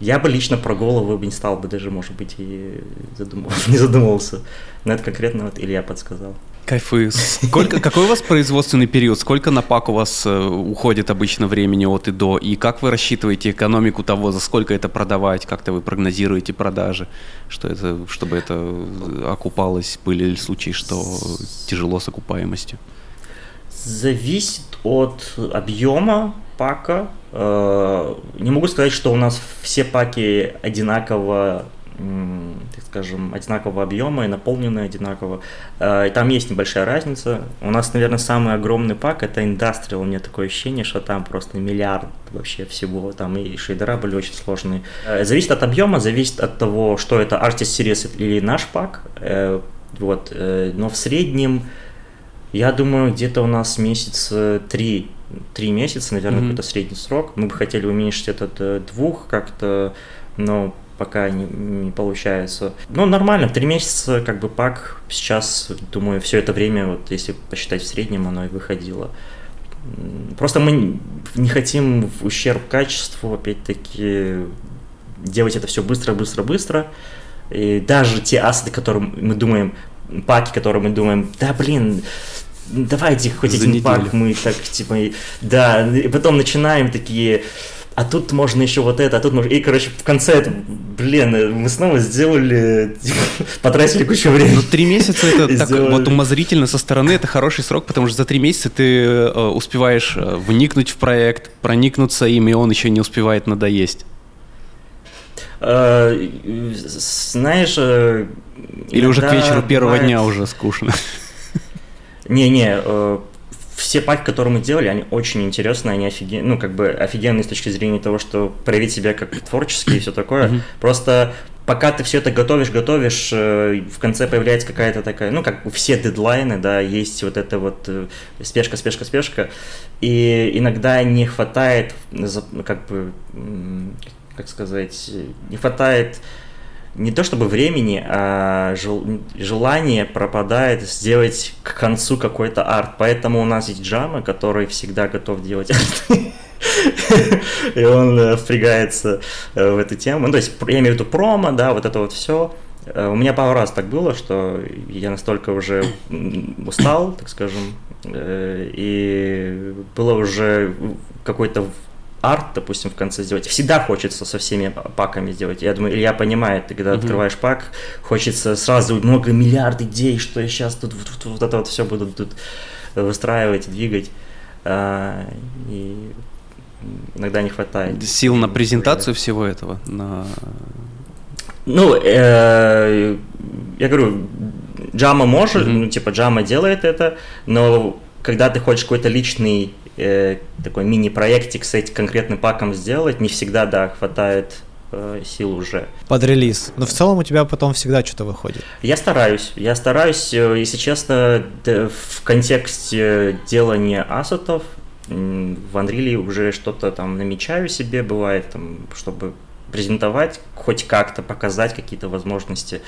S2: я бы лично про голову бы не стал бы даже, может быть, и задумал, [laughs] не задумывался. Но это конкретно вот Илья подсказал.
S3: Кайфы. Сколько, какой у вас производственный период? Сколько на пак у вас э, уходит обычно времени от и до? И как вы рассчитываете экономику того, за сколько это продавать? Как-то вы прогнозируете продажи? Что это, чтобы это окупалось? Были ли случаи, что тяжело с окупаемостью?
S2: Зависит от объема пака. Э, Не могу сказать, что у нас все паки одинаково, так скажем, одинакового объема и наполнены одинаково. Э, и Там есть небольшая разница. У нас, наверное, самый огромный пак это Industrial. У меня такое ощущение, что там просто миллиард вообще всего. Там и шейдера были очень сложные. Э, Зависит от объема, зависит от того, что это Artist Series или наш пак. Вот. Но в среднем Я думаю, где-то у нас месяц три, три месяца, наверное, mm-hmm. какой-то средний срок. Мы бы хотели уменьшить это до двух как-то, но пока не, не получается. Ну, нормально, три месяца как бы пак. Сейчас, думаю, все это время, вот если посчитать в среднем, оно и выходило. Просто мы не хотим в ущерб качеству, опять-таки, делать это все быстро, быстро, быстро. И даже те ассеты, которые мы думаем, паки, которые мы думаем, да блин, давайте хоть один пак мы так, типа, да, и потом начинаем такие, а тут можно еще вот это, а тут можно... И, короче, в конце это, блин, мы снова сделали, типа, [laughs] потратили кучу времени. Ну,
S3: три месяца это так вот умозрительно со стороны, это хороший срок, потому что за три месяца ты э, успеваешь э, вникнуть в проект, проникнуться им, и он еще не успевает надоесть.
S2: Э, знаешь...
S3: Или уже к вечеру первого дня уже скучно. [laughs]
S2: Не-не, все паки, которые мы делали, они очень интересные, они офиген... ну, как бы офигенные с точки зрения того, что проявить себя как творчески и все такое. Просто пока ты все это готовишь, готовишь, э, в конце появляется какая-то такая, ну, как все дедлайны, да, есть вот это вот э, спешка, спешка, спешка, и иногда не хватает, как бы, как сказать, не хватает не то чтобы времени, а жел, желание пропадает сделать к концу какой-то арт. Поэтому у нас есть Джама, который всегда готов делать арт. [laughs] И он э, впрягается э, в эту тему. Ну, то есть, я имею в виду промо, да, вот это вот все. Э, у меня пару раз так было, что я настолько уже устал, так скажем, и было уже какой-то арт, допустим, в конце сделать. Всегда хочется со всеми паками сделать. Я думаю, Илья понимает, ты когда mm-hmm. открываешь пак, хочется сразу много миллиард идей, что я сейчас тут вот, вот это вот все буду тут выстраивать, двигать. А, и иногда не хватает.
S3: Сил на презентацию всего этого? На...
S2: Ну, э, я говорю, Джама может, mm-hmm. ну, типа, Джама делает это, но когда ты хочешь какой-то личный э, такой мини-проектик с этим конкретным паком сделать, не всегда, да, хватает э, сил уже.
S1: Под релиз. Но в целом у тебя потом всегда что-то выходит.
S2: Я стараюсь. Я стараюсь, э, если честно, в контексте делания ассетов в Unreal уже что-то там намечаю себе, бывает, там, чтобы презентовать, хоть как-то показать какие-то возможности.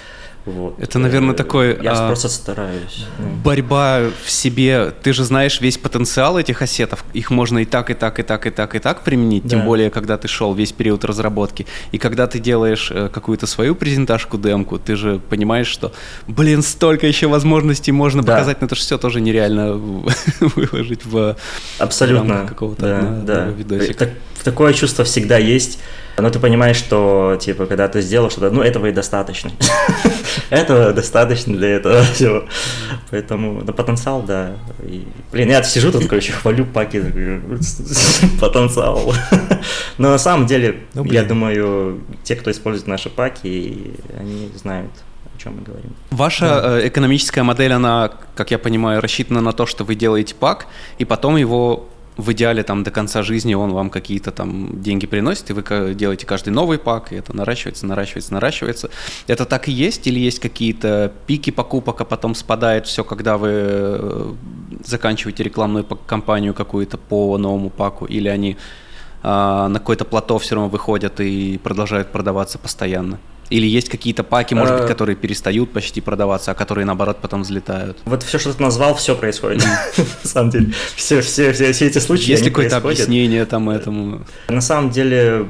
S2: Вот.
S3: Это, наверное, такой...
S2: Я а, просто стараюсь.
S3: Борьба в себе. Ты же знаешь весь потенциал этих ассетов. Их можно и так, и так, и так, и так, и так применить. Да. Тем более, когда ты шел весь период разработки. И когда ты делаешь э, какую-то свою презентажку, демку, ты же понимаешь, что, блин, столько еще возможностей можно да. показать, но это же все тоже нереально [laughs] выложить в
S2: Абсолютно.
S3: какого-то
S2: да, да. видосика. Такое чувство всегда есть. Но ты понимаешь, что, типа, когда ты сделал что-то, ну, этого и достаточно. [laughs] Этого достаточно для этого всего. Поэтому, да, потенциал, да. блин, я сижу тут, короче, хвалю паки, [laughs] потенциал. Но на самом деле, ну, я думаю, те, кто использует наши паки, они знают, о чем мы говорим.
S3: Ваша да. Э, экономическая модель, она, как я понимаю, рассчитана на то, что вы делаете пак, и потом его в идеале там до конца жизни он вам какие-то там деньги приносит, и вы делаете каждый новый пак, и это наращивается, наращивается, наращивается. Это так и есть, или есть какие-то пики покупок, а потом спадает все, когда вы э, заканчиваете рекламную кампанию какую-то по новому паку, или они а, на какое-то плато все равно выходят и продолжают продаваться постоянно? Или есть какие-то паки, может быть, э. которые перестают почти продаваться, а которые, наоборот, потом взлетают?
S2: Вот все, что ты назвал, все происходит. [laughs] На самом деле. Все, все, все, эти случаи
S3: Есть какое-то объяснение там этому?
S2: На самом деле,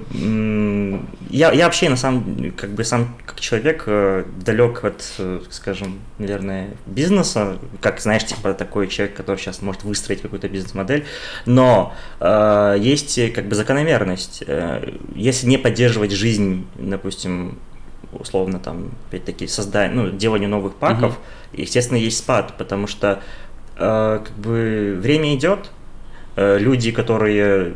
S2: я, я вообще, на самом как бы сам как человек э, далек от, э, скажем, наверное, бизнеса, как, знаешь, типа такой человек, который сейчас может выстроить какую-то бизнес-модель, но э, есть как бы закономерность. Если не поддерживать жизнь, допустим, условно там, опять-таки, создание, ну, деланию новых паков, uh-huh. естественно, есть спад, потому что э, как бы время идет, э, люди, которые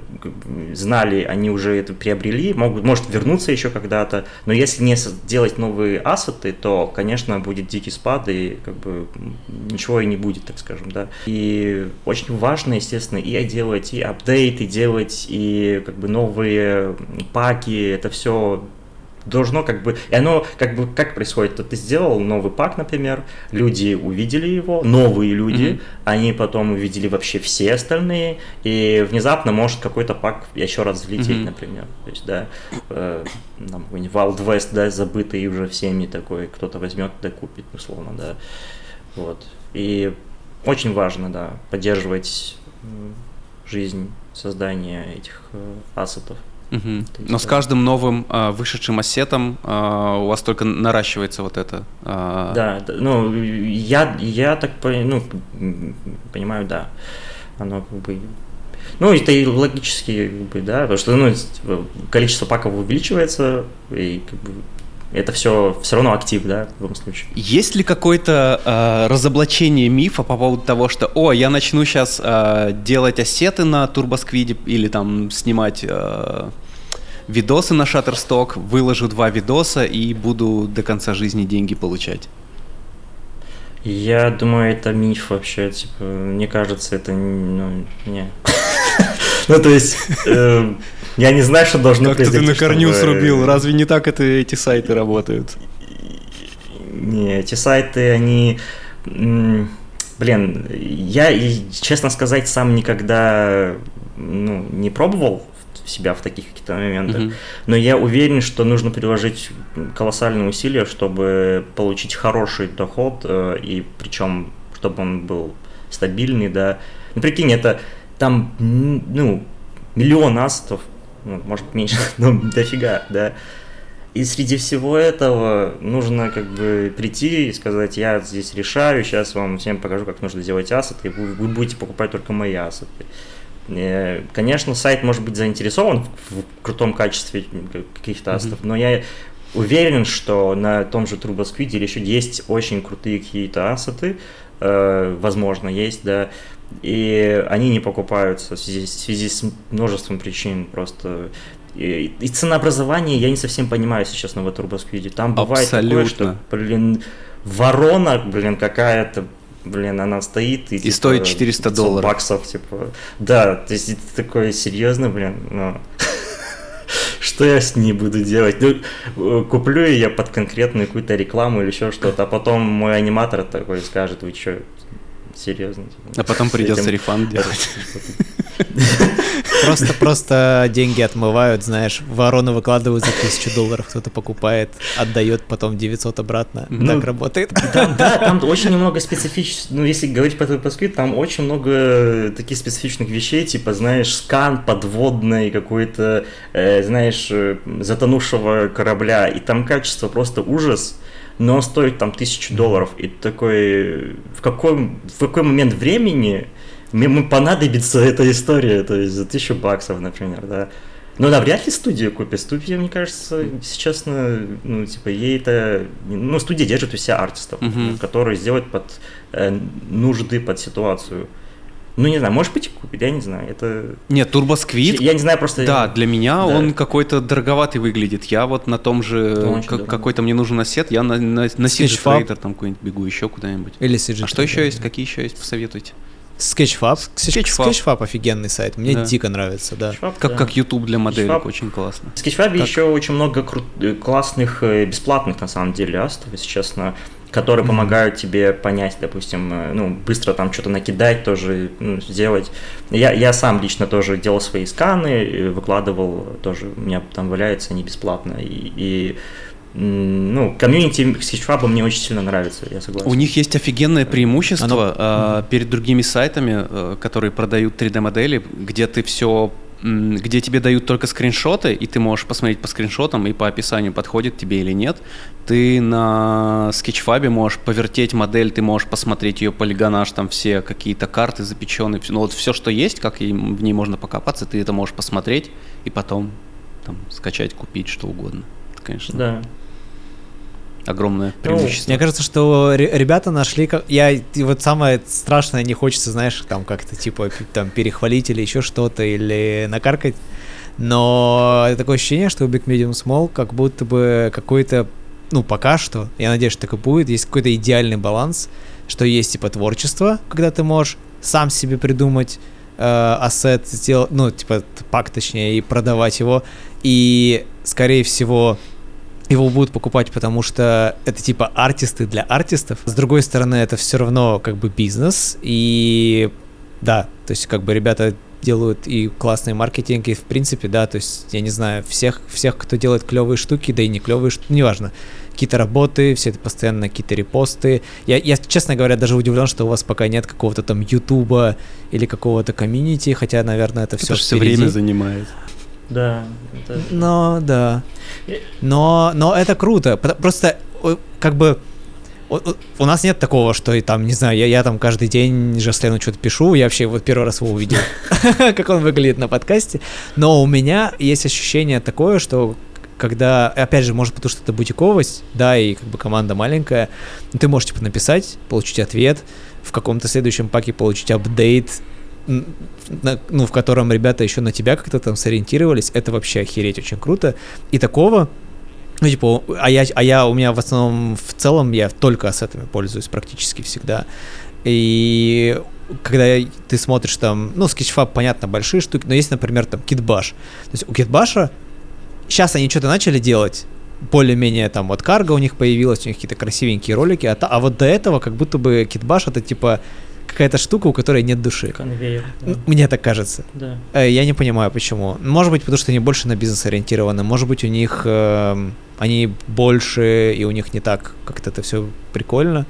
S2: знали, они уже это приобрели, могут, может вернуться еще когда-то, но если не делать новые ассеты, то, конечно, будет дикий спад, и как бы ничего и не будет, так скажем, да. И очень важно, естественно, и делать, и апдейты делать, и как бы новые паки, это все должно как бы, и оно как бы, как происходит, то ты сделал новый пак, например, люди увидели его, новые люди, mm-hmm. они потом увидели вообще все остальные, и внезапно может какой-то пак еще раз взлететь, mm-hmm. например, то есть, да, э, там, Wild West, да, забытый уже всеми такой, кто-то возьмет, да, купит, условно, да, вот, и очень важно, да, поддерживать жизнь создания этих э, ассетов.
S3: Угу. Но с каждым новым э, вышедшим ассетом э, у вас только наращивается вот это.
S2: Э... Да, ну я я так ну понимаю, да, оно как бы ну, это и логически, как бы, да, потому что ну, количество паков увеличивается, и как бы, это все все равно актив, да, в любом случае.
S3: Есть ли какое-то э, разоблачение мифа по поводу того, что, о, я начну сейчас э, делать ассеты на турбосквиде или там снимать э, видосы на Shutterstock, выложу два видоса и буду до конца жизни деньги получать?
S2: Я думаю, это миф вообще, типа, мне кажется, это, ну, не. [laughs] Ну, то есть, э, я не знаю, что должно
S3: как произойти. Как ты на корню чтобы... срубил, разве не так это эти сайты работают?
S2: Не, эти сайты, они... Блин, я, честно сказать, сам никогда ну, не пробовал себя в таких каких-то моментах. Mm-hmm. Но я уверен, что нужно приложить колоссальные усилия, чтобы получить хороший доход, э, и причем, чтобы он был стабильный, да. Ну, прикинь, это там, ну, миллион астов, ну, может меньше, [laughs] но дофига, да. И среди всего этого нужно как бы прийти и сказать, я здесь решаю, сейчас вам всем покажу, как нужно делать ассеты, и вы, вы будете покупать только мои ассеты. Э, конечно, сайт может быть заинтересован в крутом качестве каких-то ассетов, mm-hmm. но я уверен, что на том же TrueBuzzFeed еще есть очень крутые какие-то ассеты, э, возможно, есть, да, и они не покупаются в связи, в связи с множеством причин просто. И, и ценообразование я не совсем понимаю, честно, в Турбосквиде. Там бывает Абсолютно. такое, что, блин, ворона, блин, какая-то, блин, она стоит
S3: и, и типа, стоит 400 долларов.
S2: баксов, типа. Да, то есть это такое серьезно, блин, ну [laughs] что я с ней буду делать? Ну, куплю я под конкретную какую-то рекламу или еще что-то, а потом мой аниматор такой скажет, вы что, серьезно.
S3: А потом придется этим... рефанд [laughs] делать.
S1: Просто, просто деньги отмывают, знаешь, ворону выкладывают за тысячу долларов, кто-то покупает, отдает потом 900 обратно. Ну, так работает.
S2: Да, да, там очень много специфичных, ну, если говорить по TypeScript, там очень много таких специфичных вещей, типа, знаешь, скан подводный какой-то, э, знаешь, э, затонувшего корабля, и там качество просто ужас но он стоит там тысячу долларов. И такой, в какой, в какой момент времени мне понадобится эта история, то есть за тысячу баксов, например, да. Но навряд ли студию купит. Студия, мне кажется, если честно, ну, типа, ей это... Ну, студия держит у себя артистов, uh-huh. которые сделают под э, нужды, под ситуацию. Ну, не знаю, может быть, купит, я не знаю. Это...
S3: Нет, турбосквид.
S2: Я не знаю, просто...
S3: Да, для меня да. он какой-то дороговатый выглядит. Я вот на том же, как, какой-то мне нужен осет, я на, на, на CG там какой-нибудь бегу, еще куда-нибудь.
S1: Или CG
S3: А что еще есть? Какие еще есть? Посоветуйте.
S1: Sketchfab. Sketchfab. Sketchfab офигенный сайт. Мне да. дико нравится, да.
S3: Sketchfab, как, да. как YouTube для моделек, Sketchfab. очень классно.
S2: В Sketchfab как... еще очень много кру- классных э, бесплатных, на самом деле, астов, если честно которые mm-hmm. помогают тебе понять, допустим, э, ну, быстро там что-то накидать, тоже ну, сделать. Я, я сам лично тоже делал свои сканы, выкладывал, тоже у меня там валяются они бесплатно. И, и ну, комьюнити Sketchfab мне очень сильно нравится, я согласен.
S3: У них есть офигенное преимущество Оно... э, перед другими сайтами, э, которые продают 3D-модели, где ты все где тебе дают только скриншоты, и ты можешь посмотреть по скриншотам и по описанию, подходит тебе или нет. Ты на скетчфабе можешь повертеть модель, ты можешь посмотреть ее полигонаж, там все какие-то карты запеченные, ну вот все, что есть, как в ней можно покопаться, ты это можешь посмотреть и потом там скачать, купить, что угодно. Это, конечно.
S2: Да
S3: огромное ну, преимущество.
S1: Мне кажется, что ребята нашли, как я вот самое страшное не хочется, знаешь, там как-то типа там перехвалить или еще что-то или накаркать, но такое ощущение, что у Big Medium Small как будто бы какой-то, ну пока что, я надеюсь, что так и будет, есть какой-то идеальный баланс, что есть типа творчество, когда ты можешь сам себе придумать э, ассет, сделать, ну типа пак точнее и продавать его, и скорее всего его будут покупать, потому что это типа артисты для артистов. С другой стороны, это все равно как бы бизнес, и да, то есть как бы ребята делают и классный маркетинг, и в принципе, да, то есть, я не знаю, всех, всех кто делает клевые штуки, да и не клевые штуки, неважно, какие-то работы, все это постоянно какие-то репосты. Я, я, честно говоря, даже удивлен, что у вас пока нет какого-то там Ютуба или какого-то комьюнити, хотя, наверное, это, это все
S3: все время занимает.
S2: Да.
S1: Это... Но, да. Но, но это круто. Просто, как бы, у нас нет такого, что и там, не знаю, я, я там каждый день Жаслену что-то пишу, я вообще вот первый раз его увидел, [laughs] как он выглядит на подкасте, но у меня есть ощущение такое, что когда, опять же, может потому что это бутиковость, да, и как бы команда маленькая, ты можешь, типа, написать, получить ответ, в каком-то следующем паке получить апдейт, ну, в котором ребята еще на тебя как-то там сориентировались, это вообще охереть очень круто. И такого ну, типа, а я, а я, у меня в основном, в целом, я только ассетами пользуюсь практически всегда. И когда ты смотришь там, ну, Sketchfab, понятно, большие штуки, но есть, например, там Kitbash. То есть у Kitbash сейчас они что-то начали делать, более-менее там вот карга у них появилась, у них какие-то красивенькие ролики, а, а вот до этого как будто бы Kitbash это типа какая-то штука, у которой нет души.
S2: Конвейер. Да.
S1: Мне так кажется.
S2: Да.
S1: Э, я не понимаю, почему. Может быть, потому что они больше на бизнес ориентированы. Может быть, у них э, они больше, и у них не так как-то это все прикольно.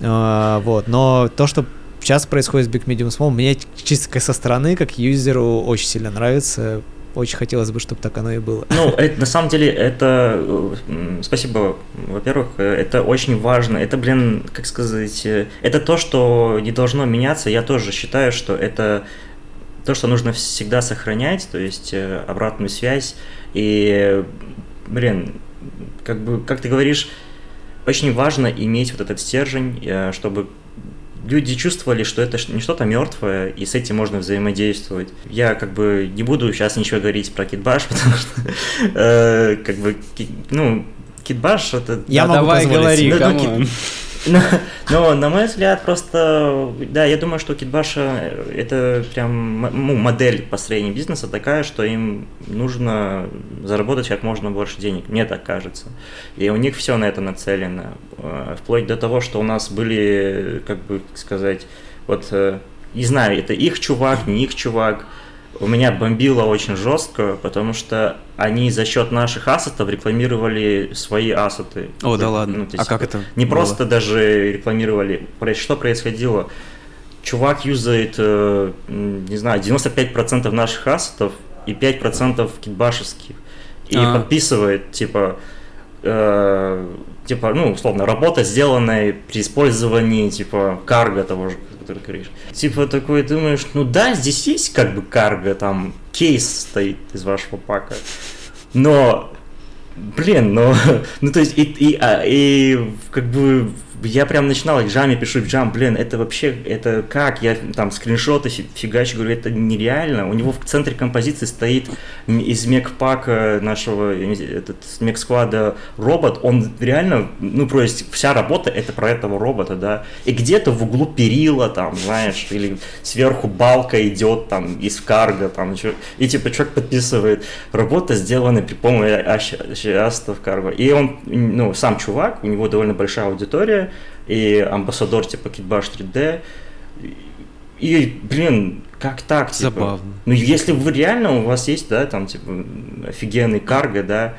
S1: Э, вот. Но то, что сейчас происходит с Big Medium Small, мне чисто со стороны, как юзеру, очень сильно нравится очень хотелось бы, чтобы так оно и было.
S2: Ну, это, на самом деле, это... Спасибо, во-первых, это очень важно. Это, блин, как сказать... Э, это то, что не должно меняться. Я тоже считаю, что это то, что нужно всегда сохранять, то есть э, обратную связь. И, блин, как бы, как ты говоришь, очень важно иметь вот этот стержень, э, чтобы люди чувствовали, что это не что-то мертвое, и с этим можно взаимодействовать. Я как бы не буду сейчас ничего говорить про китбаш, [laughs] потому что э, как бы, ну, китбаш это...
S1: Я да, могу давай говори, ну, ну, [laughs]
S2: но, на мой взгляд, просто, да, я думаю, что Китбаша это прям ну, модель построения бизнеса такая, что им нужно заработать как можно больше денег, мне так кажется. И у них все на это нацелено. Э, вплоть до того, что у нас были, как бы сказать, вот, э, не знаю, это их чувак, не их чувак, у меня бомбило очень жестко, потому что они за счет наших ассетов рекламировали свои ассеты.
S3: О, да ладно. Ну, а как это?
S2: Не было? просто даже рекламировали. Что происходило? Чувак юзает, э, не знаю, 95% наших ассетов и 5% китбашевских. И а. подписывает, типа, э, типа, ну, условно, работа, сделанная при использовании, типа, карга того же, который говоришь. Типа такой думаешь, ну да, здесь есть как бы карго, там кейс стоит из вашего пака, но, блин, ну, [laughs] ну то есть и, и, а, и как бы я прям начинал, Джаме пишу, Джам, блин, это вообще, это как? Я там скриншоты фигачу, говорю, это нереально. У него в центре композиции стоит из мекпака нашего, этот мек-склада робот, он реально, ну, то есть вся работа это про этого робота, да. И где-то в углу перила там, знаешь, или сверху балка идет там из карга, там, и типа человек подписывает, работа сделана при помощи астов карго. И он, ну, сам чувак, у него довольно большая аудитория, и амбассадор типа Kitbash 3D. И, блин, как так?
S3: Типа? Забавно.
S2: Ну, если вы реально, у вас есть, да, там, типа, офигенный карго, да,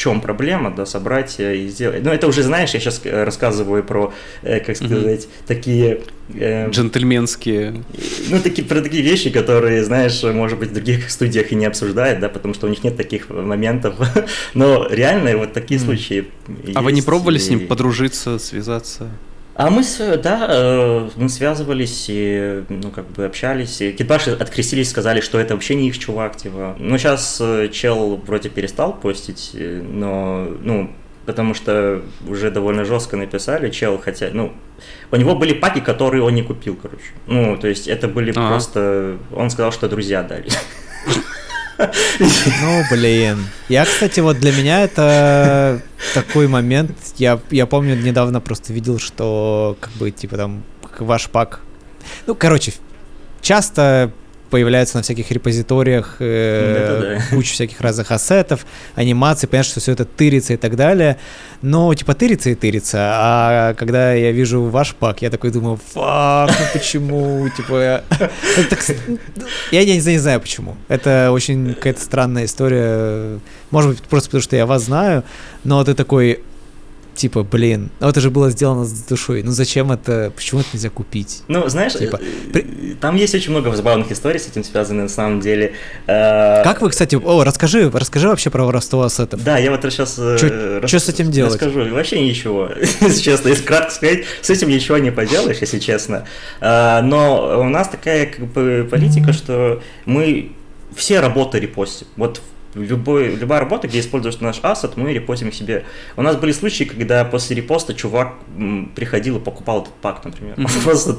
S2: чем проблема, да, собрать и сделать. Ну, это уже, знаешь, я сейчас э, рассказываю про, э, как сказать, mm-hmm. такие...
S3: Э, Джентльменские.
S2: Ну, такие, про такие вещи, которые, знаешь, может быть, в других студиях и не обсуждают, да, потому что у них нет таких моментов. [laughs] Но реально вот такие mm-hmm. случаи
S3: А вы не пробовали и... с ним подружиться, связаться?
S2: А мы, да, э, мы связывались и, ну, как бы общались. И Китбаши открестились, сказали, что это вообще не их чувак, типа. Ну, сейчас э, чел вроде перестал постить, э, но, ну, потому что уже довольно жестко написали, чел, хотя, ну, у него были паки, которые он не купил, короче. Ну, то есть это были а просто... Он сказал, что друзья дали. [laughs]
S1: Ну, блин. Я, кстати, вот для меня это такой момент. Я, я помню, недавно просто видел, что как бы, типа, там, ваш пак... Ну, короче, часто появляются на всяких репозиториях э,
S2: Да-да-да.
S1: куча всяких разных ассетов, анимаций, понятно, что все это тырится и так далее, но типа тырится и тырится, а когда я вижу ваш пак, я такой думаю, фак, ну почему, [laughs] типа, я... не, не знаю почему, это очень какая-то странная история, может быть просто потому, что я вас знаю, но ты такой, типа, блин, ну это же было сделано с душой, ну зачем это, почему это нельзя купить?
S2: Ну, знаешь,
S1: Типа,
S2: э, там есть очень много забавных историй с этим связанных на самом деле. Э,
S1: Как вы, кстати, о, расскажи, расскажи вообще про воровство ассетов.
S2: Да, я вот сейчас...
S1: Чё- чё с этим делать?
S2: Расскажу. Вообще ничего, [laughs] если честно. Если кратко сказать, с этим ничего не поделаешь, если честно. Но у нас такая как бы политика, что мы все работы репостим. Вот любой, любая работа, где используешь наш ассет, мы репостим к себе. У нас были случаи, когда после репоста чувак приходил и покупал этот пак, например. [laughs] Просто,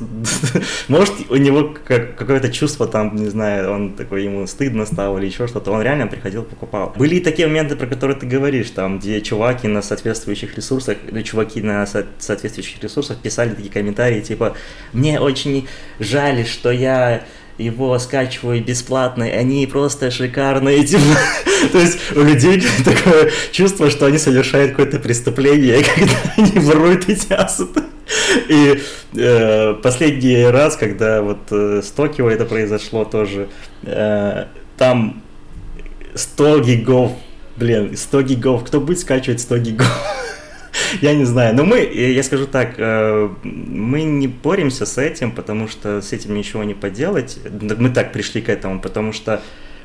S2: может, у него как- какое-то чувство там, не знаю, он такой, ему стыдно стало или еще что-то, он реально приходил, покупал. Были и такие моменты, про которые ты говоришь, там, где чуваки на соответствующих ресурсах, ну, чуваки на со- соответствующих ресурсах писали такие комментарии, типа, мне очень жаль, что я его скачиваю бесплатно, и они просто шикарные, [laughs] типа. То есть у людей [laughs] такое чувство, что они совершают какое-то преступление, [laughs] когда они воруют эти ассеты. И э, последний раз, когда вот э, с Токио это произошло тоже, э, там 100 гигов, блин, 100 гигов, кто будет скачивать 100 гигов? [laughs] Я не знаю, но мы, я скажу так, э, мы не боремся с этим, потому что с этим ничего не поделать. Мы так пришли к этому, потому что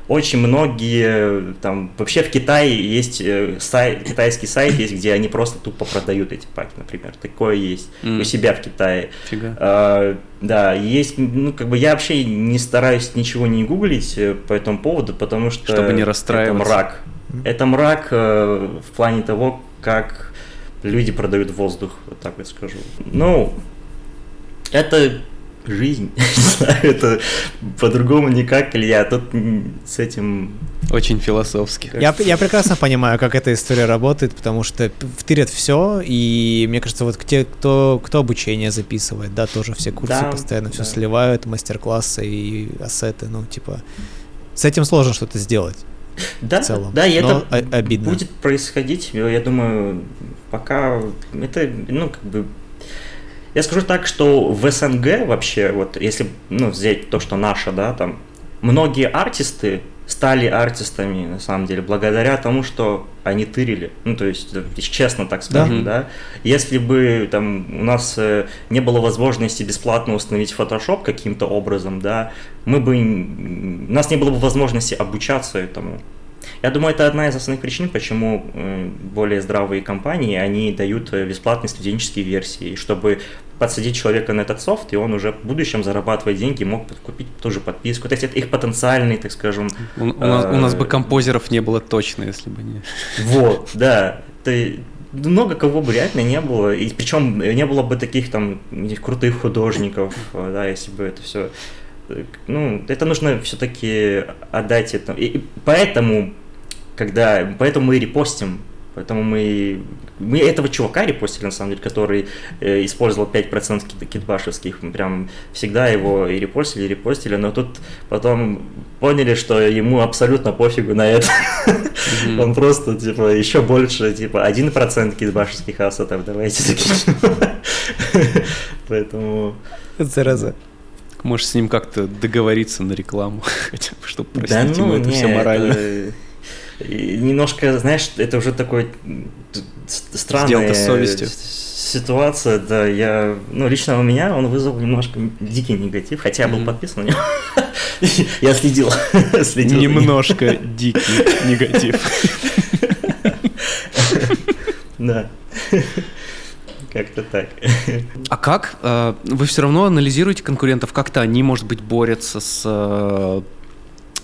S2: очень многие, там, вообще в Китае есть э, сайт, китайский сайт есть, где они просто тупо продают эти паки, например. Такое есть
S3: М.
S2: у себя в Китае.
S3: Фига.
S2: А, да, есть, ну, как бы я вообще не стараюсь ничего не гуглить э, по этому поводу, потому что
S3: Чтобы не
S2: это
S3: расстраиваться.
S2: мрак. Это мрак э, в плане того, как люди продают воздух, вот так вот скажу. Ну, это жизнь, [laughs] не знаю, это по-другому никак, Илья, тут м, с этим...
S3: Очень философски.
S1: Я, я прекрасно понимаю, как эта история работает, потому что втырят все, и мне кажется, вот те, кто, кто обучение записывает, да, тоже все курсы
S2: Да,
S1: постоянно все
S2: да.
S1: сливают, мастер-классы и ассеты, ну, типа, с этим сложно что-то сделать
S2: Да,
S1: в целом.
S2: да, и
S1: но
S2: это
S1: о- обидно.
S2: будет происходить, э, я думаю, пока это, ну, как бы... Я скажу так, что в СНГ вообще, вот если ну, взять то, что наше, да, там, многие артисты стали артистами, на самом деле, благодаря тому, что они тырили. Ну, то есть, честно так скажем,
S3: Да.
S2: да. Если бы там у нас э, не было возможности бесплатно установить Photoshop каким-то образом, да, мы бы... У нас не было бы возможности обучаться этому. Я думаю, это одна из основных причин, почему э, более здравые компании, они дают э, бесплатные студенческие версии, чтобы подсадить человека на этот софт, и он уже в будущем зарабатывать деньги, мог купить тоже подписку. То есть это их потенциальный, так скажем,
S3: У, у нас, у нас бы
S2: э,
S3: композеров не было точно, если бы не... [laughs]
S2: вот, да. Ты много кого бы реально не было, и причем не было бы таких там крутых художников, да, если бы это все, ну, это нужно все-таки отдать это, и поэтому, когда, поэтому мы репостим, поэтому мы, мы этого чувака репостили, на самом деле, который э, использовал 5% кит- китбашевских, мы прям всегда его и репостили, и репостили, но тут потом поняли, что ему абсолютно пофигу на это.
S3: Мгм.
S2: Он просто, типа, еще больше, типа, 1% китбашевских ассетов давайте закинем. Поэтому...
S1: Зараза.
S3: Можешь с ним как-то договориться на рекламу, [laughs] хотя бы, чтобы
S2: Да
S3: простить ему
S2: ну,
S3: это
S2: не,
S3: все морально.
S2: это, Немножко, знаешь, это уже такой странная ситуация, да, я, ну, лично у меня он вызвал немножко дикий негатив, хотя я был подписан на него. [laughs] Я следил, [laughs] следил.
S3: Немножко дикий негатив. [laughs]
S2: Да. Как-то так.
S3: А как? э, Вы все равно анализируете конкурентов? Как-то они, может быть, борются с, э,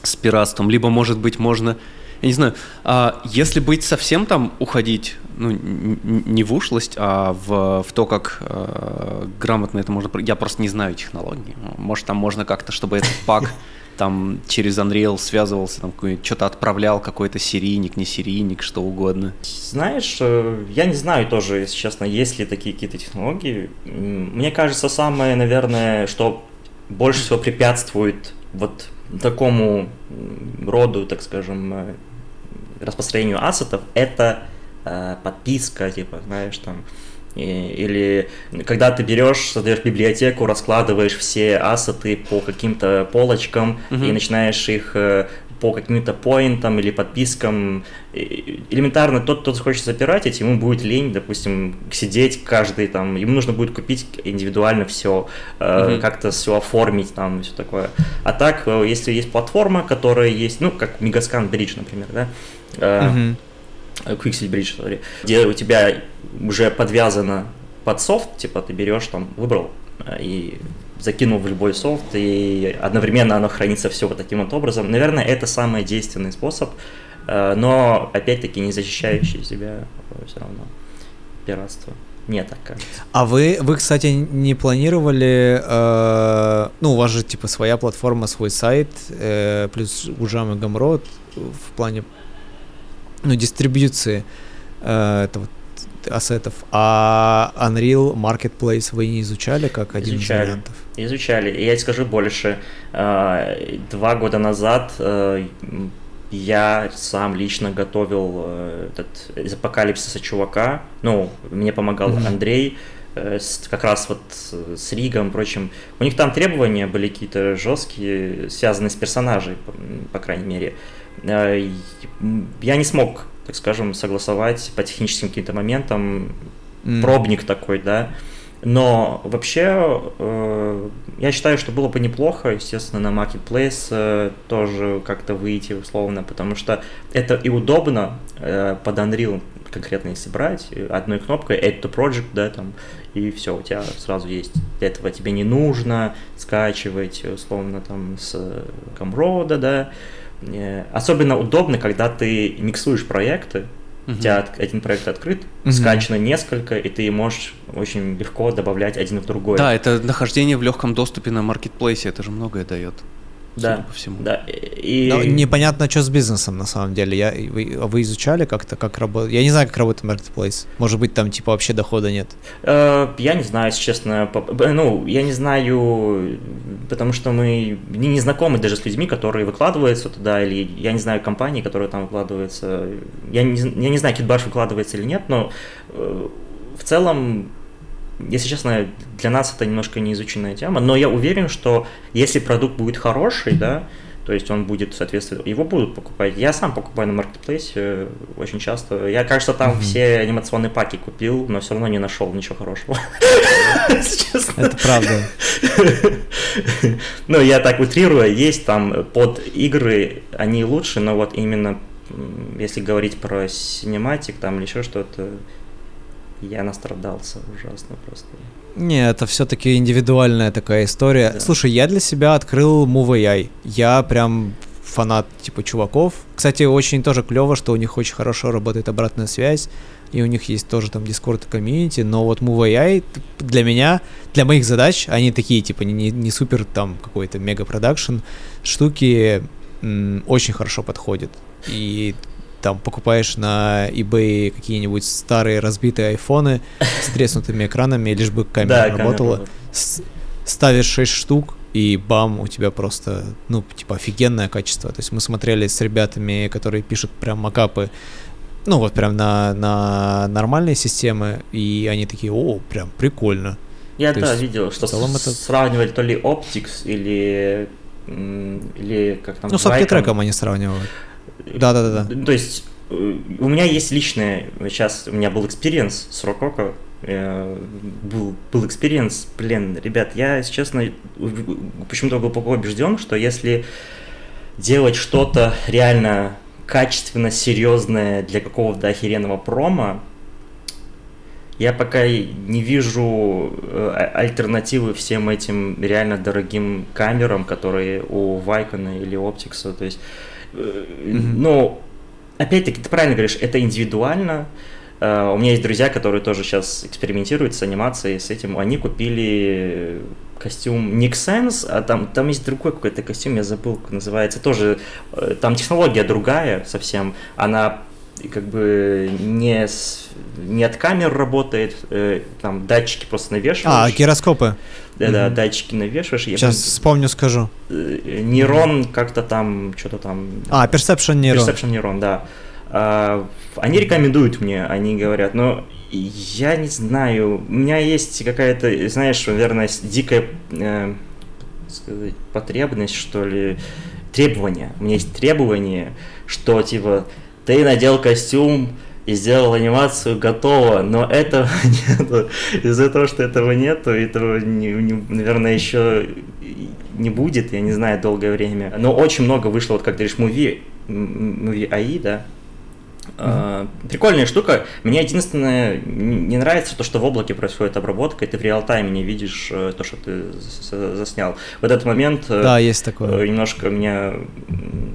S3: с пиратством? Либо, может быть, можно... Я не знаю, а если быть совсем там уходить, ну, не в ушлость, а в, в то, как э, грамотно это можно... Я просто не знаю технологий. Может, там можно как-то, чтобы этот [laughs] пак там через Unreal связывался, там что-то отправлял, какой-то серийник, не серийник, что угодно.
S2: Знаешь, э, я не знаю тоже, если честно, есть ли такие какие-то технологии. Мне кажется, самое, наверное, что больше всего препятствует вот такому роду, так скажем, э, распространению ассетов, это э, подписка, типа, знаешь, там, или когда ты берешь, создаешь библиотеку, раскладываешь все ассеты по каким-то полочкам uh-huh. и начинаешь их э, по каким-то поинтам или подпискам. Элементарно тот, кто захочет запиратить, ему будет лень, допустим, сидеть каждый там, ему нужно будет купить индивидуально все, uh-huh. как-то все оформить там, все такое. А так, э, если есть платформа, которая есть, ну, как Megascan Bridge, например, да, uh-huh Quixel Bridge, sorry, где у тебя уже подвязано под софт, типа ты берешь там, выбрал э, и закинул в любой софт, и одновременно оно хранится все вот таким вот образом. Наверное, это самый действенный способ, э, но опять-таки не защищающий себя все равно пиратство. Мне так кажется.
S1: А вы, вы, кстати, не планировали, э, ну, у вас же типа своя платформа, свой сайт, э, плюс Ужам и Гамрот в плане ну, дистрибьюции э, этого ассетов. А Unreal Marketplace вы не изучали как один изучали, из вариантов?
S2: Изучали. И я скажу больше. Э, два года назад э, я сам лично готовил э, этот из апокалипсиса чувака. Ну, мне помогал mm-hmm. Андрей как раз вот с Ригом и прочим. У них там требования были какие-то жесткие, связанные с персонажей, по, крайней мере. Я не смог, так скажем, согласовать по техническим каким-то моментам mm. пробник такой, да. Но вообще э, я считаю, что было бы неплохо, естественно, на Marketplace э, тоже как-то выйти условно, потому что это и удобно э, под Unreal конкретно если брать, одной кнопкой Add to Project, да, там, и все, у тебя сразу есть. Для этого тебе не нужно скачивать, условно, там, с Камрода, да, Э, особенно удобно, когда ты миксуешь проекты, Uh-huh. У тебя один проект открыт, uh-huh. скачано несколько, и ты можешь очень легко добавлять один в другой.
S3: Да, это нахождение в легком доступе на маркетплейсе, это же многое дает
S2: да, по всему. Да.
S1: И... Но непонятно, что с бизнесом на самом деле. Я, вы, вы изучали как-то, как работает? Я не знаю, как работает Marketplace. Может быть, там типа вообще дохода нет?
S2: Э, я не знаю, если честно. Ну, я не знаю, потому что мы не, не знакомы даже с людьми, которые выкладываются туда, или я не знаю компании, которые там выкладываются. Я не, я не знаю, Китбаш выкладывается или нет, но э, в целом если честно, для нас это немножко неизученная тема, но я уверен, что если продукт будет хороший, да, то есть он будет соответствовать, его будут покупать. Я сам покупаю на маркетплейсе э, очень часто. Я, кажется, там mm-hmm. все анимационные паки купил, но все равно не нашел ничего хорошего.
S1: Это правда.
S2: Ну, я так утрирую, есть там под игры, они лучше, но вот именно если говорить про синематик там или еще что-то, я настрадался ужасно просто.
S1: Не, это все-таки индивидуальная такая история. Да. Слушай, я для себя открыл MoveAI. Я прям фанат типа чуваков. Кстати, очень тоже клево, что у них очень хорошо работает обратная связь, и у них есть тоже там Discord и комьюнити, но вот MoveAI для меня, для моих задач, они такие типа не, не супер там какой-то мега продакшн штуки м, очень хорошо подходят. И там покупаешь на eBay какие-нибудь старые разбитые айфоны с треснутыми экранами, лишь бы камера да, работала. Камера ставишь 6 штук, и бам, у тебя просто, ну, типа, офигенное качество. То есть мы смотрели с ребятами, которые пишут прям макапы, ну, вот прям на, на нормальные системы, и они такие, о, прям прикольно.
S2: Я да, видел, что с- это... сравнивали то ли Optics или, или как там...
S1: Ну, с треком они сравнивают. Да, да, да,
S2: да. То есть э, у меня есть личное, сейчас у меня был experience с Rokoko, э, был, был experience, блин, ребят, я, если честно, почему-то глубоко убежден, что если делать что-то реально качественно, серьезное для какого-то охеренного промо, я пока не вижу э, а, альтернативы всем этим реально дорогим камерам, которые у Вайкона или Оптикса. То есть Но, опять-таки, ты правильно говоришь, это индивидуально. Uh, у меня есть друзья, которые тоже сейчас экспериментируют с анимацией, с этим. Они купили костюм Nick Sense, а там, там есть другой какой-то костюм, я забыл, как называется. Тоже, э, там технология другая совсем. Она как бы не, с, не от камер работает, э, там датчики просто навешиваешь.
S1: А, гироскопы.
S2: Да-да,
S1: Мгм.
S2: датчики навешиваешь. я
S1: Сейчас
S2: помню,
S1: вспомню, скажу.
S2: э, нейрон как-то там, что-то там...
S1: А, Perception Neuron.
S2: Perception нейрон, да. А, они рекомендуют мне, они говорят, но я не знаю, у меня есть какая-то, знаешь, наверное, дикая э, сказать, потребность, что ли, требование. У меня есть требование, что типа ты надел костюм и сделал анимацию, готово, но этого [laughs] нету. Из-за того, что этого нету, этого, не- не- наверное, еще не будет, я не знаю, долгое время. Но очень много вышло, вот как ты говоришь, муви, муви АИ, да, А, Прикольная штука. Мне единственное не нравится то, что в облаке происходит обработка, и ты в реал-тайме не видишь э, то, что ты заснял. В этот момент э,
S1: Да, есть
S2: э,
S1: такое.
S2: немножко меня,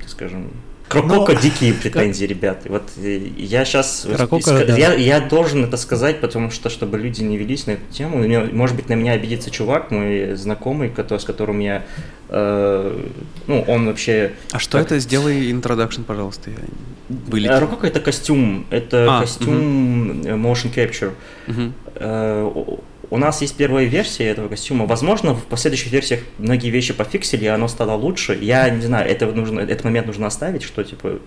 S2: скажем, Крокока
S1: Ну,
S2: дикие [laughs] претензии, ребят. Вот э, я сейчас
S1: Крокока, да.
S2: я, я должен это сказать, потому что чтобы люди не велись на эту тему. Может быть, на меня обидится чувак, мой знакомый, который, с которым я, э, ну, он вообще
S3: А что
S2: Как?
S3: это? Сделай интродакшн, пожалуйста. Я... Вылетел.
S2: Э, Рококо это костюм, это
S3: А,
S2: костюм э, motion capture.
S3: Мгм.
S2: Э, у- нас есть первая версия этого костюма. Возможно, в последующих версиях многие вещи пофиксили, и оно стало лучше. Я не знаю, это нужно, этот момент нужно оставить, что типа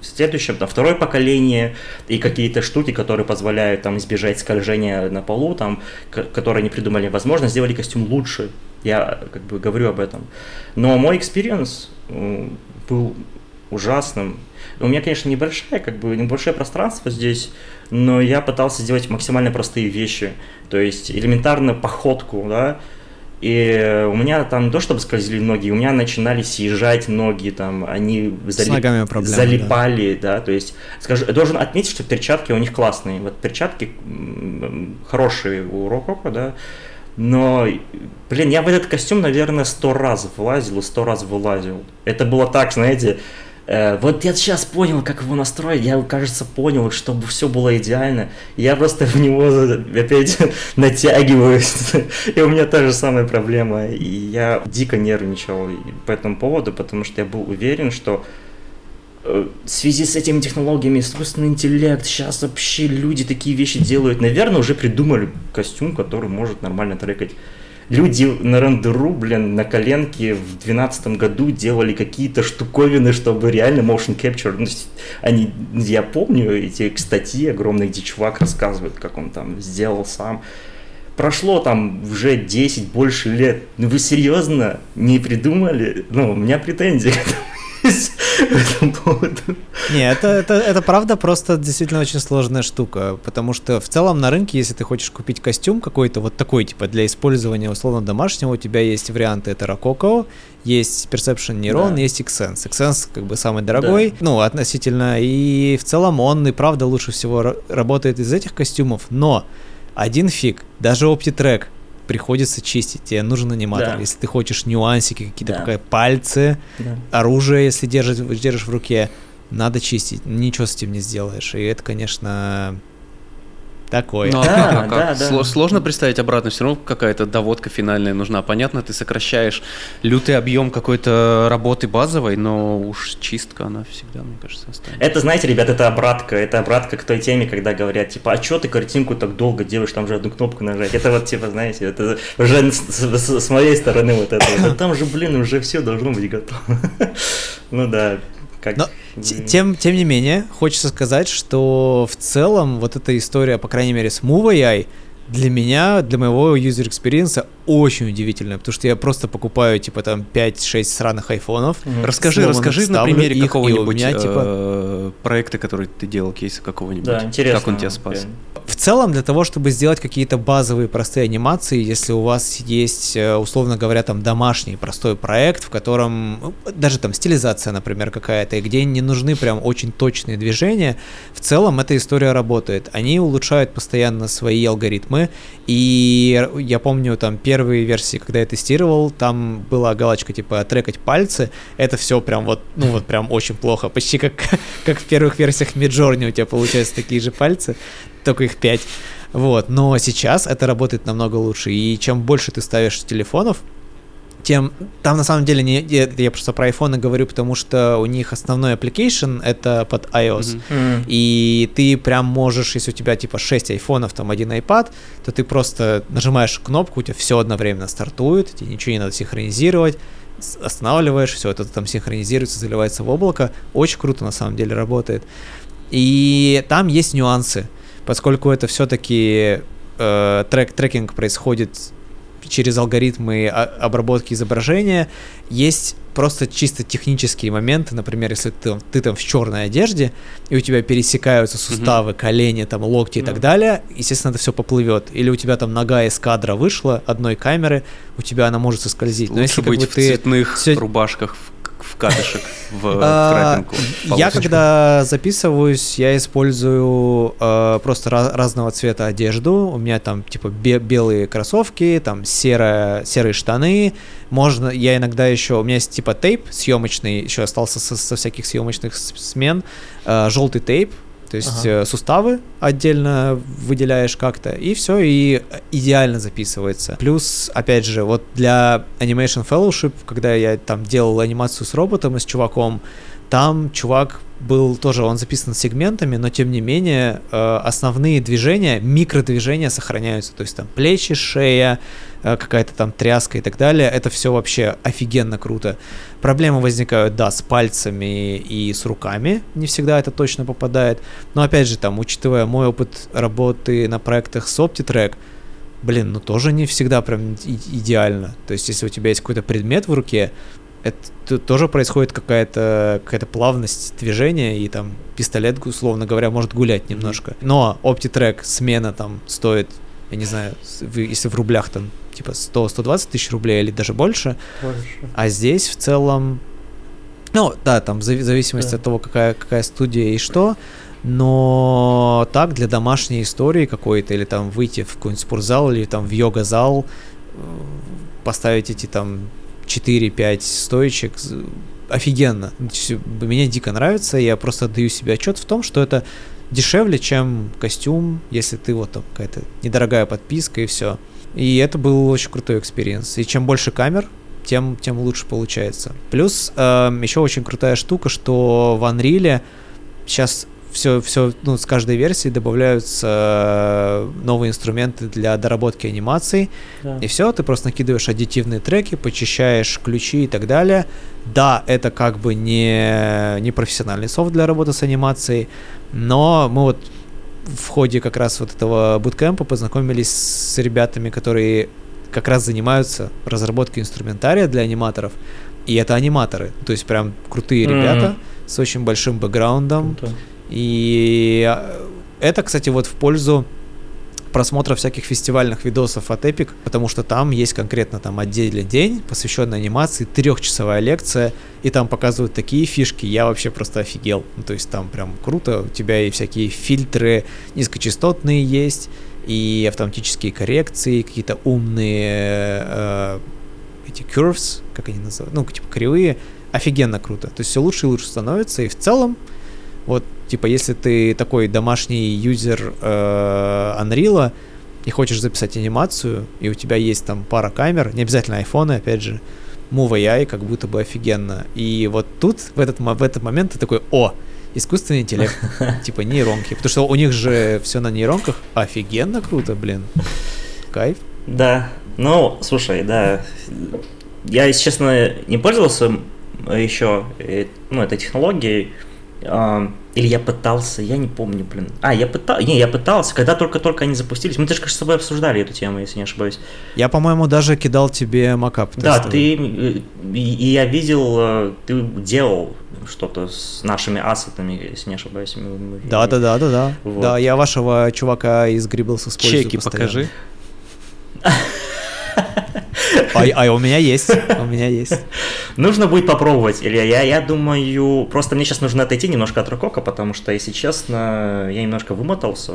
S2: в следующем, там, второе поколение и какие-то штуки, которые позволяют там избежать скольжения на полу, там, которые они придумали, возможно, сделали костюм лучше. Я как бы говорю об этом. Но мой experience был ужасным. У меня, конечно, небольшое, как бы небольшое пространство здесь, но я пытался сделать максимально простые вещи. То есть элементарно походку, да, и у меня там не то чтобы скользили ноги, у меня начинали съезжать ноги, там, они залип-
S1: проблемы,
S2: залипали, да. то есть, скажу, я должен отметить, что перчатки у них классные, вот перчатки хорошие у Рококо, да, но, блин, я в этот костюм, наверное, сто раз влазил и сто раз вылазил. Это было так, знаете, вот я сейчас понял, как его настроить, я, кажется, понял, чтобы все было идеально. Я просто в него опять [laughs] натягиваюсь, и у меня та же самая проблема. И я дико нервничал по этому поводу, потому что я был уверен, что э, в связи с этими технологиями, искусственный интеллект, сейчас вообще люди такие вещи делают. Наверное, уже придумали костюм, который может нормально трекать. Люди на рендеру, блин, на коленке в 2012 году делали какие-то штуковины, чтобы реально motion capture. Ну, они, я помню эти статьи огромные, где чувак рассказывает, как он там сделал сам. Прошло там уже 10 больше лет. Ну вы серьезно не придумали? Ну, у меня претензии к этому [laughs] по этому поводу.
S1: Не, это, это, это правда просто действительно очень сложная штука, потому что в целом на рынке, если ты хочешь купить костюм какой-то вот такой, типа для использования условно домашнего, у тебя есть варианты, это Rococo, есть Perception Neuron,
S2: Да.
S1: есть Xsense. Xsense как бы самый дорогой, ну, относительно, и в целом он и правда лучше всего ра- работает из этих костюмов, но один фиг, даже OptiTrack приходится чистить, тебе нужен аниматор,
S2: Да.
S1: если ты хочешь нюансики какие-то,
S2: Да.
S1: пока пальцы,
S2: Да.
S1: оружие, если держишь, держишь в руке, надо чистить, ничего с этим не сделаешь. И это, конечно, такое.
S3: Ну, а
S2: Да,
S3: как-
S2: да,
S3: как?
S2: да.
S3: Сло- Сложно представить обратно, все равно какая-то доводка финальная нужна. Понятно, ты сокращаешь лютый объем какой-то работы базовой, но уж чистка она всегда, мне кажется, останется.
S2: Это, знаете, ребят, это обратка. Это обратка к той теме, когда говорят, типа, а чё ты картинку так долго делаешь, там же одну кнопку нажать. Это вот, типа, знаете, это уже с, с- с моей стороны вот это. вот. Да там же, блин, уже все должно быть готово. [laughs] Ну да. Как...
S1: Но Тем, тем не менее, хочется сказать, что в целом вот эта история, по крайней мере, с Move AI, для меня, для моего user experience очень удивительная, потому что я просто покупаю, типа, там, 5-6 сраных айфонов.
S3: Расскажи, расскажи на примере какого-нибудь
S1: меня, типа-
S3: э, проекта, который ты делал, кейса какого-нибудь.
S2: Да, интересно.
S3: Как он тебя спас?
S2: блин.
S1: В целом, для того, чтобы сделать какие-то базовые простые анимации, если у вас есть, э, условно говоря, там домашний простой проект, в котором ну, даже там стилизация, например, какая-то, и где не нужны прям очень точные движения, в целом эта история работает. Они улучшают постоянно свои алгоритмы, и я помню там первые версии, когда я тестировал, там была галочка типа трекать пальцы, это все прям вот, ну вот прям очень плохо, почти как, [laughs] как в первых версиях Midjourney у тебя получаются такие же пальцы, только их 5. Вот, но сейчас это работает намного лучше. И чем больше ты ставишь телефонов, тем там на самом деле не я, я просто про iPhone говорю, потому что у них основной application это под iOS.
S2: М.
S1: И ты прям можешь, если у тебя типа 6 айфонов, там один iPad, то ты просто нажимаешь кнопку, у тебя все одновременно стартует, тебе ничего не надо синхронизировать, останавливаешь, все это там синхронизируется, заливается в облако. Очень круто на самом деле работает. И там есть нюансы, поскольку это все-таки трек, трекинг происходит через алгоритмы обработки изображения, есть просто чисто технические моменты, например, если ты, ты там в черной одежде, и у тебя пересекаются суставы, колени, там, локти и так
S2: Да.
S1: далее, естественно, это все поплывет. Или у тебя там нога из кадра вышла одной камеры, у тебя она может соскользить. Но
S3: Лучше
S1: если как
S3: быть
S1: бы
S3: в
S1: ты...
S3: цветных
S1: всё-
S3: рубашках, в, в кадышек, в,
S1: А,
S3: трекинг.
S1: Я когда записываюсь, я использую э, просто разного цвета одежду. У меня там типа бе- белые кроссовки, там серые штаны. Можно, я иногда еще, у меня есть типа тейп съемочный, еще остался со, всяких съемочных смен, э, желтый тейп. То есть
S2: Ага.
S1: э, суставы отдельно выделяешь как-то, и все, и идеально записывается. Плюс, опять же, вот для Animation Fellowship, когда я там делал анимацию с роботом и с чуваком, там чувак был тоже, он записан сегментами, но тем не менее э, основные движения, микродвижения сохраняются. То есть там плечи, шея, э, какая-то там тряска и так далее. Это все вообще офигенно круто. Проблемы возникают, да, с пальцами и с руками. Не всегда это точно попадает. Но опять же, там, учитывая мой опыт работы на проектах с OptiTrack, блин, ну тоже не всегда прям идеально. То есть, если у тебя есть какой-то предмет в руке, это тоже происходит какая-то какая плавность движения, и там пистолет, условно говоря, может гулять немножко. Но OptiTrack смена там стоит, я не знаю, если в рублях там типа 100-120 тысяч рублей или даже больше, а здесь в целом, ну да, там в зави- зависимости
S2: Да.
S1: от того, какая, какая студия и что, но так для домашней истории какой-то, или там выйти в какой-нибудь спортзал, или там в йога-зал, э, поставить эти там 4-5 стоечек, офигенно. Мне дико нравится, я просто отдаю себе отчет в том, что это дешевле, чем костюм, если ты вот там какая-то недорогая подписка и все. И это был очень крутой experience. И чем больше камер, тем, тем лучше получается. Плюс еще очень крутая штука, что в Unreal сейчас все, все, ну, с каждой версии добавляются э, новые инструменты для доработки анимаций.
S2: Да.
S1: И все, ты просто накидываешь аддитивные треки, почищаешь ключи и так далее. Да, это как бы не, не профессиональный софт для работы с анимацией, но мы вот в ходе как раз вот этого буткемпа познакомились с ребятами, которые как раз занимаются разработкой инструментария для аниматоров. И это аниматоры, то есть прям крутые
S2: Мгм.
S1: ребята с очень большим бэкграундом.
S2: Круто.
S1: И э, это, кстати, вот в пользу просмотра всяких фестивальных видосов от Epic, потому что там есть конкретно там отдельный день, посвященный анимации, трехчасовая лекция, и там показывают такие фишки, я вообще просто офигел. Ну, то есть там прям круто, у тебя и всякие фильтры низкочастотные есть, и автоматические коррекции, какие-то умные э, эти curves, как они называют, ну, типа кривые, офигенно круто. То есть все лучше и лучше становится, и в целом вот, типа, если ты такой домашний юзер э, Unreal и хочешь записать анимацию, и у тебя есть там пара камер, не обязательно айфоны, опять же, Move AI как будто бы офигенно. И вот тут, в этот, в этот момент ты такой, о, искусственный интеллект, [laughs] типа нейронки. Потому что у них же все на нейронках. Офигенно круто, блин. Кайф.
S2: Да, ну, слушай, да, я, если честно, не пользовался еще, э, ну, этой технологией, или я пытался, я не помню, блин. А, я пытался, не, я пытался, когда только-только они запустились. Мы даже, кажется, с тобой обсуждали эту тему, если не ошибаюсь.
S1: Я, по-моему, даже кидал тебе макап.
S2: Да, ты, э, и, и я видел, э, ты делал что-то с нашими ассетами, если не ошибаюсь. мы- мы-
S1: Да, да, да, да, да.
S2: Вот.
S1: Да, я вашего чувака из Грибблс использую
S3: Чеки
S1: постоянно.
S3: покажи. [laughs]
S1: А, а у меня есть, у меня есть.
S2: Нужно будет попробовать, Илья. Я, я думаю, просто мне сейчас нужно отойти немножко от Рокока, потому что, если честно, я немножко вымотался.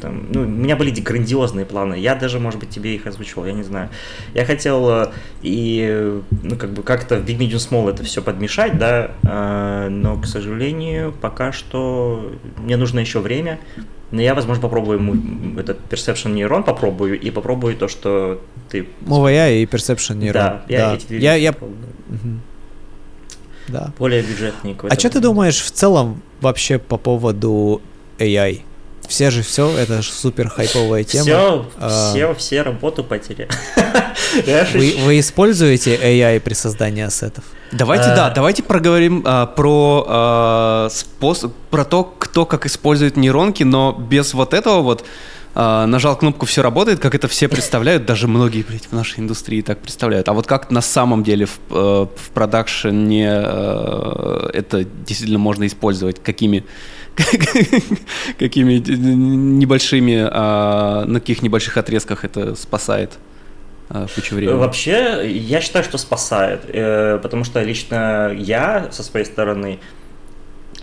S2: Там, ну, у меня были грандиозные планы, я даже, может быть, тебе их озвучивал, я не знаю. Я хотел э, и, ну, как бы как-то в Big Medium Small это все подмешать, да, э, но, к сожалению, пока что мне нужно еще время, но я, возможно, попробую ему этот Perception нейрон попробую и попробую то, что ты...
S1: MoveAI и Perception нейрон.
S2: Да, я
S1: да.
S2: эти две
S1: я, я...
S2: попробую.
S1: Да.
S2: Более бюджетные.
S1: А что ты думаешь в целом вообще по поводу AI? Все же все, это же супер хайповая тема.
S2: Все,
S1: А,
S2: все, все работу потеряли. [laughs]
S1: Вы, вы используете AI при создании ассетов?
S3: Давайте,
S2: А.
S3: да, давайте проговорим а, про а, способ, про то, кто как использует нейронки, но без вот этого вот а, нажал кнопку «Все работает», как это все представляют, даже многие, блядь, в нашей индустрии так представляют. А вот как на самом деле в, э, в продакшене э, это действительно можно использовать, какими [laughs] какими небольшими, а, на каких небольших отрезках это спасает а, кучу времени?
S2: Вообще, я считаю, что спасает, э, потому что лично я со своей стороны,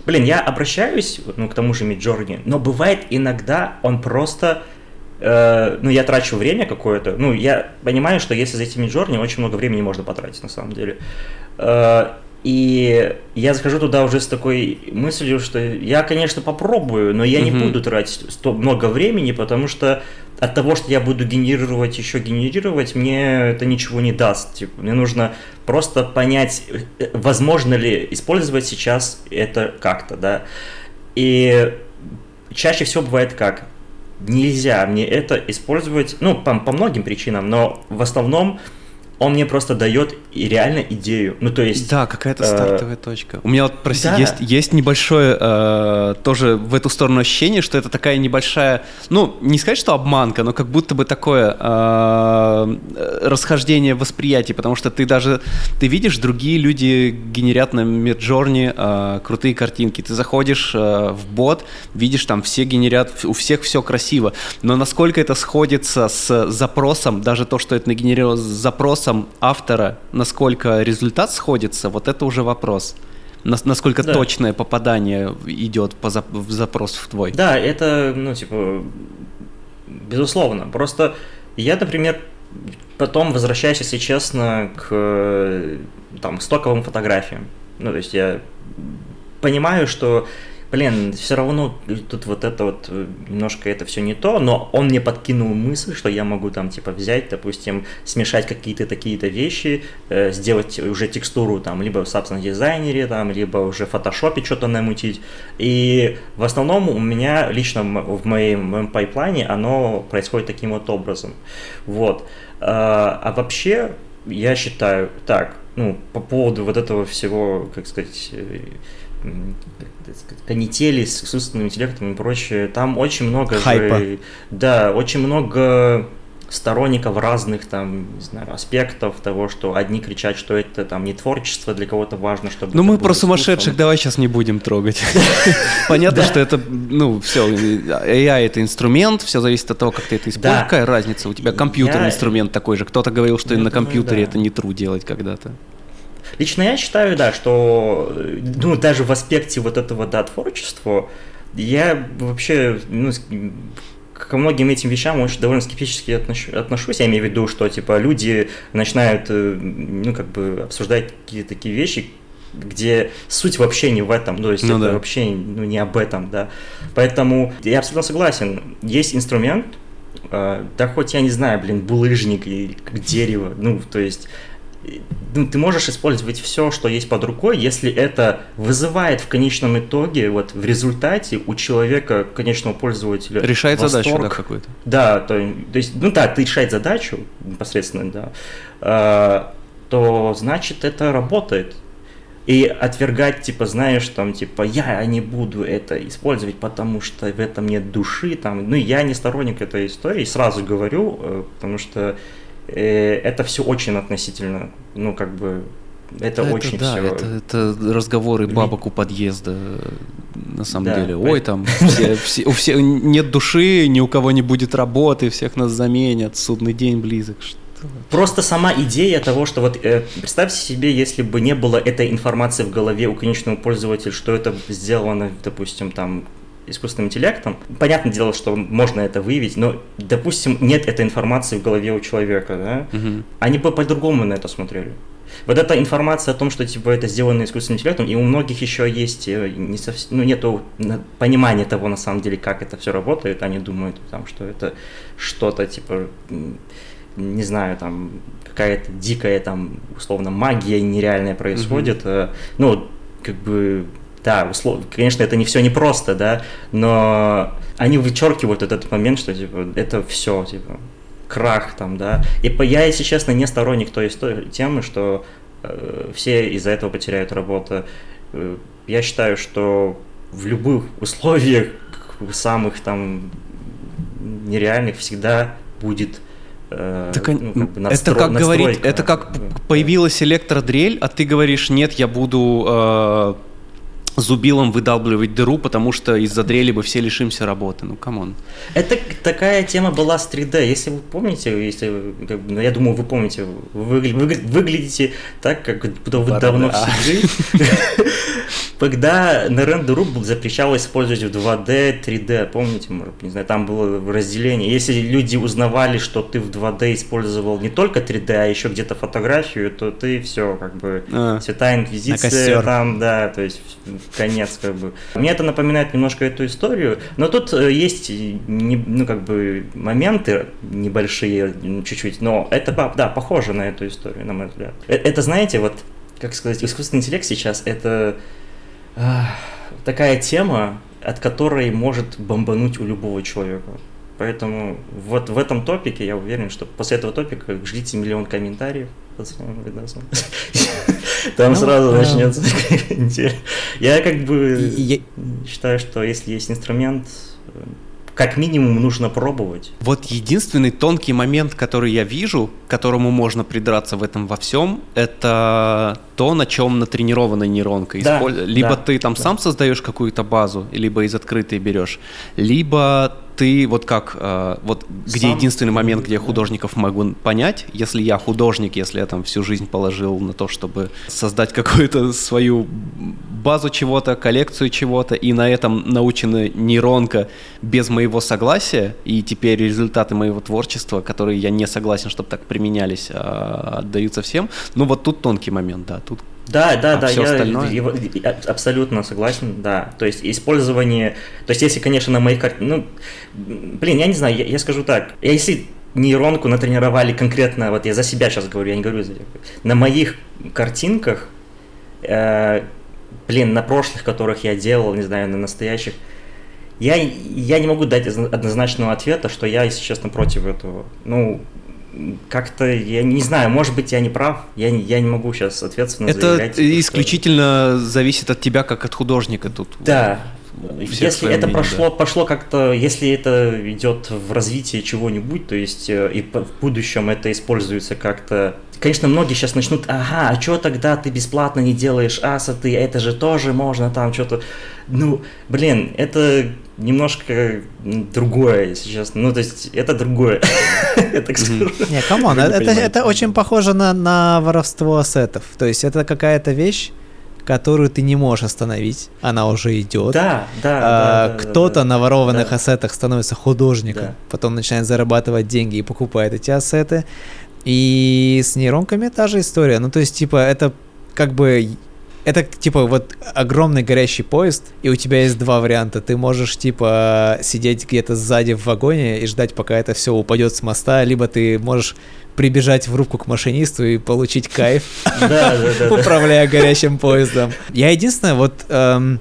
S2: блин, я обращаюсь, ну, к тому же Миджорни, но бывает иногда он просто, э, ну, я трачу время какое-то, ну, я понимаю, что если зайти в Миджорни, очень много времени можно потратить, на самом деле. Э, И я захожу туда уже с такой мыслью, что я, конечно, попробую, но я не
S3: Мгм.
S2: буду тратить сто- много времени, потому что от того, что я буду генерировать, еще генерировать, мне это ничего не даст. Типа, мне нужно просто понять, э, возможно ли использовать сейчас это как-то, да. И чаще всего бывает как? Нельзя мне это использовать, ну, по, по многим причинам, но в основном он мне просто дает и реально идею. Ну, то есть...
S3: Да, какая-то
S2: э,
S3: стартовая точка. У меня вот, прости,
S2: да.
S3: есть, есть небольшое э, тоже в эту сторону ощущение, что это такая небольшая, ну, не сказать, что обманка, но как будто бы такое э, расхождение восприятий, потому что ты даже, ты видишь, другие люди генерят на Midjourney э, крутые картинки. Ты заходишь э, в бот, видишь, там все генерят, у всех все красиво, но насколько это сходится с запросом, даже то, что это нагенерировалось с запросом автора, насколько результат сходится, вот это уже вопрос. Нас- насколько
S2: Да.
S3: точное попадание идет по зап- в запрос в твой.
S2: Да, это, ну, типа, безусловно. Просто я, например, потом возвращаюсь, если честно, к там, стоковым фотографиям. Ну, то есть я понимаю, что, блин, все равно тут вот это вот э, немножко это все не то, но он мне подкинул мысль, что я могу там типа взять, допустим, смешать какие-то такие-то вещи, э, сделать уже текстуру там либо в Substance дизайнере, там, либо уже в фотошопе что-то намутить. И в основном у меня лично в моем, в моем пайплайне оно происходит таким вот образом. Вот. А, а вообще, я считаю, так, ну, по поводу вот этого всего, как сказать, канители с искусственным интеллектом и прочее, там очень много
S1: Хайпа.
S2: же, да, очень много сторонников разных там, не знаю, аспектов того, что одни кричат, что это там не творчество, для кого-то важно, чтобы
S3: Ну мы про
S2: искусством.
S3: сумасшедших давай сейчас не будем трогать. [laughs] Понятно, что это, ну, все, AI это инструмент, все зависит от того, как ты это используешь. Какая разница? У тебя компьютер инструмент такой же. Кто-то говорил, что на компьютере это не true делать когда-то.
S2: Лично я считаю, да, что э, ну, даже в аспекте вот этого, да, творчества, я вообще, ну, ко многим этим вещам очень довольно скептически отнош- отношусь. Я имею в виду, что, типа, люди начинают, э, ну, как бы, обсуждать какие-то такие вещи, где суть вообще не в этом, то есть
S3: Ну
S2: это
S3: да.
S2: вообще ну, не об этом, да. Поэтому я абсолютно согласен. Есть инструмент, э, да хоть я не знаю, блин, булыжник и как дерево, ну, то есть ты можешь использовать все, что есть под рукой, если это вызывает в конечном итоге, вот в результате у человека, конечного пользователя,
S3: Решает задачу, да,
S2: восторг.
S3: какую-то.
S2: Да, то, то есть, ну да, ты решать задачу непосредственно, да, а, то значит это работает. И отвергать, типа, знаешь, там, типа, я не буду это использовать, потому что в этом нет души, там, ну, я не сторонник этой истории, сразу говорю, э, потому что это все очень относительно, ну, как бы, это
S3: Да,
S2: очень
S3: да,
S2: все...
S3: это, это разговоры бабок у подъезда, на самом
S2: Да,
S3: деле. Ой, там все, [laughs] все- у всех нет души, ни у кого не будет работы, всех нас заменят, судный день близок. Что?
S2: Просто сама идея того, что вот э, представьте себе, если бы не было этой информации в голове у конечного пользователя, что это сделано, допустим, там искусственным интеллектом, понятное дело, что можно это выявить, но, допустим, нет этой информации в голове у человека, да, угу. они бы по-другому на это смотрели. Вот эта информация о том, что типа это сделано искусственным интеллектом, и у многих еще есть э, не совсем, ну нету понимания того на самом деле, как это все работает, они думают там, что это что-то типа не знаю, там какая-то дикая там условно магия нереальная происходит, mm-hmm. ну как бы да, услов... конечно, это не все непросто, да, но они вычеркивают этот момент, что типа это все, типа крах там, да. И я, если честно, не сторонник той темы, что э, все из-за этого потеряют работу. Э, я считаю, что в любых условиях, самых там нереальных, всегда будет
S3: э, так, ну, как бы это как говорить, это как появилась электродрель, а ты говоришь, нет, я буду э, зубилом выдалбливать дыру, потому что из-за дрели бы все лишимся работы. Ну, come on.
S2: Это такая тема была с 3D. Если вы помните, если, как ну, я думаю, вы помните, вы, вы, вы выглядите так, как будто вы давно в CG. [laughs] Когда на рендеру запрещалось использовать в 2D, 3D, помните, может, не знаю, там было разделение. Если люди узнавали, что ты в 2D использовал не только 3D, а еще где-то фотографию, то ты все, как бы, а, Святая Инквизиция там, да, то есть конец, как бы. Мне это напоминает немножко эту историю, но тут э, есть, ну, как бы, моменты небольшие, чуть-чуть, но это, да, похоже на эту историю, на мой взгляд. Э, это, знаете, вот, как сказать, искусственный интеллект сейчас это э, такая тема, от которой может бомбануть у любого человека. Поэтому вот в этом топике я уверен, что после этого топика ждите миллион комментариев под своим видосом. [laughs] Там ну, сразу начнется. Я как бы считаю, что если есть инструмент, как минимум нужно пробовать.
S3: Вот единственный тонкий момент, который я вижу, к которому можно придраться в этом во всем, это то, на чем натренирована нейронка. Да, либо да, ты там да. сам создаешь какую-то базу, либо из открытой берешь, либо ты вот как, э, вот где Сам... единственный момент, где художников могу понять, если я художник, если я там всю жизнь положил на то, чтобы создать какую-то свою базу чего-то, коллекцию чего-то, и на этом научена нейронка без моего согласия, и теперь результаты моего творчества, которые я не согласен, чтобы так применялись, а, отдаются всем, ну вот тут тонкий момент, да, тут
S2: да, да, а да, я остальное? Абсолютно согласен, да. То есть использование, то есть если, конечно, на моих картинах, ну, блин, я не знаю, я, я скажу так, если нейронку натренировали конкретно, вот я за себя сейчас говорю, я не говорю за на моих картинках, э, блин, на прошлых, которых я делал, не знаю, на настоящих, я, я не могу дать однозначного ответа, что я, если честно, против этого. Ну, как-то, я не знаю, может быть, я не прав, я, я не могу сейчас ответственно
S3: Это заявлять. Это исключительно что... зависит от тебя, как от художника тут.
S2: Да, если это мнение, прошло, да. пошло как-то, если это идет в развитие чего-нибудь, то есть э, и в будущем это используется как-то Конечно, многие сейчас начнут, ага, а что тогда ты бесплатно не делаешь асеты, это же тоже можно там что-то. Ну, блин, это немножко другое, если честно. Ну, то есть, это другое. [laughs] Я так скажу.
S1: Не, come on, это очень похоже на воровство ассетов. То есть, это какая-то вещь, которую ты не можешь остановить, она уже идет.
S2: Да, да.
S1: А, да кто-то да, на ворованных да. ассетах становится художником, да. потом начинает зарабатывать деньги и покупает эти ассеты. И с нейронками та же история. Ну, то есть, типа, это как бы это типа вот огромный горящий поезд, и у тебя есть два варианта. Ты можешь типа сидеть где-то сзади в вагоне и ждать, пока это все упадет с моста, либо ты можешь прибежать в рубку к машинисту и получить кайф, [laughs] управляя горящим поездом. Я единственное, вот эм,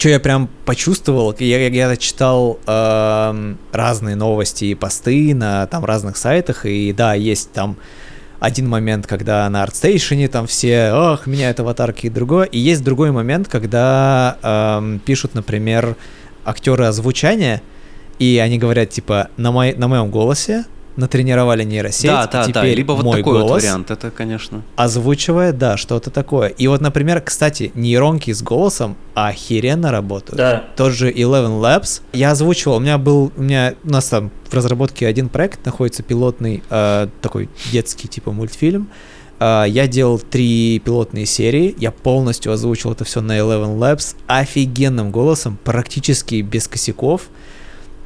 S1: что я прям почувствовал, я, я читал э, разные новости и посты на там разных сайтах, и да, есть там один момент, когда на ArtStation там все, ах, меняют аватарки и другое, и есть другой момент, когда э, пишут, например, актеры озвучания, и они говорят, типа, на, мой, на моем голосе натренировали нейросеть,
S3: да, да,
S1: теперь
S3: да, либо
S1: вот
S3: мой
S1: такой голос
S3: вот вариант, это, конечно.
S1: Озвучивает, да, что-то такое. И вот, например, кстати, нейронки с голосом охеренно работают.
S2: Да.
S1: Тот же Eleven Labs. Я озвучивал, у меня был, у меня, у нас там в разработке один проект находится пилотный, э, такой детский типа мультфильм, А, Я делал три пилотные серии, я полностью озвучил это все на Eleven Labs офигенным голосом, практически без косяков.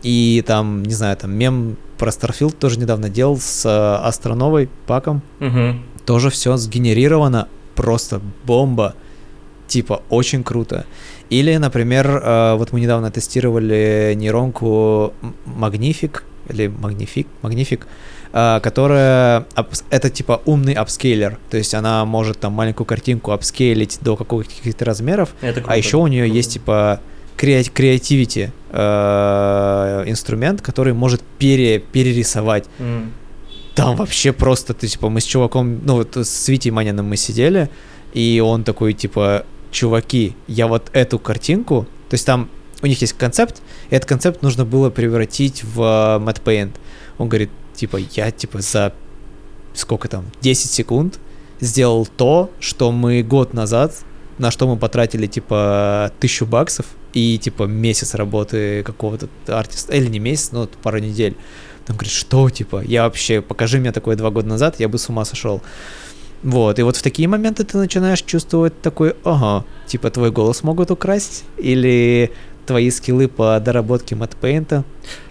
S1: И там, не знаю, там мем про Starfield тоже недавно делал с э, Астроновой, Паком.
S2: Мгм.
S1: Тоже все сгенерировано, просто бомба. Типа, очень круто. Или, например, э, вот мы недавно тестировали нейронку Magnific, или Magnific, Magnific, э, которая, это типа умный апскейлер, то есть она может там маленькую картинку апскейлить до каких-то размеров,
S2: Это
S1: а
S2: круто,
S1: еще у нее есть типа креа- креативити э, инструмент, который может пере, перерисовать
S2: М.
S1: там вообще просто, ты, типа, мы с чуваком, ну, вот с Витей Маниным мы сидели, и он такой, типа, чуваки, я вот эту картинку, то есть там у них есть концепт, и этот концепт нужно было превратить в э, Matte Paint. Он говорит, типа, я, типа, за сколько там, 10 секунд сделал то, что мы год назад, на что мы потратили, типа, тысячу баксов и, типа, месяц работы какого-то артиста, или не месяц, но вот пару недель. Он говорит, что, типа, я вообще, покажи мне такое два года назад, я бы с ума сошел. Вот, и вот в такие моменты ты начинаешь чувствовать такой, ага, типа, твой голос могут украсть, или твои скиллы по доработке матпейнта.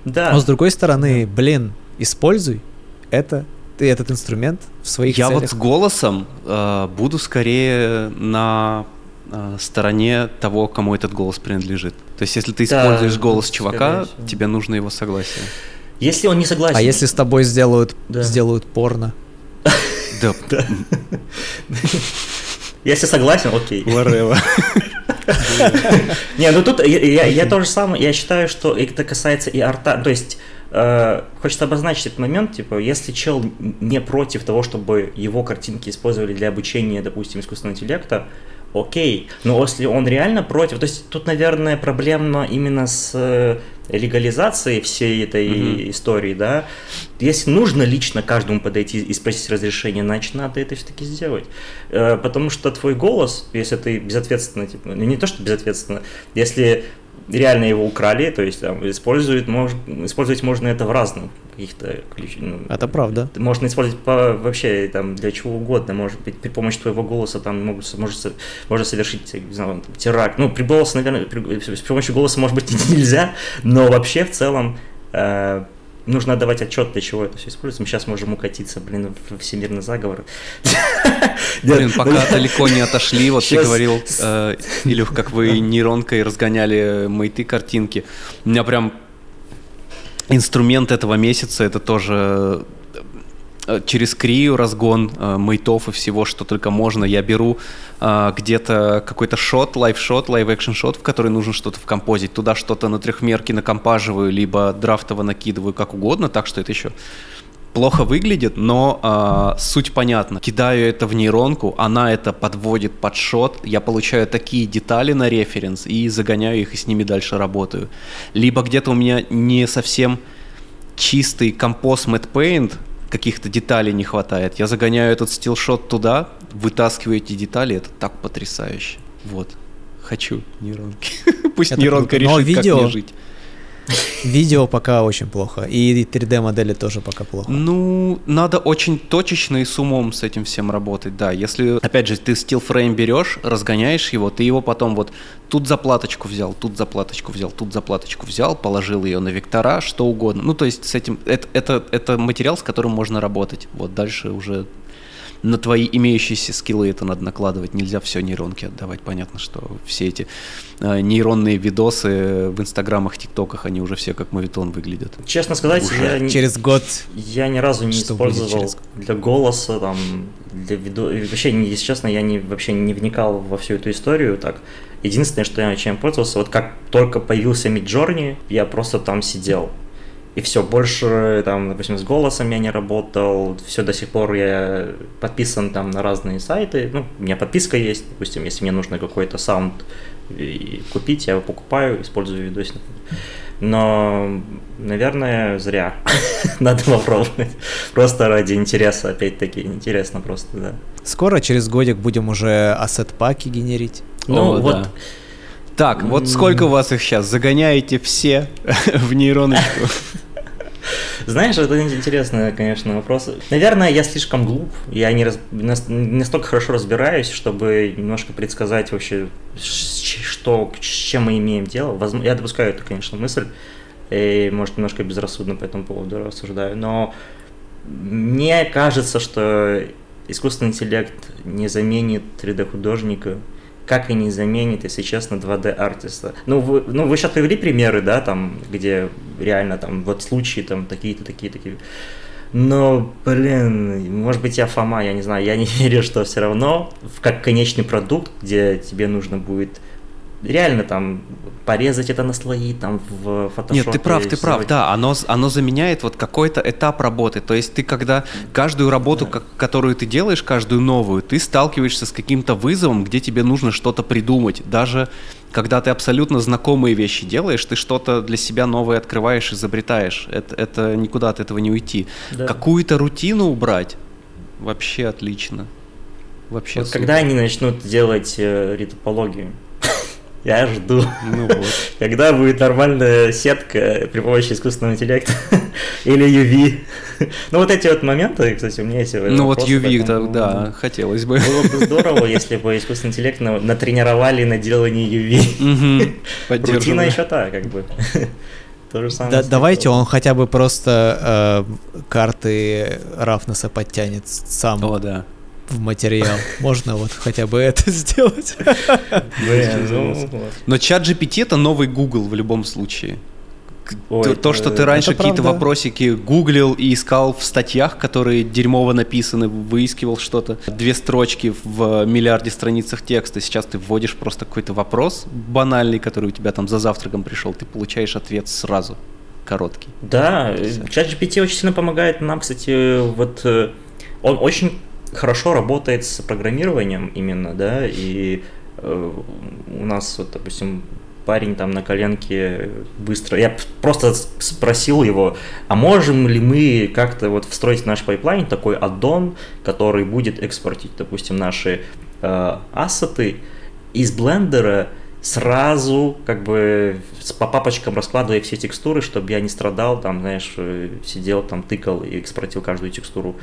S2: Да.
S1: Но с другой стороны, блин, используй это, ты этот инструмент в своих
S3: Я вот
S1: целях.
S3: с голосом э, буду скорее на стороне того, кому этот голос принадлежит. То есть, если ты
S2: Да,
S3: используешь голос
S2: скорее
S3: чувака, тебе нужно его согласие.
S2: Если он не согласен.
S1: А если с тобой сделают,
S2: Да.
S1: сделают порно?
S3: Да, [laughs]
S2: Если согласен, окей.
S3: whatever. [laughs]
S2: Не, ну тут я, я, я то же самое, я считаю, что это касается и арта, то есть э, хочется обозначить этот момент, типа, если чел не против того, чтобы его картинки использовали для обучения, допустим, искусственного интеллекта, окей, но если он реально против, то есть тут, наверное, проблема именно с э, легализацией всей этой
S3: Мгм.
S2: истории, да, если нужно лично каждому подойти и спросить разрешение, значит, надо это все-таки сделать. Э, Потому что твой голос, если ты безответственно, типа, ну, не то, что безответственно, если реально его украли, то есть там, используют, мож, использовать можно это в разных каких-то ключах. ну,
S1: Это правда.
S2: можно использовать по, вообще там для чего угодно, может быть, при помощи твоего голоса там могут, может, можно совершить, не знаю, там, теракт. Ну, при голосе, наверное, при, с помощью голоса, может быть, [laughs] нельзя, но вообще в целом э, нужно отдавать отчет, для чего это все используется. Мы сейчас можем укатиться, блин, в всемирный заговор.
S3: Блин, пока
S2: ну,
S3: далеко не отошли, вот ты говорил, э, Илюх, как вы нейронкой разгоняли мейты картинки. У меня прям инструмент этого месяца, это тоже через Krea разгон э, мейтов и всего, что только можно. Я беру э, где-то какой-то шот, live-шот, live-action шот, в который нужно что-то вкомпозить. Туда что-то на трехмерке накомпаживаю, либо драфтово накидываю, как угодно, так что это еще плохо выглядит, но а, суть понятна. Кидаю это в нейронку, она это подводит под шот, я получаю такие детали на референс и загоняю их и с ними дальше работаю. Либо где-то у меня не совсем чистый композ Matte Paint, каких-то деталей не хватает. Я загоняю этот стилшот туда, вытаскиваю эти детали, это так потрясающе. Вот. Хочу нейронки. [laughs] Пусть
S1: Это
S3: нейронка
S1: круто. Но
S3: решит, как мне жить.
S1: Видео пока очень плохо, и 3D модели тоже пока плохо.
S3: Ну, надо очень точечно и с умом с этим всем работать, да. Если, опять же, ты frame берешь, разгоняешь его, ты его потом вот тут заплаточку взял, тут заплаточку взял, тут заплаточку взял, положил ее на вектора, что угодно. Ну, то есть с этим, это, это, это материал, с которым можно работать. Вот дальше уже на твои имеющиеся скиллы это надо накладывать. Нельзя все нейронки отдавать. Понятно, что все эти э, нейронные видосы в инстаграмах, тиктоках, они уже все как мавитон выглядят.
S2: Честно сказать,
S3: Уже.
S2: я
S1: Через год
S2: Я ни разу не
S1: Что
S2: использовал
S1: через
S2: для голоса, там, для видео... и Вообще, не- если честно, я не, вообще не вникал во всю эту историю так. Единственное, что я чем пользовался, вот как только появился Midjourney, я просто там сидел. И все, больше, там, допустим, с голосом я не работал, все до сих пор я подписан там на разные сайты, ну, у меня подписка есть, допустим, если мне нужно какой-то саунд и купить, я его покупаю, использую видосик. Но, наверное, зря. [laughs] Надо попробовать. Просто ради интереса, опять-таки, интересно просто, да.
S1: скоро, через годик, будем уже ассет-паки генерить.
S2: Ну,
S3: О,
S2: вот,
S3: да. Так, вот сколько у вас их сейчас? Загоняете все [laughs] в нейроночку? [laughs]
S2: Знаешь, это интересный, конечно, вопрос. Наверное, я слишком глуп, я не, раз, настолько хорошо разбираюсь, чтобы немножко предсказать вообще, что, с чем мы имеем дело. Я допускаю эту, конечно, мысль, и, может, немножко безрассудно по этому поводу рассуждаю, но мне кажется, что искусственный интеллект не заменит 3D-художника, как и не заменит, если честно, 2D-артиста. Ну вы, ну, вы сейчас привели примеры, да, там, где реально там вот случаи там такие-то, такие-то, такие. Но, блин, может быть, я Фома, я не знаю, я не [laughs] верю, что все равно, как конечный продукт, где тебе нужно будет реально там порезать это на слои там в фотошопе.
S3: Нет, ты прав, ты прав, да, оно, оно заменяет вот какой-то этап работы. То есть ты когда каждую работу, да. которую ты делаешь, каждую новую, ты сталкиваешься с каким-то вызовом, где тебе нужно что-то придумать. Даже когда ты абсолютно знакомые вещи делаешь, ты что-то для себя новое открываешь, изобретаешь. Это, это никуда от этого не уйти. Да. Какую-то рутину убрать, вообще отлично. Вообще
S2: вот когда они начнут делать э, ритопологию, я жду. Ну вот. [laughs] Когда будет нормальная сетка при помощи искусственного интеллекта [laughs] или UV. [laughs] Ну вот эти вот моменты, кстати, у меня есть.
S3: Ну вот UV, да, да, хотелось бы.
S2: Было бы здорово, если бы искусственный интеллект натренировали на делание UV. Рутина еще та, как бы.
S1: То же самое. Да, давайте он хотя бы просто э, карты Рафнеса подтянет сам.
S3: О, да
S1: в материал. Можно вот хотя бы это сделать.
S3: Ну, Но чат GPT это новый Google в любом случае. Ой, то, что ты раньше какие-то вопросики гуглил и искал в статьях, которые дерьмово написаны, выискивал что-то, две строчки в миллиарде страницах текста, сейчас ты вводишь просто какой-то вопрос банальный, который у тебя там за завтраком пришел, ты получаешь ответ сразу, короткий.
S2: Да, ChatGPT очень сильно помогает нам, кстати, вот э, он очень хорошо работает с программированием именно, да, и э, у нас, вот, допустим, парень там на коленке быстро. Я просто спросил его, а можем ли мы как-то вот встроить в наш пайплайн такой аддон, который будет экспортить, допустим, наши э, ассеты из блендера сразу как бы по папочкам раскладывая все текстуры, чтобы я не страдал, там, знаешь, э, сидел, там, тыкал и экспортил каждую текстуру.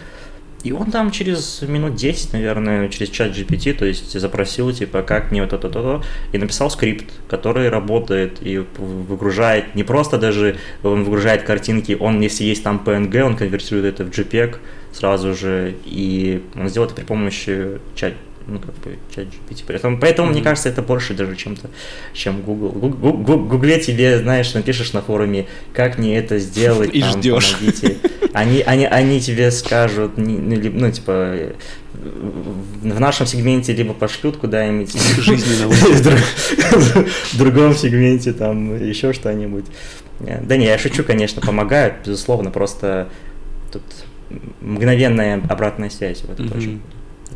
S2: И он там через минут 10, наверное, через чат GPT, то есть запросил, типа, как мне вот это-то, и написал скрипт, который работает и выгружает, не просто даже он выгружает картинки, он, если есть там PNG, он конвертирует это в JPEG сразу же, и он сделает это при помощи чат, ну, как бы, чат GPT. Поэтому, поэтому mm-hmm. мне кажется, это больше даже чем-то, чем Google. Гугле тебе, знаешь, напишешь на форуме, как мне это сделать, [laughs]
S3: и там, ждешь.
S2: помогите. Они, они, они тебе скажут, ну, ну, типа, в нашем сегменте либо пошлют куда-нибудь [laughs] в другом сегменте там еще что-нибудь. Да не, я шучу, конечно, помогают, безусловно, просто тут мгновенная обратная связь. Вот это очень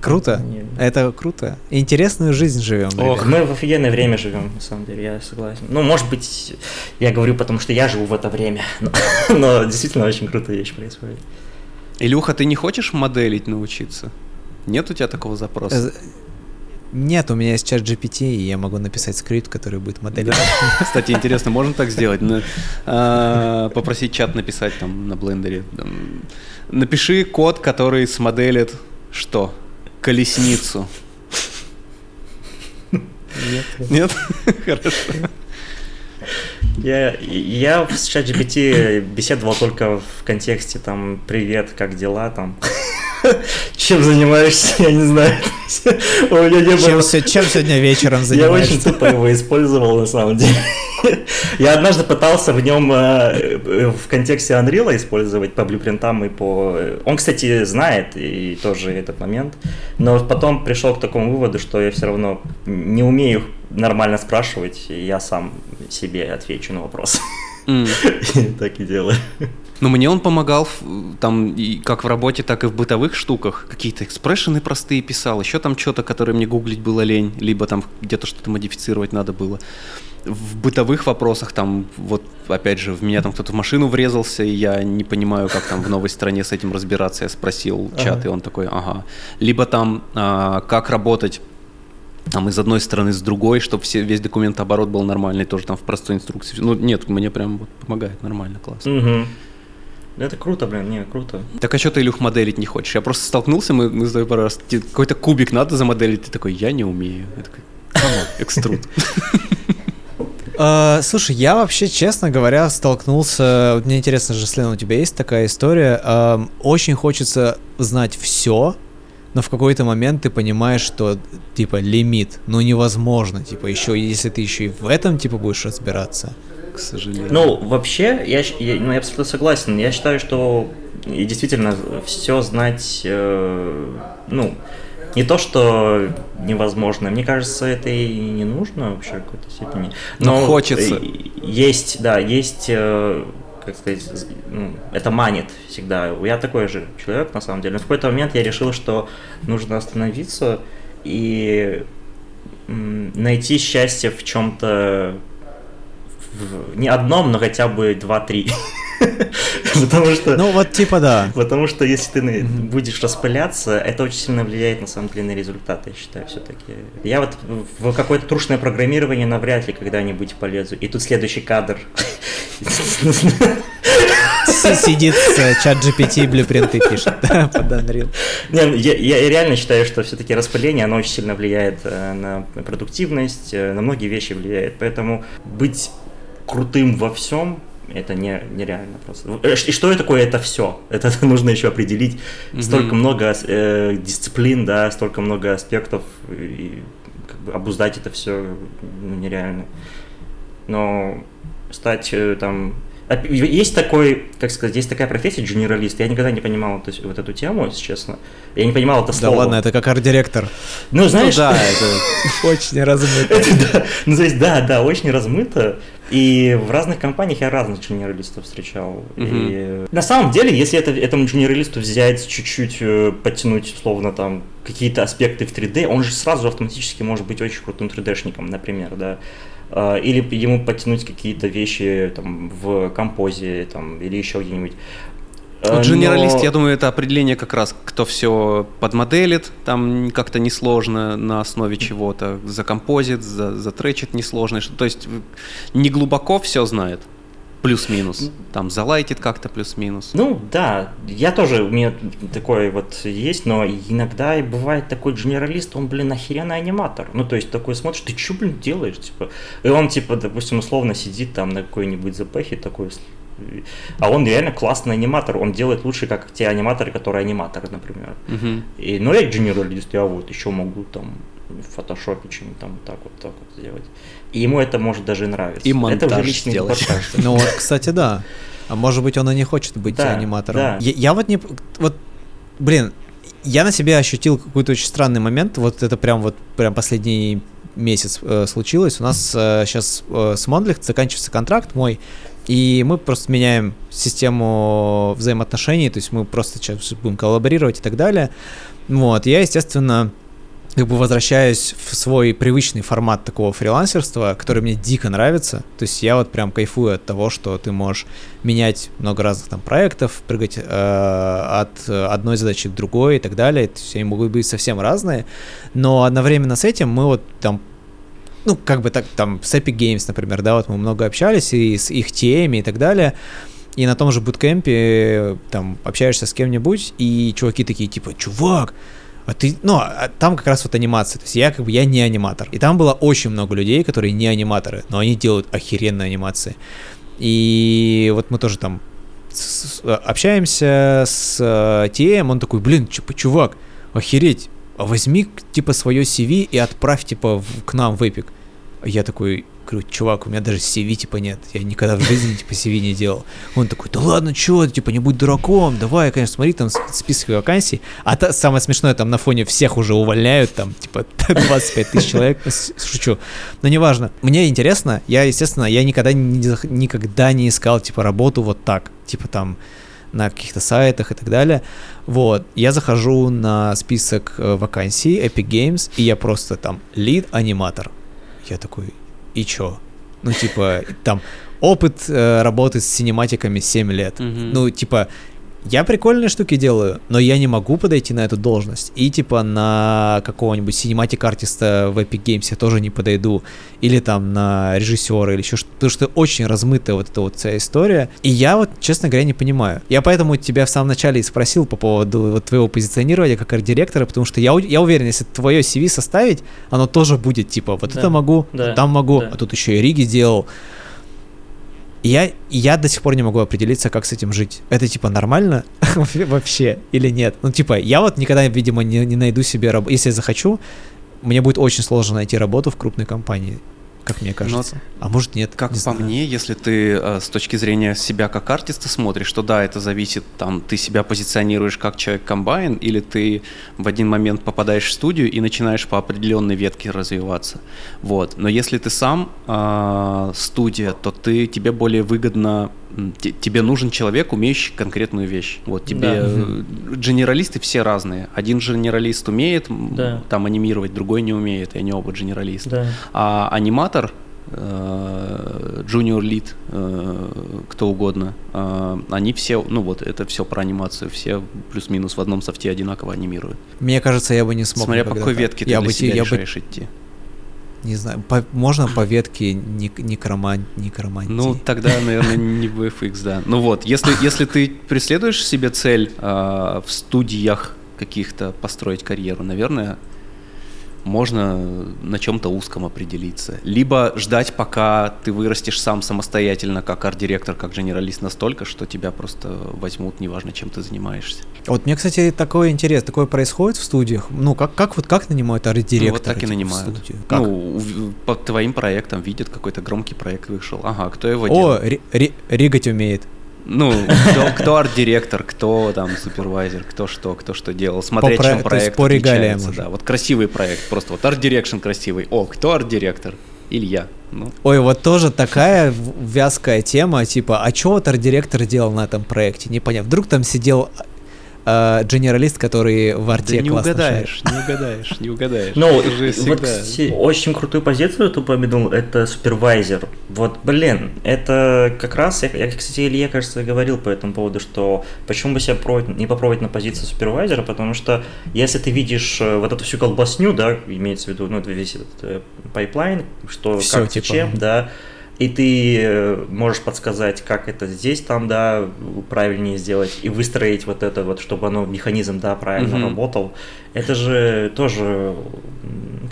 S1: Круто. Не... Это круто. Интересную жизнь живем.
S2: Ох, мы в офигенное время живем, на самом деле, я согласен. Ну, может быть, я говорю, потому что я живу в это время. Но, [laughs] но действительно очень крутая вещь происходит.
S3: Илюха, ты не хочешь моделить научиться? Нет у тебя такого запроса? Э,
S1: нет, у меня есть чат GPT, и я могу написать скрипт, который будет моделировать.
S3: Кстати, интересно, можно так сделать? А, попросить чат написать там на блендере. Напиши код, который смоделит что? Колесницу.
S1: Нет.
S3: Нет? [laughs] Хорошо.
S2: Я, я с ChatGPT беседовал только в контексте там «Привет, как дела?» там [laughs] чем занимаешься, я не знаю. [laughs]
S1: У меня не было... чем, чем сегодня вечером занимаешься? [laughs]
S2: Я очень тупо его использовал, на самом деле. Я однажды пытался в нем э, в контексте Unreal использовать по блюпринтам и по... Он, кстати, знает и тоже этот момент, но потом пришел к такому выводу, что я все равно не умею нормально спрашивать, и я сам себе отвечу на вопрос. Mm. так и делаю.
S3: Но мне он помогал там и как в работе, так и в бытовых штуках. Какие-то экспрессионы простые писал, еще там что-то, которое мне гуглить было лень, либо там где-то что-то модифицировать надо было. В бытовых вопросах там, вот опять же, в меня там кто-то в машину врезался, и я не понимаю, как там в новой стране с этим разбираться. Я спросил чат, ага. и он такой, ага. Либо там, а, как работать там из одной стороны, с другой, чтобы все, весь документооборот был нормальный, тоже там в простой инструкции. Ну, нет, мне прям вот помогает нормально, классно.
S2: Угу. Это круто, блин, не, круто.
S3: Так а что ты, Илюх, моделить не хочешь? Я просто столкнулся, мы, мы с тобой пару раз, какой-то кубик надо замоделить, ты такой, я не умею. Я такой, «Come on, extrude. [laughs]
S1: А, слушай, я вообще, честно говоря, столкнулся. Вот мне интересно, Жослен, у тебя есть такая история? Очень хочется знать все, но в какой-то момент ты понимаешь, что типа лимит, ну невозможно, типа еще если ты еще и в этом типа будешь разбираться.
S3: К сожалению.
S2: Ну, вообще, я, я, ну, я абсолютно согласен. Я считаю, что и действительно все знать, э, ну, не то, что невозможно. Мне кажется, это и не нужно вообще в какой-то степени.
S3: Но хочется.
S2: э, Есть, да, есть, э, как сказать, ну, это манит всегда. Я такой же человек, на самом деле. Но в какой-то момент я решил, что нужно остановиться и найти счастье в чем-то не одном, но хотя бы два-три. [laughs] Потому что...
S1: Ну вот типа да.
S2: Потому что если ты будешь распыляться, это очень сильно влияет на самом деле на результаты, я считаю, все-таки. Я вот в какое-то трушное программирование навряд ли когда-нибудь полезу. И тут следующий кадр.
S1: Сидит с э, чат GPT блюпринты пишет [laughs] под Unreal.
S2: Не, ну, я, я реально считаю, что все-таки распыление, оно очень сильно влияет э, на продуктивность, э, на многие вещи влияет. Поэтому быть крутым во всем это не, нереально просто. Э, И что такое это все? Это [laughs] нужно еще определить. Столько много э, дисциплин, да, столько много аспектов, и как бы обуздать это все ну, нереально. Но стать э, там Есть такой, как сказать, есть такая профессия генералист. Я никогда не понимал эту, вот эту тему, если честно. Я не понимал это
S1: Да
S2: слово.
S1: ладно, это как арт-директор.
S2: Ну, знаешь,
S3: ну да, [laughs] это...
S1: Очень размыто.
S2: да. Ну, то есть, да, да, очень размыто. И в разных компаниях я разных генералистов встречал. И на самом деле, если это, этому генералисту взять чуть-чуть, э, подтянуть, условно, там, какие-то аспекты в 3D, он же сразу автоматически может быть очень крутым 3D-шником, например, да. А, Или ему подтянуть какие-то вещи там, в композе там, или еще где-нибудь. А,
S3: Вот генералист,
S2: но-
S3: я думаю, это определение как раз, кто все подмоделит, там как-то несложно на основе чего-то, закомпозит, за, затречит несложно, то есть не глубоко все знает, плюс-минус, там залайтит как-то плюс-минус.
S2: Ну да, я тоже, у меня такое вот есть, но иногда и бывает такой генералист, он, блин, охеренный аниматор. Ну, то есть такой смотришь, ты что, блин, делаешь, типа? И он, типа, допустим, условно сидит там на какой-нибудь запахе такой, а он реально классный аниматор, он делает лучше, как те аниматоры, которые аниматоры, например.
S3: Мгм.
S2: И, ну, я генералист, я вот еще могу там в фотошопе что-нибудь там так вот, так вот сделать. И ему это может даже нравиться.
S3: И
S2: это уже
S3: монтаж
S2: личный
S3: сделать. [laughs]
S1: Ну вот, кстати, да. А может быть, он и не хочет быть
S2: Да,
S1: аниматором.
S2: да.
S1: Я, я вот не... Вот, блин, я на себе ощутил какой-то очень странный момент. Вот это прям вот прям последний месяц э, случилось. У нас сейчас с Monlicht заканчивается контракт мой, и мы просто меняем систему взаимоотношений, то есть мы просто сейчас будем коллаборировать и так далее. Вот, я, естественно, как бы возвращаюсь в свой привычный формат такого фрилансерства, который мне дико нравится. То есть я вот прям кайфую от того, что ты можешь менять много разных там проектов, прыгать э, от одной задачи к другой и так далее. То есть они могут быть совсем разные, но одновременно с этим мы вот там ну, как бы так, там, с Epic Games, например, да, вот мы много общались, и с их теми и так далее, и на том же буткемпе, там, общаешься с кем-нибудь, и чуваки такие, типа, чувак, а ты, ну, а там как раз вот анимация, то есть я как бы, я не аниматор, и там было очень много людей, которые не аниматоры, но они делают охеренные анимации, и вот мы тоже там с- с- общаемся с э, TM, он такой, блин, чу- чувак, охереть, а возьми, типа, свое CV и отправь, типа, в- к нам в. А Я такой, говорю, чувак, у меня даже CV, типа, нет. Я никогда в жизни, типа, CV не делал. Он такой, да ладно, чё, типа, не будь дураком, давай, конечно, смотри, там список вакансий. А та, самое смешное, там на фоне всех уже увольняют, там, типа, [laughs] 25 тысяч человек. Шучу. Но неважно. Мне интересно, я, естественно, я никогда никогда не искал, типа, работу вот так. Типа, там, на каких-то сайтах и так далее. Вот, я захожу на список э, вакансий Epic Games, и я просто там лид аниматор. Я такой, и чё? Ну, типа, там опыт э, работы с синематиками 7 лет.
S3: Мгм.
S1: Ну, типа, я прикольные штуки делаю, но я не могу подойти на эту должность. И типа на какого-нибудь синематик артиста в Epic Games я тоже не подойду. Или там на режиссера или еще что-то. Потому что очень размытая вот эта вот вся история. И я вот, честно говоря, не понимаю. Я поэтому тебя в самом начале и спросил по поводу вот твоего позиционирования как арт-директора, потому что я, я уверен, если твое CV составить, оно тоже будет типа вот да, это могу, да, там могу, да. а тут еще и Риги делал я, я до сих пор не могу определиться, как с этим жить. Это типа нормально [laughs] вообще или нет? Ну, типа, я вот никогда, видимо, не, не найду себе работу. Если я захочу, мне будет очень сложно найти работу в крупной компании как мне кажется. Но, а может нет.
S3: Как
S1: не
S3: по
S1: знаю.
S3: мне, если ты э, с точки зрения себя как артиста смотришь, то да, это зависит, там, ты себя позиционируешь как человек-комбайн, или ты в один момент попадаешь в студию и начинаешь по определенной ветке развиваться. Вот. Но если ты сам э, студия, то ты, тебе более выгодно тебе нужен человек, умеющий конкретную вещь. Вот тебе да. Э, генералисты все разные. Один генералист умеет да. там анимировать, другой не умеет, и они оба генералисты. Да. А аниматор junior lead, кто угодно, э, они все, ну вот, это все про анимацию, все плюс-минус в одном софте одинаково анимируют.
S1: Мне кажется, я бы не смог.
S3: Смотря по какой ветке ты я для бы, себя я решаешь
S1: бы...
S3: идти
S1: не знаю, по, можно по ветке ник, некроман, некромантии?
S3: Ну, тогда, наверное, не VFX, да. Ну вот, если, если ты преследуешь себе цель э, в студиях каких-то построить карьеру, наверное, можно на чем-то узком определиться. Либо ждать, пока ты вырастешь сам самостоятельно, как арт-директор, как генералист настолько, что тебя просто возьмут, неважно, чем ты занимаешься.
S1: Вот мне, кстати, такой интерес, такое происходит в студиях. Ну, как, как вот как нанимают арт-директора? Ну, вот
S3: так и нанимают. Как? Ну, по твоим проектам видят, какой-то громкий проект вышел. Ага, кто его делал?
S1: О, rig ать умеет.
S3: Ну, кто, кто арт-директор, кто там супервайзер, кто что, кто что делал, смотреть, по чем проект по отличается. Да, вот красивый проект, просто вот art direction красивый. О, кто арт-директор? Илья.
S1: Ну. Ой, вот тоже такая вязкая тема, типа, а что вот арт-директор делал на этом проекте? Непонятно. Вдруг там сидел э, генералист, который в арте
S3: да не угадаешь, шарит. не угадаешь, не угадаешь.
S2: Ну, вот, кстати, очень крутую позицию ты упомянул, это супервайзер. Вот, блин, это как раз, я, я кстати, Илье, кажется, говорил по этому поводу, что почему бы себя пробовать, не попробовать на позицию супервайзера, потому что если ты видишь э, вот эту всю колбасню, да, имеется в виду, ну, весь этот э, пайплайн, что Всё, как типа... чем, да, и ты э, можешь подсказать, как это здесь, там, да, правильнее сделать, и выстроить вот это вот, чтобы оно, механизм, да, правильно mm-hmm. работал. Это же тоже,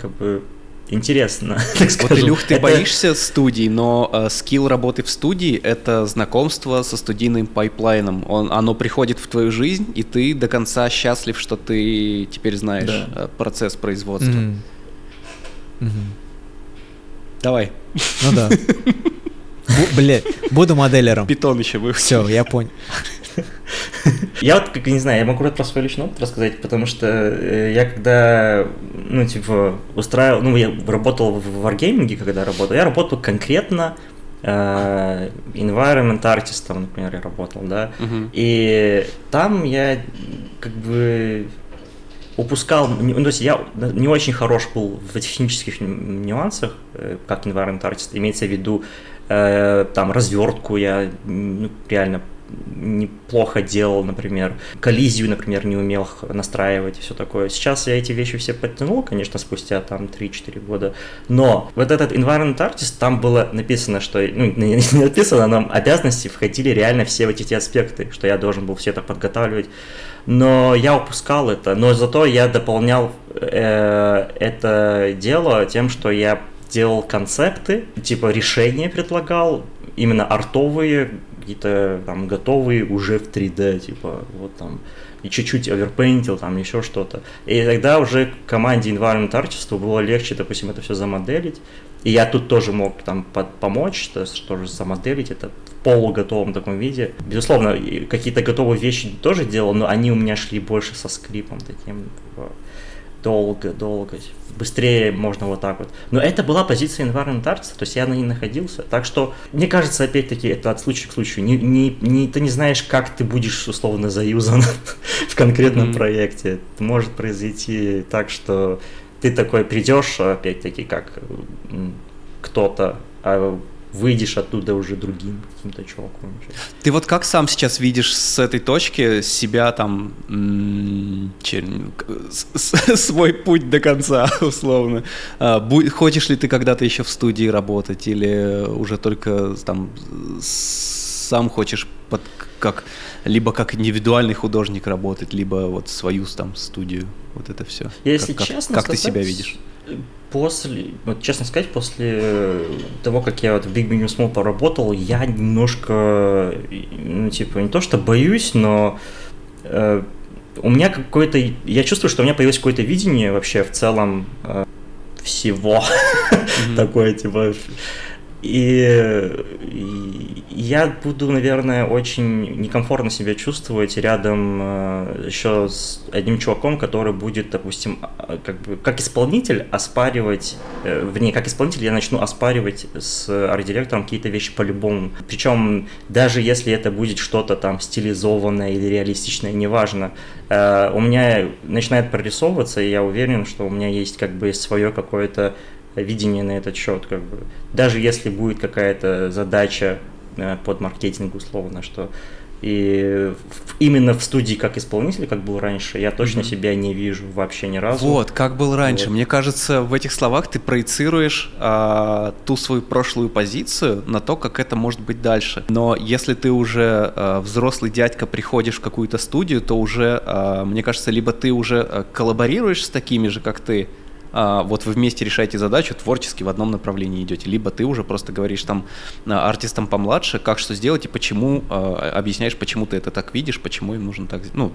S2: как бы, интересно. [laughs]
S3: Так вот, Илюх, ты это... боишься студий, но э, скилл работы в студии — это знакомство со студийным пайплайном. Он, оно приходит в твою жизнь, и ты до конца счастлив, что ты теперь знаешь да. Э, процесс производства. Mm-hmm. Mm-hmm. Давай.
S1: Ну да. Блять, буду моделером.
S3: Питон еще выучил.
S1: Все, я понял.
S2: Я вот, как не знаю, я могу про свой личный опыт рассказать, потому что э, я когда, ну, типа, устраивал, ну, я работал в Wargaming, когда работал, я работал конкретно э, environment артистом, например, я работал, да, uh-huh. и там я как бы упускал, ну, то есть я не очень хорош был в технических нюансах, э, как environment artist, имеется в виду э, там развертку я ну, реально неплохо делал, например, коллизию, например, не умел настраивать и все такое. Сейчас я эти вещи все подтянул, конечно, спустя там 3-4 года, но вот этот environment artist, там было написано, что, ну, не написано, но обязанности входили реально все вот эти аспекты, что я должен был все это подготавливать, но я упускал это, но зато я дополнял э, это дело тем, что я делал концепты, типа решения предлагал, именно артовые, какие-то там готовые уже в 3D, типа вот там и чуть-чуть оверпейнтил, там еще что-то. И тогда уже команде Environment Artist было легче, допустим, это все замоделить. И я тут тоже мог там под, помочь, то есть тоже замоделить это полуготовом таком виде. Безусловно, какие-то готовые вещи тоже делал, но они у меня шли больше со скрипом таким типа, долго, долго быстрее можно вот так вот. Но это была позиция environment artist, то есть я на ней находился. Так что, мне кажется, опять-таки, это от случая к случаю. Не, не, не, ты не знаешь, как ты будешь условно заюзан [laughs] в конкретном mm-hmm. проекте. Это может произойти так, что ты такой придешь, опять-таки, как кто-то, а выйдешь оттуда уже другим каким-то чуваком.
S3: Ты вот как сам сейчас видишь с этой точки себя там [laughs] свой путь до конца, [laughs] условно? А, хочешь ли ты когда-то еще в студии работать или уже только там сам хочешь под, как либо как индивидуальный художник работать, либо вот свою там студию, вот это все.
S2: Если
S3: как,
S2: честно,
S3: как, как ты себя видишь?
S2: После, вот честно сказать, после того, как я вот в Big Medium Small поработал, я немножко, ну, типа, не то что боюсь, но э, у меня какое-то, я чувствую, что у меня появилось какое-то видение вообще в целом э, всего, [laughs] такое, типа, и, я буду, наверное, очень некомфортно себя чувствовать рядом э, еще с одним чуваком, который будет, допустим, а, как бы как исполнитель оспаривать, э, вернее, как исполнитель я начну оспаривать с арт-директором какие-то вещи по-любому. Причем даже если это будет что-то там стилизованное или реалистичное, неважно, э, у меня начинает прорисовываться, и я уверен, что у меня есть как бы свое какое-то видение на этот счет. Как бы. Даже если будет какая-то задача э, под маркетинг условно, что и именно в студии как исполнитель, как был раньше, я точно mm-hmm. себя не вижу вообще ни разу.
S3: Вот, как был раньше. Вот. Мне кажется, в этих словах ты проецируешь а, ту свою прошлую позицию на то, как это может быть дальше. Но если ты уже а, взрослый дядька приходишь в какую-то студию, то уже, а, мне кажется, либо ты уже а, коллаборируешь с такими же, как ты, вот вы вместе решаете задачу, творчески в одном направлении идете, либо ты уже просто говоришь там а, артистам помладше, как что сделать и почему, а, объясняешь, почему ты это так видишь, почему им нужно так, ну,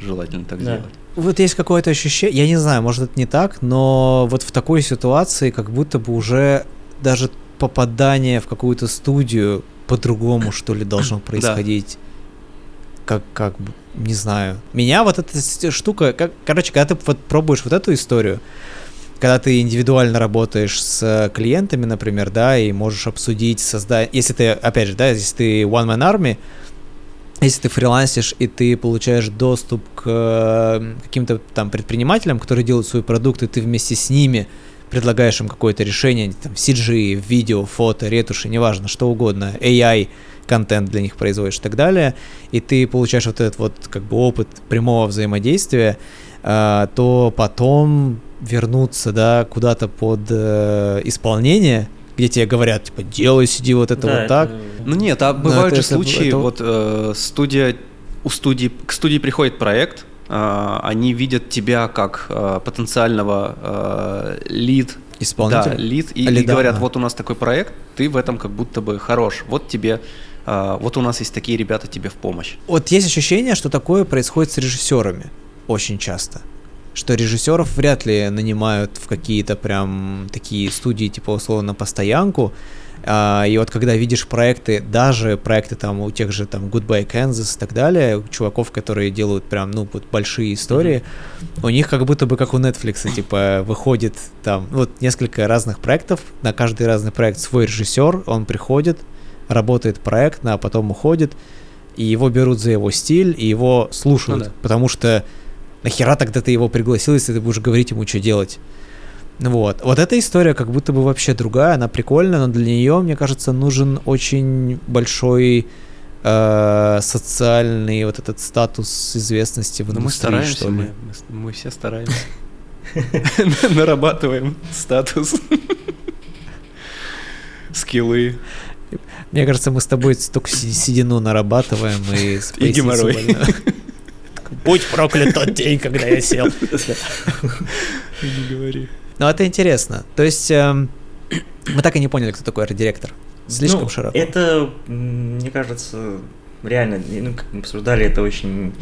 S3: желательно так да. сделать.
S1: Вот есть какое-то ощущение, я не знаю, может это не так, но вот в такой ситуации как будто бы уже даже попадание в какую-то студию по-другому, что ли, должно [clears throat] происходить. Как, как бы, не знаю. Меня вот эта штука, как, короче, когда ты вот пробуешь вот эту историю, когда ты индивидуально работаешь с клиентами, например, да, и можешь обсудить, создать, если ты, опять же, да, если ты one-man army, если ты фрилансишь и ты получаешь доступ к э, каким-то там предпринимателям, которые делают свой продукт, и ты вместе с ними предлагаешь им какое-то решение, там, CG, видео, фото, ретуши, неважно, что угодно, AI, контент для них производишь и так далее, и ты получаешь вот этот вот как бы опыт прямого взаимодействия, э, то потом вернуться, да, куда-то под э, исполнение, где тебе говорят, типа, делай, сиди вот это да, вот это... так.
S3: Ну нет, а бывают Но же это, случаи, это... вот э, студия, у студии, к студии приходит проект, э, они видят тебя как э, потенциального э, лид,
S1: исполнителя,
S3: да, лид, и, и говорят, вот у нас такой проект, ты в этом как будто бы хорош, вот тебе Uh, вот у нас есть такие ребята тебе в помощь.
S1: Вот есть ощущение, что такое происходит с режиссерами очень часто что режиссеров вряд ли нанимают в какие-то прям такие студии, типа условно постоянку. А, и вот когда видишь проекты, даже проекты там у тех же там Goodbye Kansas и так далее, чуваков, которые делают прям, ну, вот большие истории, mm-hmm. у них как будто бы как у Netflix, типа, выходит там, вот несколько разных проектов, на каждый разный проект свой режиссер, он приходит, работает проект, а потом уходит, и его берут за его стиль, и его слушают, ну, да. потому что нахера тогда ты его пригласил, если ты будешь говорить ему, что делать? Вот. Вот эта история как будто бы вообще другая, она прикольная, но для нее, мне кажется, нужен очень большой э, социальный вот этот статус известности в индустрии,
S3: мы стараемся,
S1: что ли.
S3: Мы, мы, мы все стараемся. [laughs] Нарабатываем статус. Скиллы.
S1: Мне кажется, мы с тобой столько седину нарабатываем и...
S3: И геморрой.
S1: Будь проклят тот день, когда я сел.
S3: Не говори.
S1: Ну, это интересно. То есть эм, мы так и не поняли, кто такой арт-директор. Слишком
S2: ну,
S1: широко.
S2: Это, мне кажется, реально, ну, как мы обсуждали, это очень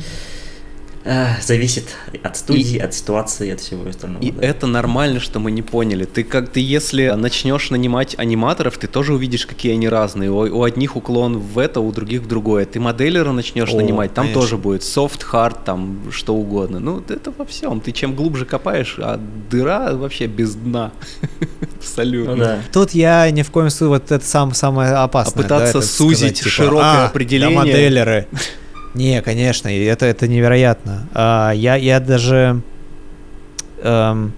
S2: Э, зависит от студии, и, от ситуации, от всего остального.
S3: И да. это нормально, что мы не поняли. Ты как ты, если начнешь нанимать аниматоров, ты тоже увидишь, какие они разные. У, у одних уклон в это, у других в другое. Ты моделера начнешь О, нанимать, там конечно. тоже будет soft, hard, там что угодно. Ну, это во всем. Ты чем глубже копаешь, а дыра вообще без дна. [laughs] Абсолютно. Ну, да.
S1: Тут я ни в коем случае, вот это сам, самое опасное.
S3: А пытаться да, сузить сказать, типа, широкое а, определение.
S1: Да, моделеры. [laughs] Не, конечно, это, это невероятно. А, я, я даже... Эм,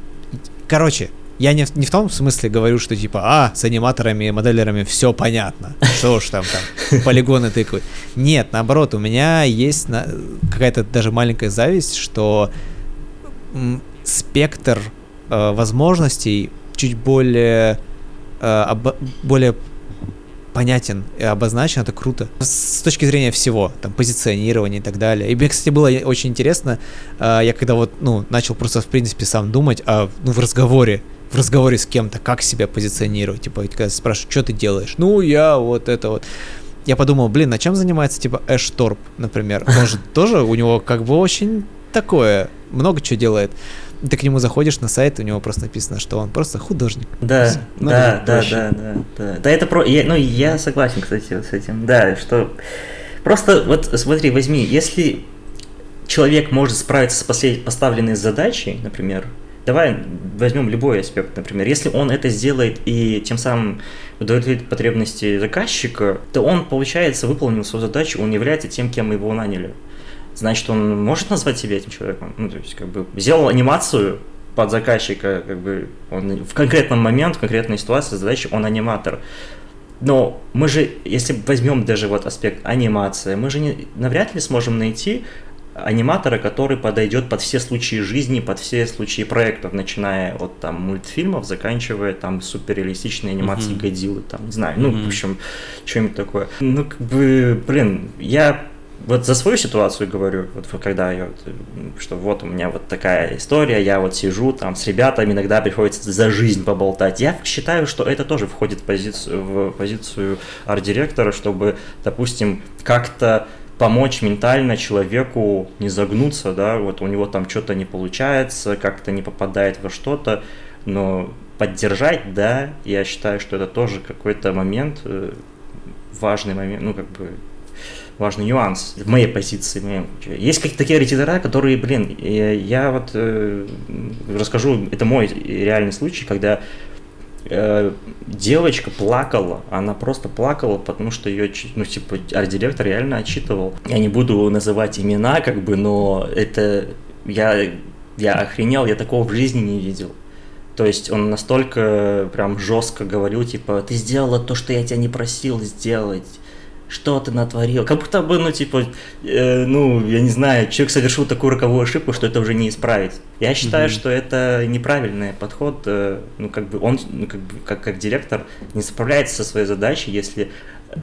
S1: короче, Я не, не в том смысле говорю, что типа, а, с аниматорами и моделерами все понятно. Что уж там, там полигоны тыкают. Нет, наоборот, у меня есть на- какая-то даже маленькая зависть, что спектр э, возможностей чуть более, э, обо- более понятен и обозначен, это круто. С точки зрения всего, там, позиционирования и так далее. И мне, кстати, было очень интересно, э, я когда вот, ну, начал просто, в принципе, сам думать, а, ну, в разговоре, в разговоре с кем-то, как себя позиционировать, типа, когда спрашивают, что ты делаешь? Ну, я вот это вот. Я подумал, блин, а чем занимается, типа, Эш Торп, например? Же тоже, у него как бы очень такое, много чего делает. Ты к нему заходишь на сайт, у него просто написано, что он просто художник.
S2: Да.
S1: Ну,
S2: да, да, да, да, да. Да, это про... Я, ну, я согласен, кстати, вот с этим. Да, что... Просто вот смотри, возьми, если человек может справиться с послед- поставленной задачей, например, давай возьмем любой аспект, например, если он это сделает и тем самым удовлетворит потребности заказчика, то он, получается, выполнил свою задачу, он является тем, кем его наняли. Значит, он может назвать себя этим человеком? Ну, то есть, как бы, сделал анимацию под заказчика, как бы, он в конкретном момент, в конкретной ситуации задачи, он аниматор. Но мы же, если возьмем даже вот аспект анимация, мы же не, навряд ли сможем найти аниматора, который подойдет под все случаи жизни, под все случаи проектов, начиная от там мультфильмов, заканчивая там суперреалистичной анимацией
S3: Мгм.
S2: Годзиллы, там, не знаю, ну,
S3: Мгм.
S2: в общем, что-нибудь такое. Ну, как бы, блин, я вот за свою ситуацию говорю, вот когда я, что вот у меня вот такая история, я вот сижу там с ребятами, иногда приходится за жизнь поболтать. Я считаю, что это тоже входит в позицию, в позицию арт-директора, чтобы, допустим, как-то помочь ментально человеку не загнуться, да, вот у него там что-то не получается, как-то не попадает во что-то, но поддержать, да, я считаю, что это тоже какой-то момент, э, важный момент, ну, как бы, важный нюанс в моей позиции. моем. Есть какие-то такие редактора, которые, блин, я, я вот э, расскажу, это мой реальный случай, когда э, девочка плакала, она просто плакала, потому что ее, ну, типа, арт-директор реально отчитывал. Я не буду называть имена, как бы, но это, я, я охренел, я такого в жизни не видел. То есть он настолько прям жестко говорил, типа, ты сделала то, что я тебя не просил сделать. Что ты натворил? Как будто бы, ну, типа, э, ну, я не знаю, человек совершил такую роковую ошибку, что это уже не исправить. Я считаю,
S3: Мгм.
S2: что это неправильный подход. э, ну, как бы он, ну, как, бы, как, как директор, не справляется со своей задачей, если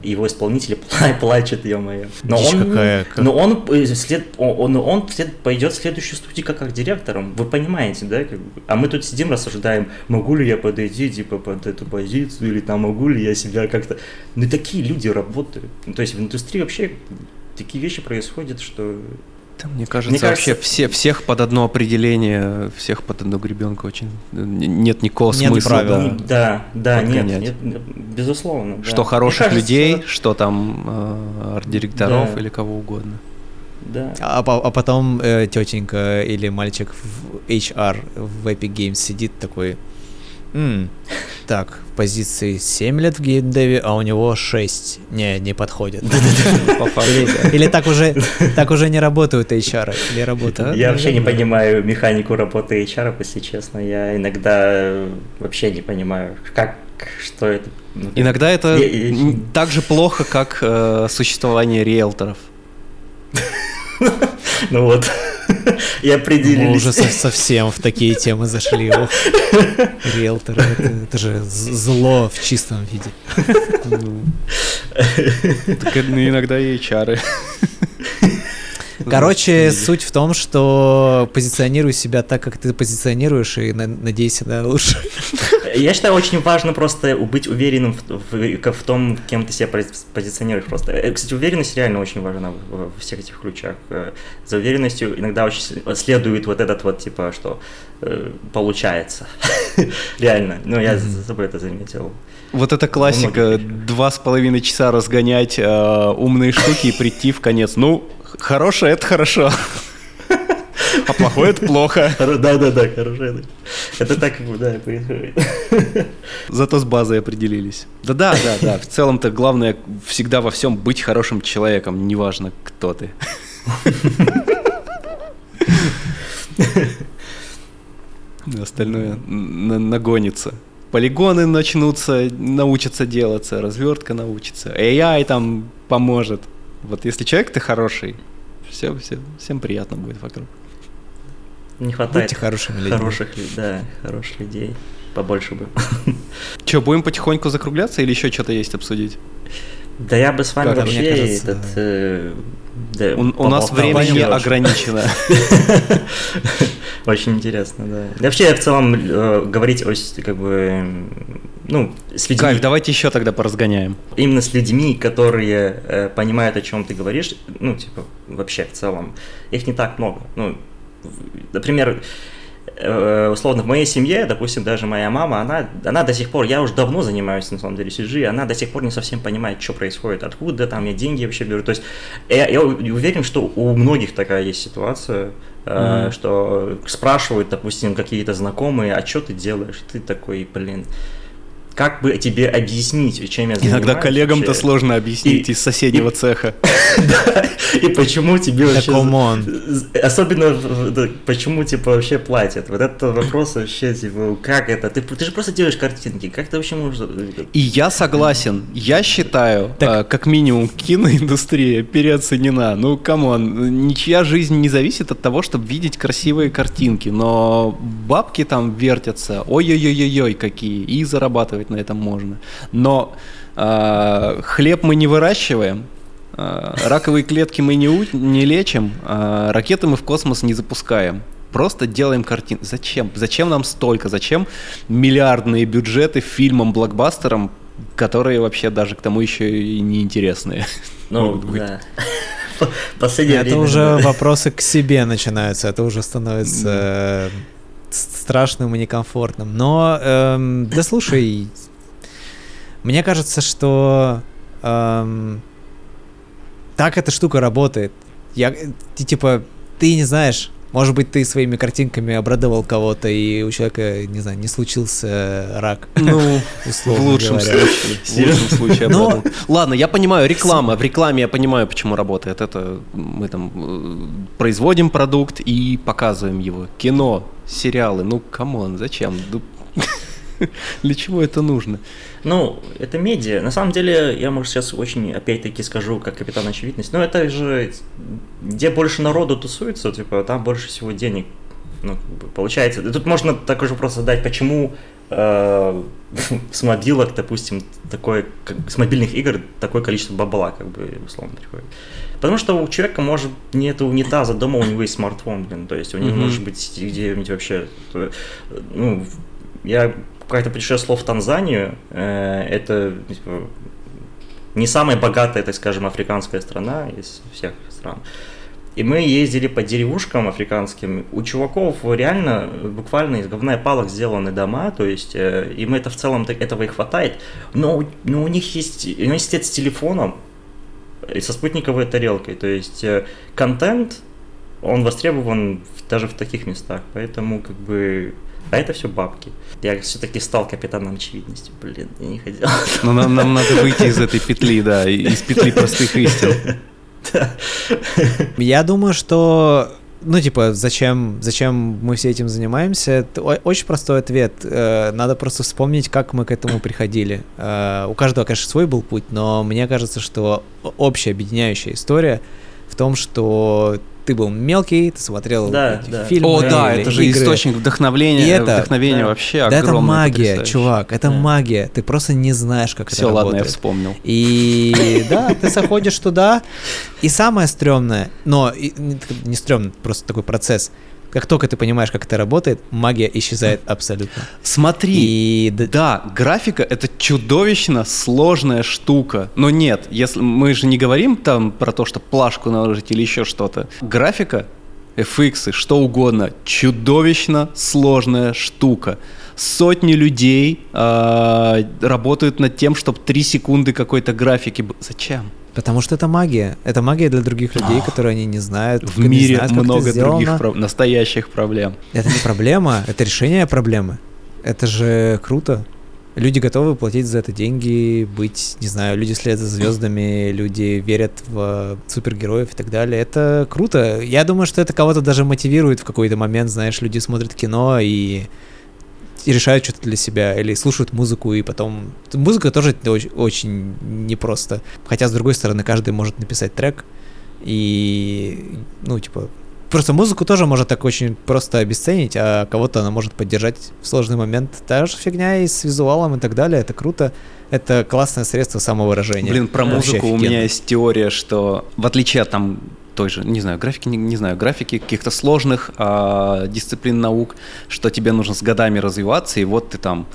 S2: его исполнители [laughs] пла- плачут, ё-моё. Но
S1: Дичь
S2: он,
S1: какая, как-
S2: но он, э, след, он, он след- пойдет в следующую студию как, как директором. Вы понимаете, да? Как бы? А мы тут сидим, рассуждаем, могу ли я подойти, типа, под эту позицию, или там могу ли я себя как-то... Ну, такие люди работают. Ну, то есть в индустрии вообще такие вещи происходят, что...
S3: Да, мне кажется,
S2: Мне
S3: вообще
S2: кажется-
S3: все, всех под одно определение, всех под одну гребенку очень э, нет никакого
S1: Нет
S3: смысла.
S1: правил.
S3: да.
S2: Ну, да, да, нет, нет, безусловно. да.
S3: Что
S2: Мне
S3: хороших
S2: кажется,
S3: людей, что там э, арт-директоров
S2: Да.
S3: или кого угодно.
S2: Да.
S1: А, по- а потом э, тетенька или мальчик в HR в Epic Games сидит такой, «М, так, в позиции 7 лет в геймдеве, а у него 6. Не, не подходит. [laughs] Или, так уже так уже не работают HR, или работают?
S2: Я вообще не понимаю механику работы HR, если честно. Я иногда э, вообще не понимаю, как, что это. ну,
S3: Иногда это так же плохо, как э, существование риэлторов. [laughs]
S2: Ну вот, и
S1: Мы
S2: определились.
S1: уже со- совсем в такие темы зашли. Ох, риэлторы, это, это же зло в чистом виде.
S3: Так, ну, иногда и HR.
S1: Короче, суть в том, что позиционируй себя так, как ты позиционируешь, и на- надейся на лучшее.
S2: Я считаю, очень важно просто быть уверенным в, в- в том, кем ты себя пози- позиционируешь просто. Э, Кстати, уверенность реально очень важна во всех этих ключах. Э, За уверенностью иногда очень следует вот этот вот, типа, что э, получается. [laughs] Реально. Ну, я за собой это заметил.
S3: Вот это классика, два с половиной часа разгонять э, умные штуки и прийти в конец. Ну, хорошее это хорошо, а плохое это плохо.
S2: Да-да-да, хорошо. это- Это так, да, происходит.
S3: Зато с базой определились. Да-да, да, да. В целом-то главное всегда во всем быть хорошим человеком, неважно, кто ты. Остальное на- нагонится. Полигоны начнутся, научатся делаться, развертка научится, AI там поможет. Вот если человек ты хороший, все, все, всем приятно будет вокруг.
S2: Не хватает
S1: Будьте хорошими людьми.
S2: хороших, лю- да, хороших людей. Побольше бы. [laughs]
S3: Че, будем потихоньку закругляться или еще что-то есть обсудить?
S2: Да я бы с вами
S1: Как,
S2: вообще
S1: кажется,
S2: этот... э, да,
S3: У, у нас
S2: Очень.
S3: ограничено. [laughs]
S2: Очень интересно, да. Да Вообще, в целом, э, говорить о, как бы, ну, с людьми,
S3: Кайф, давайте еще тогда поразгоняем.
S2: именно с людьми, которые э, понимают, о чем ты говоришь, ну, типа, вообще, в целом, их не так много. Ну, например, э, условно, в моей семье, допустим, даже моя мама, она, она до сих пор, я уже давно занимаюсь, на самом деле, CG, она до сих пор не совсем понимает, что происходит, откуда там я деньги вообще беру. То есть я, я уверен, что у многих такая есть ситуация,
S3: Мгм.
S2: что спрашивают, допустим, какие-то знакомые, а что ты делаешь? Ты такой, блин, как бы тебе объяснить, чем я занимаюсь?
S3: Иногда коллегам-то сложно объяснить
S2: И-
S3: из соседнего цеха. [laughs]
S2: Да, и почему тебе вообще... Особенно, почему, типа, вообще платят? Вот это вопрос вообще, типа, как это? Ты, ты же просто делаешь картинки, как ты вообще можешь...
S3: И я согласен. Я считаю,
S1: Так-
S3: а, как минимум, киноиндустрия переоценена. Ну, come on, ничья жизнь не зависит от того, чтобы видеть красивые картинки. Но бабки там вертятся, ой-ой-ой-ой, какие, и зарабатывать на этом можно. Но а, хлеб мы не выращиваем, а, раковые клетки мы не, у- не лечим, а, ракеты мы в космос не запускаем. Просто делаем картин. Зачем? Зачем нам столько? Зачем миллиардные бюджеты фильмам, блокбастерам, которые вообще даже к тому еще и неинтересные? [laughs]
S2: Ну, да. [laughs] Последнее
S1: Это
S2: время,
S1: уже
S2: да.
S1: вопросы к себе начинаются, это уже становится э, страшным и некомфортным. Но, эм, да слушай, мне кажется, что эм, так эта штука работает. Я, ты типа, ты не знаешь, может быть, ты своими картинками обрадовал кого-то, и у человека, не знаю, не случился рак.
S3: Ну, [laughs]
S1: условно
S3: в лучшем
S1: говоря.
S3: случае. В лучшем случае.
S1: Но-.
S3: Ладно, я понимаю, реклама. В рекламе я понимаю, почему работает. Это мы там э, производим продукт и показываем его. Кино, сериалы. Ну, come on, зачем? Ну, [laughs] Для чего это нужно?
S2: Ну, это медиа. На самом деле, я, может, сейчас очень, опять-таки, скажу, как капитан очевидность. Но это же, где больше народу тусуется, типа, там больше всего денег. Ну, получается. Тут можно такой же вопрос задать, почему э, [laughs] с мобилок, допустим, такое, как- с мобильных игр такое количество бабла, как бы, условно, приходит. Потому что у человека может нету унитаза дома, у него есть смартфон, блин, то есть у него
S3: Мгм.
S2: может быть где-нибудь вообще, э, ну, я как-то путешествовал в Танзанию, э, это типа, не самая богатая, так скажем, африканская страна из всех стран. И мы ездили по деревушкам африканским. У чуваков реально буквально из говна и палок сделаны дома, то есть э, им это в целом этого и хватает. Но, но у них есть университет с телефоном и со спутниковой тарелкой. То есть э, контент, он востребован в- даже в таких местах. Поэтому как бы... А это все бабки. Я все-таки стал капитаном очевидности. Блин, я не хотел.
S3: Но нам, нам надо выйти из этой петли, да, из петли простых истин.
S1: Я думаю, что ну, типа, зачем, зачем мы все этим занимаемся? Это очень простой ответ. Э, Надо просто вспомнить, как мы к этому приходили. Э, У каждого, конечно, свой был путь, но мне кажется, что общая объединяющая история в том, что ты был мелкий, ты смотрел
S2: Да,
S1: эти
S2: да.
S1: фильмы.
S3: О, да,
S1: или
S3: это же
S1: игры.
S3: источник вдохновения,
S1: И это-
S3: вдохновения
S2: да.
S3: вообще
S1: Да, это магия, чувак, это
S2: Да.
S1: магия. Ты просто не знаешь, как
S3: Все,
S1: это
S3: ладно, я
S1: работает.
S3: вспомнил.
S1: И [laughs] да, ты заходишь туда, и самое стрёмное, но не не стрёмно, просто такой процесс. Как только ты понимаешь, как это работает, магия исчезает абсолютно.
S3: Смотри,
S1: И
S3: Да, графика это чудовищно сложная штука. Но нет, если мы же не говорим там про то, что плашку наложить или еще что-то. Графика, FX, что угодно, чудовищно сложная штука. Сотни людей а, работают над тем, чтобы 3 секунды какой-то графики. Зачем?
S1: Потому что это магия. Это магия для других людей, которые они не знают.
S3: В
S1: не
S3: мире
S1: знают,
S3: много других про- настоящих проблем.
S1: Это не проблема, [laughs] это решение проблемы. Это же круто. люди готовы платить за это деньги, быть, не знаю, люди следят за звездами, люди верят в супергероев и так далее. Это круто. Я думаю, что это кого-то даже мотивирует в какой-то момент, знаешь, люди смотрят кино и решают что-то для себя, или слушают музыку, и потом... Музыка тоже очень, очень непросто. Хотя, с другой стороны, каждый может написать трек, и, ну, типа, Просто музыку тоже может так очень просто обесценить, а кого-то она может поддержать в сложный момент. Та же фигня и с визуалом и так далее. Это круто. Это классное средство самовыражения.
S3: Блин, про музыку у меня есть теория, что в отличие от там той же, не знаю, графики, не, не знаю, графики каких-то сложных а, дисциплин наук, что тебе нужно с годами развиваться, и вот ты там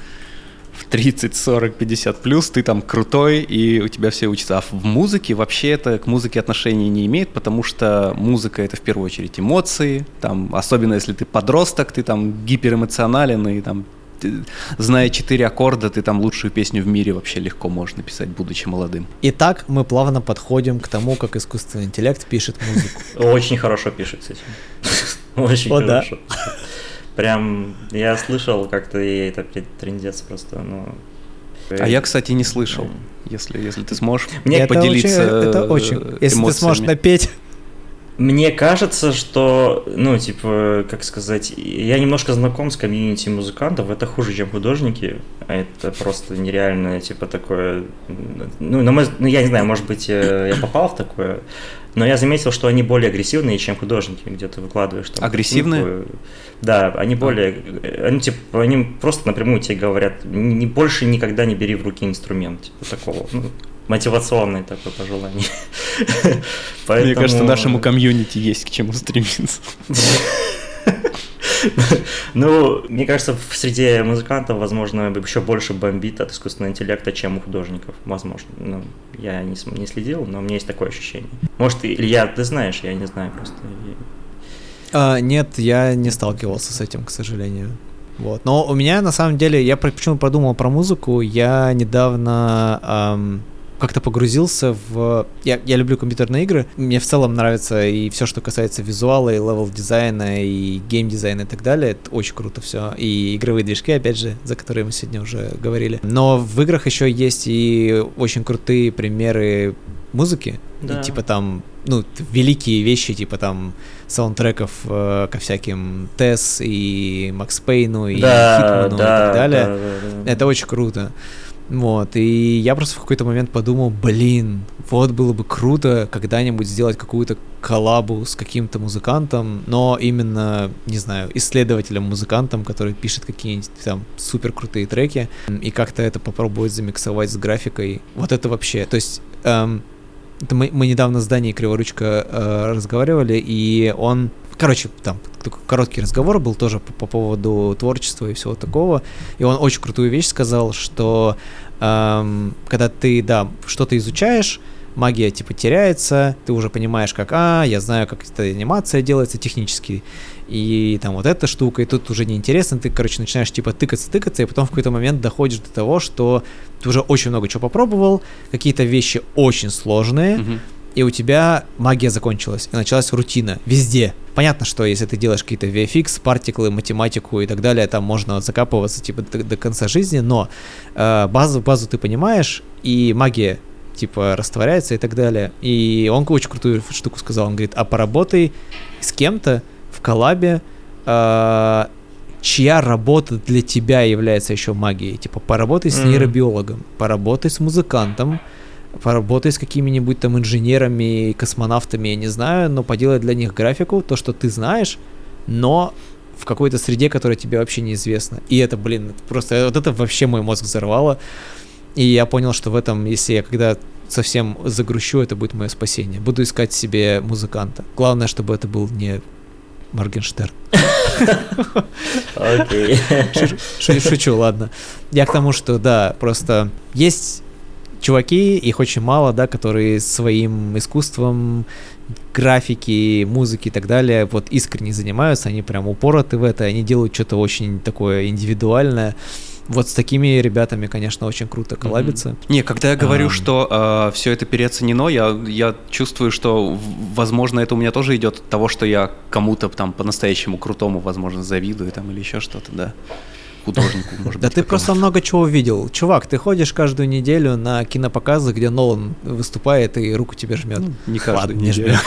S3: в 30, 40, 50 плюс, ты там крутой, и у тебя все учатся. А в музыке вообще это к музыке отношения не имеет, потому что музыка это в первую очередь эмоции, там, особенно если ты подросток, ты там гиперэмоционален, и там зная четыре аккорда, ты там лучшую песню в мире вообще легко можешь написать, будучи молодым.
S1: Итак, мы плавно подходим к тому, как искусственный интеллект пишет музыку.
S2: Очень хорошо пишет, кстати. [laughs] Очень хорошо. Прям я слышал, как-то это трендец просто, ну...
S3: А я, кстати, не слышал, если, если ты сможешь Мне поделиться
S1: Это очень, это очень. Если ты сможешь напеть
S2: мне кажется, что, ну, типа, как сказать, я немножко знаком с комьюнити музыкантов, это хуже, чем художники, это просто нереальное, типа, такое, ну, на мой, ну, я не знаю, может быть, э, я попал в такое, но я заметил, что они более агрессивные, чем художники, где ты выкладываешь там.
S3: Агрессивные? Книгу.
S2: Да, они более, а. они типа, они просто напрямую тебе говорят, не больше никогда не бери в руки инструмент, типа такого. Ну, мотивационное такое пожелание. [laughs]
S3: Поэтому... Мне кажется, нашему комьюнити есть к чему стремиться. [laughs]
S2: Ну, мне кажется, в среде музыкантов, возможно, еще больше бомбит от искусственного интеллекта, чем у художников. Возможно. Ну, я не, не следил, но у меня есть такое ощущение. Может, Илья, ты знаешь, я не знаю просто.
S1: А, нет, я не сталкивался с этим, к сожалению. Вот. Но у меня на самом деле, я почему подумал про музыку, я недавно эм, как-то погрузился в... Я, я люблю компьютерные игры, мне в целом нравится и все, что касается визуала, и level дизайна, и game дизайна и так далее, это очень круто все. И игровые движки, опять же, за которые мы сегодня уже говорили. Но в играх еще есть и очень крутые примеры музыки, да. и типа там, ну, великие вещи, типа там саундтреков э, ко всяким Тесс и Макс Пейну и да, Хитману да, и так далее. Да, да, да. Это очень круто. Вот, и я просто в какой-то момент подумал, блин, вот было бы круто когда-нибудь сделать какую-то коллабу с каким-то музыкантом, но именно, не знаю, исследователем-музыкантом, который пишет какие-нибудь там супер крутые треки, и как-то это попробовать замиксовать с графикой. Вот это вообще, то есть... Эм, это мы, мы недавно с Даней Криворучка э, разговаривали, и он Короче, там такой короткий разговор был тоже по, по поводу творчества и всего такого. И он очень крутую вещь сказал, что эм, когда ты, да, что-то изучаешь, магия типа теряется, ты уже понимаешь, как, а, я знаю, как эта анимация делается технически, и там вот эта штука, и тут уже неинтересно, ты, короче, начинаешь типа тыкаться, тыкаться, и потом в какой-то момент доходишь до того, что ты уже очень много чего попробовал, какие-то вещи очень сложные, mm-hmm и у тебя магия закончилась, и началась рутина везде. Понятно, что если ты делаешь какие-то VFX, партиклы, математику и так далее, там можно закапываться типа до, до конца жизни, но э, базу, базу ты понимаешь, и магия типа растворяется и так далее. И он очень крутую штуку сказал, он говорит, а поработай с кем-то в коллабе, э, чья работа для тебя является еще магией. Типа поработай с нейробиологом, поработай с музыкантом, поработай с какими-нибудь там инженерами, космонавтами, я не знаю, но поделай для них графику, то, что ты знаешь, но в какой-то среде, которая тебе вообще неизвестна. И это, блин, просто вот это вообще мой мозг взорвало. И я понял, что в этом, если я когда совсем загрущу, это будет мое спасение. Буду искать себе музыканта. Главное, чтобы это был не Моргенштерн.
S2: Окей.
S1: Шучу, ладно. Я к тому, что да, просто есть чуваки, их очень мало, да, которые своим искусством, графики, музыки и так далее, вот искренне занимаются, они прям упороты в это, они делают что-то очень такое индивидуальное. Вот с такими ребятами, конечно, очень круто коллабиться. Mm-hmm.
S3: Не, когда я говорю, а... что э, все это переоценено, я, я чувствую, что, возможно, это у меня тоже идет от того, что я кому-то там по-настоящему крутому, возможно, завидую там или еще что-то, да. Художнику, может
S1: Да
S3: быть.
S1: ты просто много чего видел. Чувак, ты ходишь каждую неделю на кинопоказы, где Нолан выступает и руку тебе жмет.
S3: Ну, не каждую
S1: Ладно,
S3: неделю.
S1: жмет.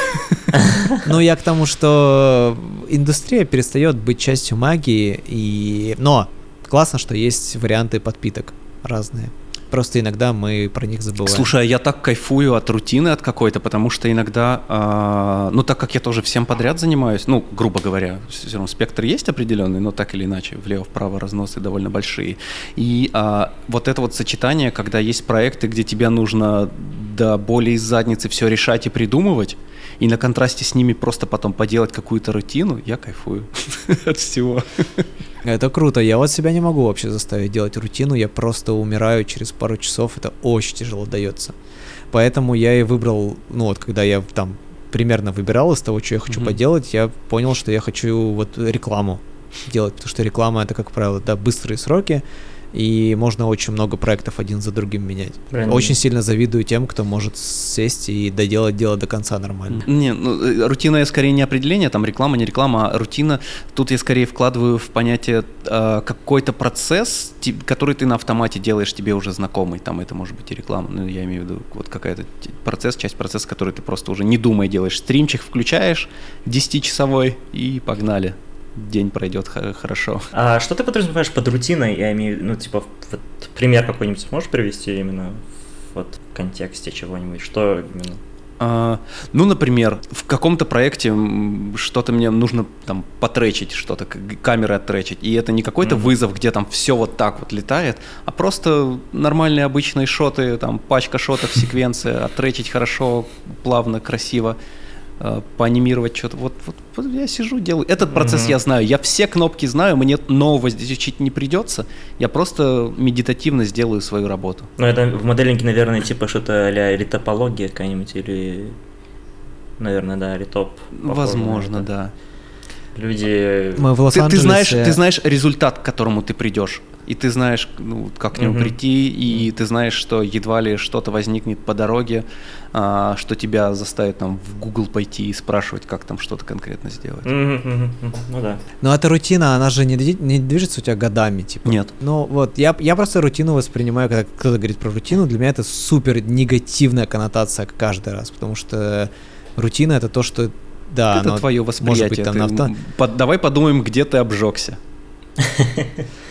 S1: [laughs] Ну, я к тому, что индустрия перестает быть частью магии, и... Но классно, что есть варианты подпиток разные. Просто иногда мы про них забываем.
S3: Слушай, а я так кайфую от рутины от какой-то, потому что иногда, а, ну так как я тоже всем подряд занимаюсь, ну, грубо говоря, все равно спектр есть определенный, но так или иначе, влево-вправо разносы довольно большие. И а, вот это вот сочетание, когда есть проекты, где тебе нужно до боли из задницы все решать и придумывать, и на контрасте с ними просто потом поделать какую-то рутину, я кайфую [laughs] от всего.
S1: Это круто. Я вот себя не могу вообще заставить делать рутину. Я просто умираю через пару часов. Это очень тяжело дается. Поэтому я и выбрал, ну вот, когда я там примерно выбирал из того, что я хочу
S3: Мгм.
S1: поделать, я понял, что я хочу вот рекламу делать, потому что реклама это, как правило, да, быстрые сроки, и можно очень много проектов один за другим менять.
S2: Блин,
S1: Очень сильно завидую тем, кто может сесть и доделать дело до конца нормально.
S3: Не, ну, э, рутина я скорее не определение, там реклама, не реклама, а рутина. Тут я скорее вкладываю в понятие э, какой-то процесс, который ты на автомате делаешь, тебе уже знакомый. Там это может быть и реклама, ну, я имею в виду вот какая-то процесс, часть процесса, который ты просто уже не думая делаешь. Стримчик включаешь 10-часовой и погнали. День пройдет хорошо.
S2: А что ты подразумеваешь под рутиной? Я имею, в ну, типа, вот пример какой-нибудь можешь привести именно в вот контексте чего-нибудь? Что именно?
S3: А, ну, например, в каком-то проекте что-то мне нужно там потречить, что-то, камеры оттречить. И это не какой-то
S2: Мгм.
S3: вызов, где там все вот так вот летает, а просто нормальные обычные шоты, там пачка шотов, [laughs] секвенция, оттречить хорошо, плавно, красиво, поанимировать что-то. Вот, вот, вот я сижу, делаю. Этот процесс
S2: Мгм.
S3: я знаю. Я все кнопки знаю, мне нового здесь учить не придется. Я просто медитативно сделаю свою работу.
S2: Ну, это в моделинге, наверное, типа что-то а ритопология какая-нибудь или... Наверное, да, ритоп.
S3: Возможно, да.
S2: Люди...
S1: Мы в
S3: Ты, ты знаешь, ты знаешь результат, к которому ты придешь. И ты знаешь, ну, как к нему
S2: Мгм.
S3: прийти, и ты знаешь, что едва ли что-то возникнет по дороге, а, что тебя заставит там в Google пойти и спрашивать, как там что-то конкретно сделать.
S2: Мгм, мгм. Ну да.
S1: Но эта рутина, она же не, не движется у тебя годами, типа.
S3: Нет.
S1: Ну вот, я, я просто рутину воспринимаю, когда кто-то говорит про рутину, для меня это супер негативная коннотация каждый раз, потому что рутина это то, что, да,
S3: это твое
S1: может
S3: восприятие.
S1: быть там
S3: Ты
S1: на авто-
S3: м, под- давай подумаем, где ты обжегся. [laughs]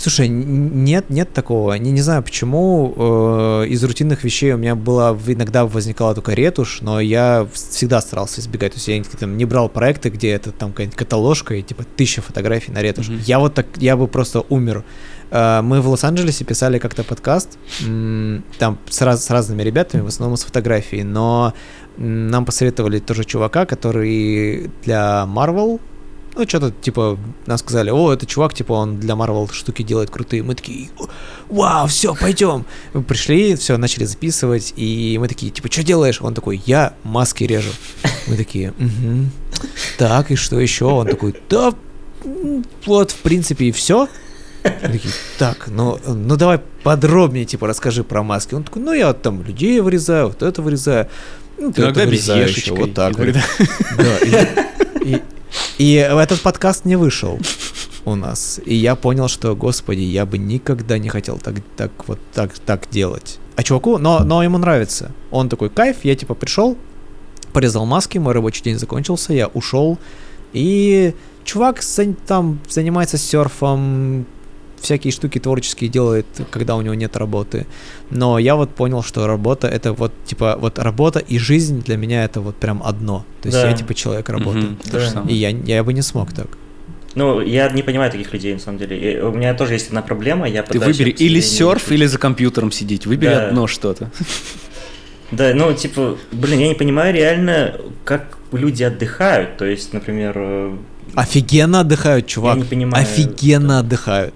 S1: Слушай, нет, нет такого. Не, не знаю почему. э, из рутинных вещей у меня была иногда возникала только ретушь, но я всегда старался избегать. То есть я там, не брал проекты, где это там какая-нибудь каталожка и типа тысяча фотографий на ретушь.
S3: Мгм.
S1: Я вот так, я бы просто умер. Э, Мы в Лос-Анджелесе писали как-то подкаст, м, там с, раз- с разными ребятами, в основном с фотографией, но нам посоветовали тоже чувака, который для Marvel ну, что-то, типа, нам сказали, о, это чувак, типа, он для Marvel штуки делает крутые. Мы такие, вау, все, пойдем. Мы пришли, все, начали записывать, и мы такие, типа, что делаешь? Он такой, я маски режу. Мы такие, «Мгм. так, и что еще? Он такой, да, вот, в принципе, и все. Мы такие, так, ну, ну давай подробнее, типа, расскажи про маски. Он такой, ну, я вот там людей вырезаю, вот это вырезаю. Ну, вот
S3: Иногда без ешечкой.
S1: Вот так.
S3: Иногда-
S1: Да, и, и- и этот подкаст не вышел у нас. И я понял, что, господи, я бы никогда не хотел так, так вот так, так делать. А чуваку, но, но ему нравится. Он такой, кайф, я типа пришел, порезал маски, мой рабочий день закончился, я ушел. И чувак там занимается серфом, всякие штуки творческие делает, когда у него нет работы. Но я вот понял, что работа это вот типа вот работа и жизнь для меня это вот прям одно. То есть
S2: Да.
S1: я типа человек работы.
S3: Же
S2: Да.
S1: И я, я бы не смог так.
S2: Ну, я не понимаю таких людей, на самом деле. И у меня тоже есть одна проблема, я
S3: Ты выбери или серф, или за компьютером сидеть. Выбери
S2: Да.
S3: одно что-то.
S2: Да, ну, типа, блин, я не понимаю реально, как люди отдыхают. То есть, например, э,
S1: Офигенно отдыхают, чувак.
S2: не понимаю,
S1: Офигенно
S2: да.
S1: отдыхают.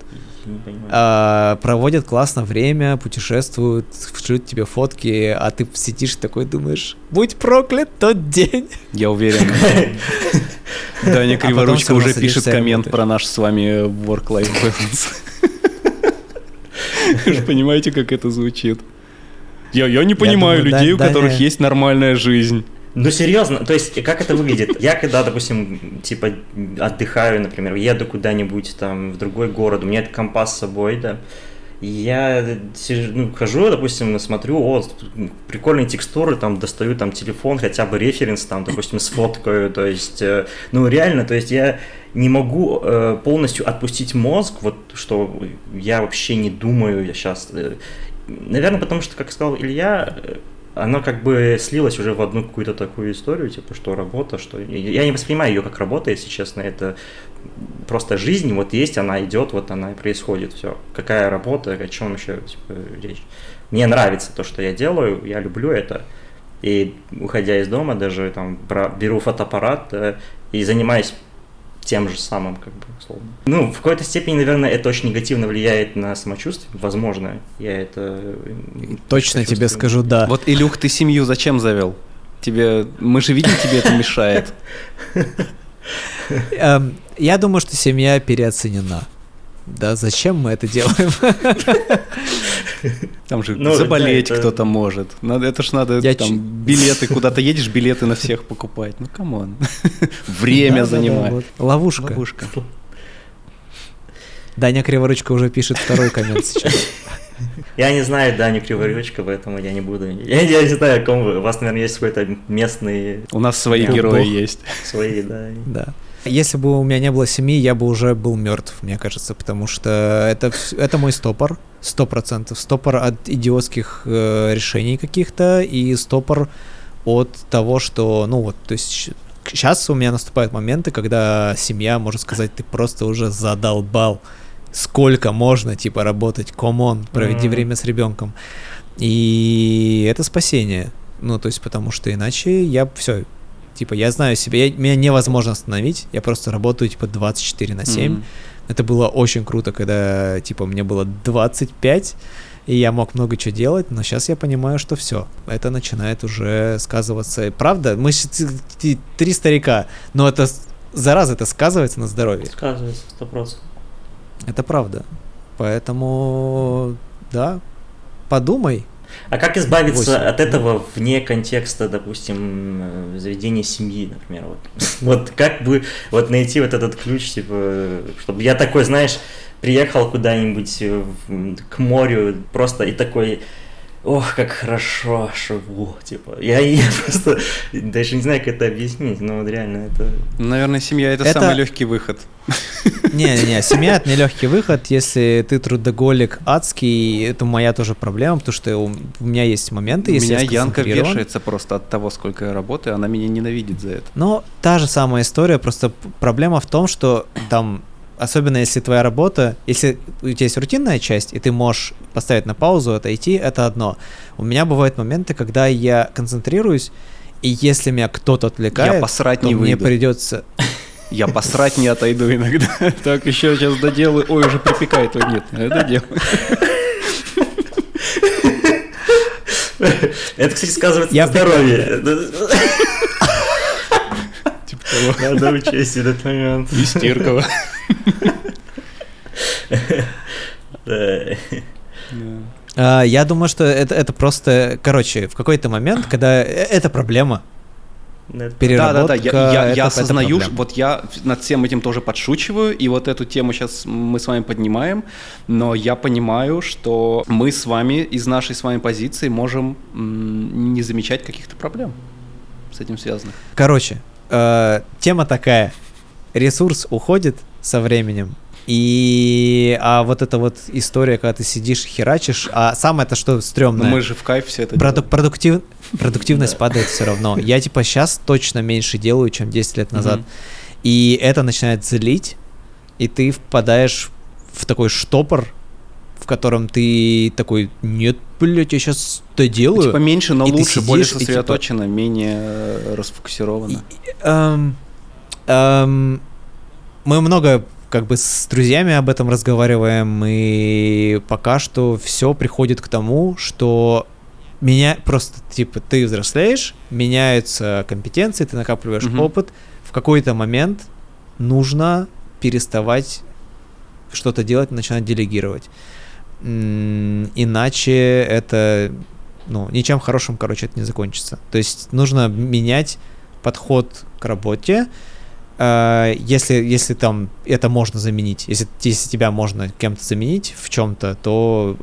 S1: А, проводят классно время, путешествуют, шлют тебе фотки, а ты сидишь такой думаешь, будь проклят тот день.
S3: Я уверен. [laughs] Даня
S1: А
S3: Криворучка уже пишет коммент про наш с вами work-life balance. [laughs] Вы же понимаете, как это звучит? Я, я не понимаю людей, у которых есть нормальная жизнь.
S2: Ну, серьезно, то есть, как это выглядит? Я когда, допустим, типа, отдыхаю, например, еду куда-нибудь там в другой город, у меня компас с собой, да, я сижу, ну, хожу, допустим, смотрю, о, прикольные текстуры, там, достаю там телефон, хотя бы референс, там, допустим, сфоткаю, то есть, э, ну, реально, то есть я не могу э, полностью отпустить мозг, вот, что я вообще не думаю, я сейчас, э, наверное, потому что, как сказал Илья, оно как бы слилось уже в одну какую-то такую историю, типа, что работа, что... Я не воспринимаю ее как работа, если честно, это просто жизнь, вот есть, она идет, вот она и происходит, все. Какая работа, о чем еще типа, речь. Мне нравится то, что я делаю, я люблю это. И уходя из дома, даже там беру фотоаппарат э, и занимаюсь тем же самым, как бы, условно. Ну, в какой-то степени, наверное, это очень негативно влияет на самочувствие. Возможно, я это...
S1: Точно тебе скажу да.
S3: Вот, Илюх, ты семью зачем завел? Тебе... Мы же видим, тебе это мешает. [laughs]
S1: Эм, я думаю, что семья переоценена. Да, зачем мы это делаем? [laughs]
S3: Там же ну, заболеть да, это... кто-то может. Надо, это ж надо Я там ч... билеты, куда-то едешь, билеты на всех покупать. Ну, come on. [laughs] Время да, занимает. Да, да, вот.
S1: Ловушка. Ловушка. Даня Криворучка уже пишет второй коммент сейчас. [laughs]
S2: Я не знаю Даню Криворучка, поэтому я не буду. Я, я не знаю, о ком вы. У вас, наверное, есть какой-то местный...
S3: У нас свои герои есть.
S2: Свои, да.
S1: Да. Если бы у меня не было семьи, я бы уже был мертв, мне кажется, потому что это, это мой стопор, сто процентов. Стопор от идиотских э, решений каких-то и стопор от того, что, ну вот, то есть сейчас у меня наступают моменты, когда семья может сказать, ты просто уже задолбал, сколько можно, типа, работать, комон, проведи mm-hmm. время с ребенком. И это спасение. Ну, то есть, потому что иначе я все, Типа, я знаю себя, я, меня невозможно остановить, я просто работаю, типа, 24 на 7. Mm-hmm. Это было очень круто, когда, типа, мне было 25, и я мог много чего делать, но сейчас я понимаю, что все, это начинает уже сказываться. Правда, мы три старика, но это, зараза, это сказывается на здоровье.
S2: Сказывается, сто процентов.
S1: Это правда. Поэтому, да, подумай,
S2: а как избавиться 8. от этого вне контекста, допустим, э, заведения семьи, например? Вот, [laughs] вот как бы вот найти вот этот ключ, типа, чтобы я такой, знаешь, приехал куда-нибудь э, к морю просто и такой, ох, как хорошо живу, типа. Я, я просто даже не знаю, как это объяснить, но вот реально это...
S3: Наверное, семья это, это... самый легкий выход.
S1: Не-не-не, семья это не легкий выход. Если ты трудоголик адский, это моя тоже проблема, потому что у, у меня есть моменты, если
S3: У меня Янка вешается просто от того, сколько я работаю, она меня ненавидит за это.
S1: Но та же самая история, просто проблема в том, что там особенно если твоя работа, если у тебя есть рутинная часть, и ты можешь поставить на паузу, отойти, это одно. У меня бывают моменты, когда я концентрируюсь, и если меня кто-то отвлекает,
S3: я посрать
S1: то
S3: не
S1: мне
S3: выйду.
S1: придется...
S3: Я посрать не отойду иногда. [laughs] Так, еще сейчас доделаю. Ой, уже припекает. Ой, нет, я доделаю. [laughs]
S2: Это, кстати, сказывается на здоровье. [laughs] Надо учесть этот момент.
S3: Истеркова.
S1: А, я думаю, что это, это просто, короче, в какой-то момент, когда э, это проблема,
S3: да, да, да, я, я, я осознаю, вот я над всем этим тоже подшучиваю, и вот эту тему сейчас мы с вами поднимаем, но я понимаю, что мы с вами из нашей с вами позиции можем не замечать каких-то проблем с этим связанных.
S1: Короче, э, тема такая, ресурс уходит со временем, и а вот эта вот история, когда ты сидишь, херачишь, а самое то, что стрёмное.
S3: Но мы же в кайф все это
S1: проду- продуктив... [laughs] Продуктивность падает все равно. Я типа сейчас точно меньше делаю, чем 10 лет назад. И это начинает злить, и ты впадаешь в такой штопор, в котором ты такой, нет, блядь, я сейчас это делаю.
S3: Типа меньше, но и лучше, более сосредоточенно, типа... менее э, расфокусированно. И,
S1: эм, эм, мы много как бы с друзьями об этом разговариваем, и пока что все приходит к тому, что меня просто, типа, ты взрослеешь, меняются компетенции, ты накапливаешь угу. опыт, в какой-то момент нужно переставать что-то делать, начинать делегировать. Иначе это ну, ничем хорошим, короче, это не закончится. То есть нужно менять подход к работе, э, если, если там это можно заменить, если, если тебя можно кем-то заменить в чем-то, то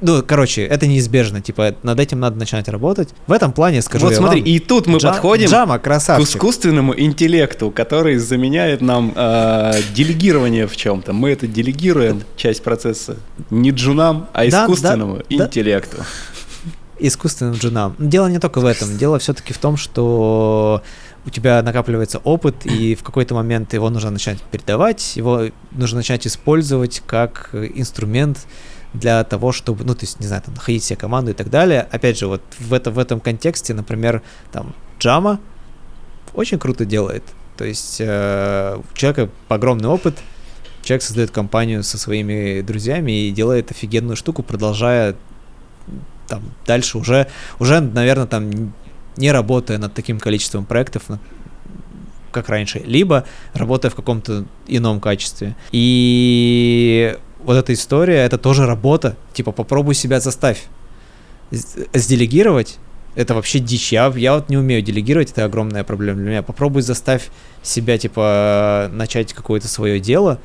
S1: ну, короче, это неизбежно, типа, над этим надо начинать работать. В этом плане, скажу
S3: Вот смотри,
S1: вам,
S3: и тут мы
S1: Джа-
S3: подходим
S1: Джама,
S3: к искусственному интеллекту, который заменяет нам э, делегирование в чем-то. Мы это делегируем, часть процесса, не джунам, а
S1: Да,
S3: искусственному
S1: да, да.
S3: интеллекту.
S1: искусственным джунам. Дело не только в этом. Дело все-таки в том, что у тебя накапливается опыт, и в какой-то момент его нужно начать передавать, его нужно начать использовать как инструмент для того, чтобы, ну, то есть, не знаю, там, находить себе команду и так далее. Опять же, вот в, это, в этом контексте, например, там, Джама очень круто делает. То есть э, у человека огромный опыт, человек создает компанию со своими друзьями и делает офигенную штуку, продолжая там дальше уже, уже, наверное, там не работая над таким количеством проектов, как раньше, либо работая в каком-то ином качестве. И вот эта история, это тоже работа. Типа, попробуй себя заставь. Сделегировать это вообще дичь. Я, я вот не умею делегировать, это огромная проблема для меня. Попробуй заставь себя, типа, начать какое-то свое дело,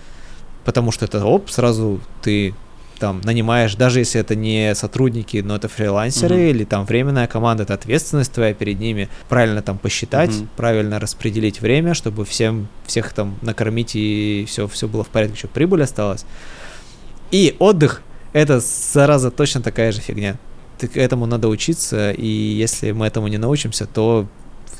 S1: потому что это, оп, сразу ты там нанимаешь, даже если это не сотрудники, но это фрилансеры
S3: Мгм.
S1: или там временная команда, это ответственность твоя перед ними, правильно там посчитать,
S3: Мгм.
S1: правильно распределить время, чтобы всем, всех там накормить и все, все было в порядке, чтобы прибыль осталась. И отдых — это, зараза, точно такая же фигня. Ты к этому надо учиться, и если мы этому не научимся, то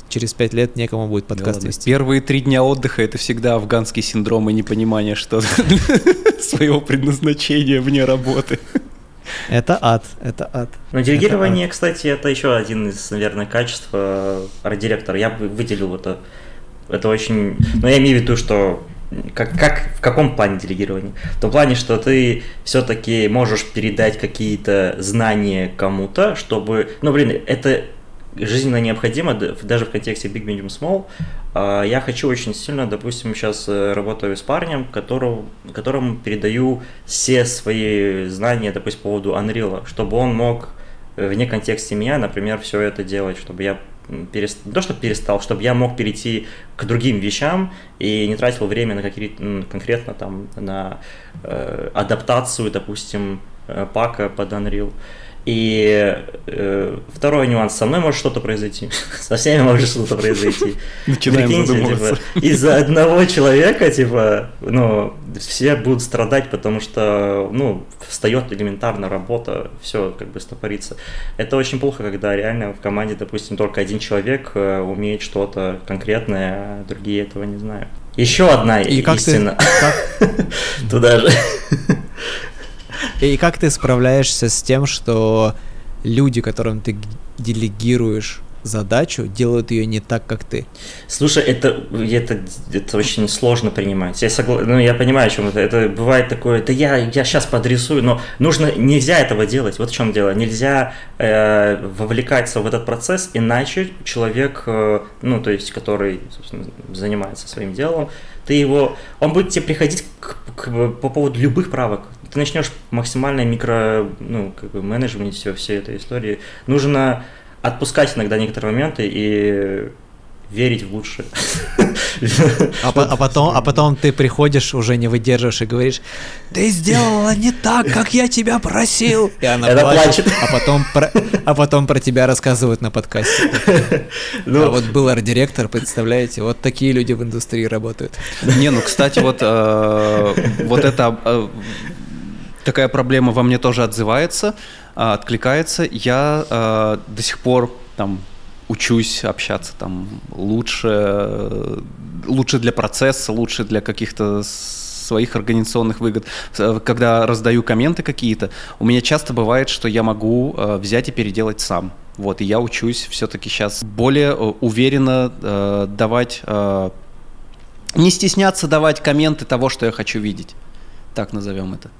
S1: через пять лет некому будет
S3: Да
S1: подкаст
S3: ладно.
S1: вести.
S3: Первые три дня отдыха это всегда афганский синдром и непонимание что [laughs] своего предназначения вне работы.
S1: Это ад, это ад.
S2: Но делегирование, кстати, это еще один из, наверное, качеств э, арт-директора. Я бы выделил это. Это очень... Но я имею в виду, что как, как в каком плане делегирования? В том плане, что ты все-таки можешь передать какие-то знания кому-то, чтобы... Ну, блин, это жизненно необходимо, даже в контексте Big Medium Small. А, Я хочу очень сильно, допустим, сейчас э, работаю с парнем, которого, которому передаю все свои знания, допустим, по поводу Unreal, чтобы он мог э, вне контексте меня, например, все это делать, чтобы я м, перес- не то, что перестал, чтобы я мог перейти к другим вещам и не тратил время на какие конкретно там на э, адаптацию, допустим, э, пака под Unreal. И э, второй нюанс, со мной может что-то произойти, со всеми может что-то произойти.
S3: Начинаем
S2: Прикиньте,
S3: задумываться.
S2: типа, из-за одного человека, типа, ну, все будут страдать, потому что, ну, встает элементарно работа, все как бы стопорится. Это очень плохо, когда реально в команде, допустим, только один человек э, умеет что-то конкретное, а другие этого не знают. Еще одна
S1: И как ты-
S2: истина. [laughs] Туда же.
S1: И как ты справляешься с тем, что люди, которым ты делегируешь задачу, делают ее не так, как ты?
S2: Слушай, это, это, это очень сложно принимать. Я согла... ну, я понимаю, о чем это. Это бывает такое, да я, я сейчас подрисую, но нужно, нельзя этого делать. Вот в чем дело. Нельзя э, вовлекаться в этот процесс, иначе человек, э, ну, то есть, который, занимается своим делом, ты его, он будет тебе приходить к- к- по поводу любых правок. Ты начнешь максимально микро, ну, как бы менеджмент все, всей этой истории. Нужно отпускать иногда некоторые моменты и верить в лучшее.
S1: А, по- а потом, а потом ты приходишь, уже не выдерживаешь и говоришь, ты сделала не так, как я тебя просил. И она
S2: Она
S1: плачет,
S2: плачет.
S1: А, потом про, а потом про тебя рассказывают на подкасте.
S2: Ну,
S1: а вот был арт-директор, представляете, вот такие люди в индустрии работают.
S3: Не, ну, кстати, вот, э, вот эта э, такая проблема во мне тоже отзывается, а, откликается. Я э, до сих пор там учусь общаться там лучше, лучше для процесса, лучше для каких-то своих организационных выгод. Э, Когда раздаю комменты какие-то, у меня часто бывает, что я могу э, взять и переделать сам. Вот, и я учусь все-таки сейчас более э, уверенно э, давать э, не стесняться давать комменты того, что я хочу видеть. Так назовем это.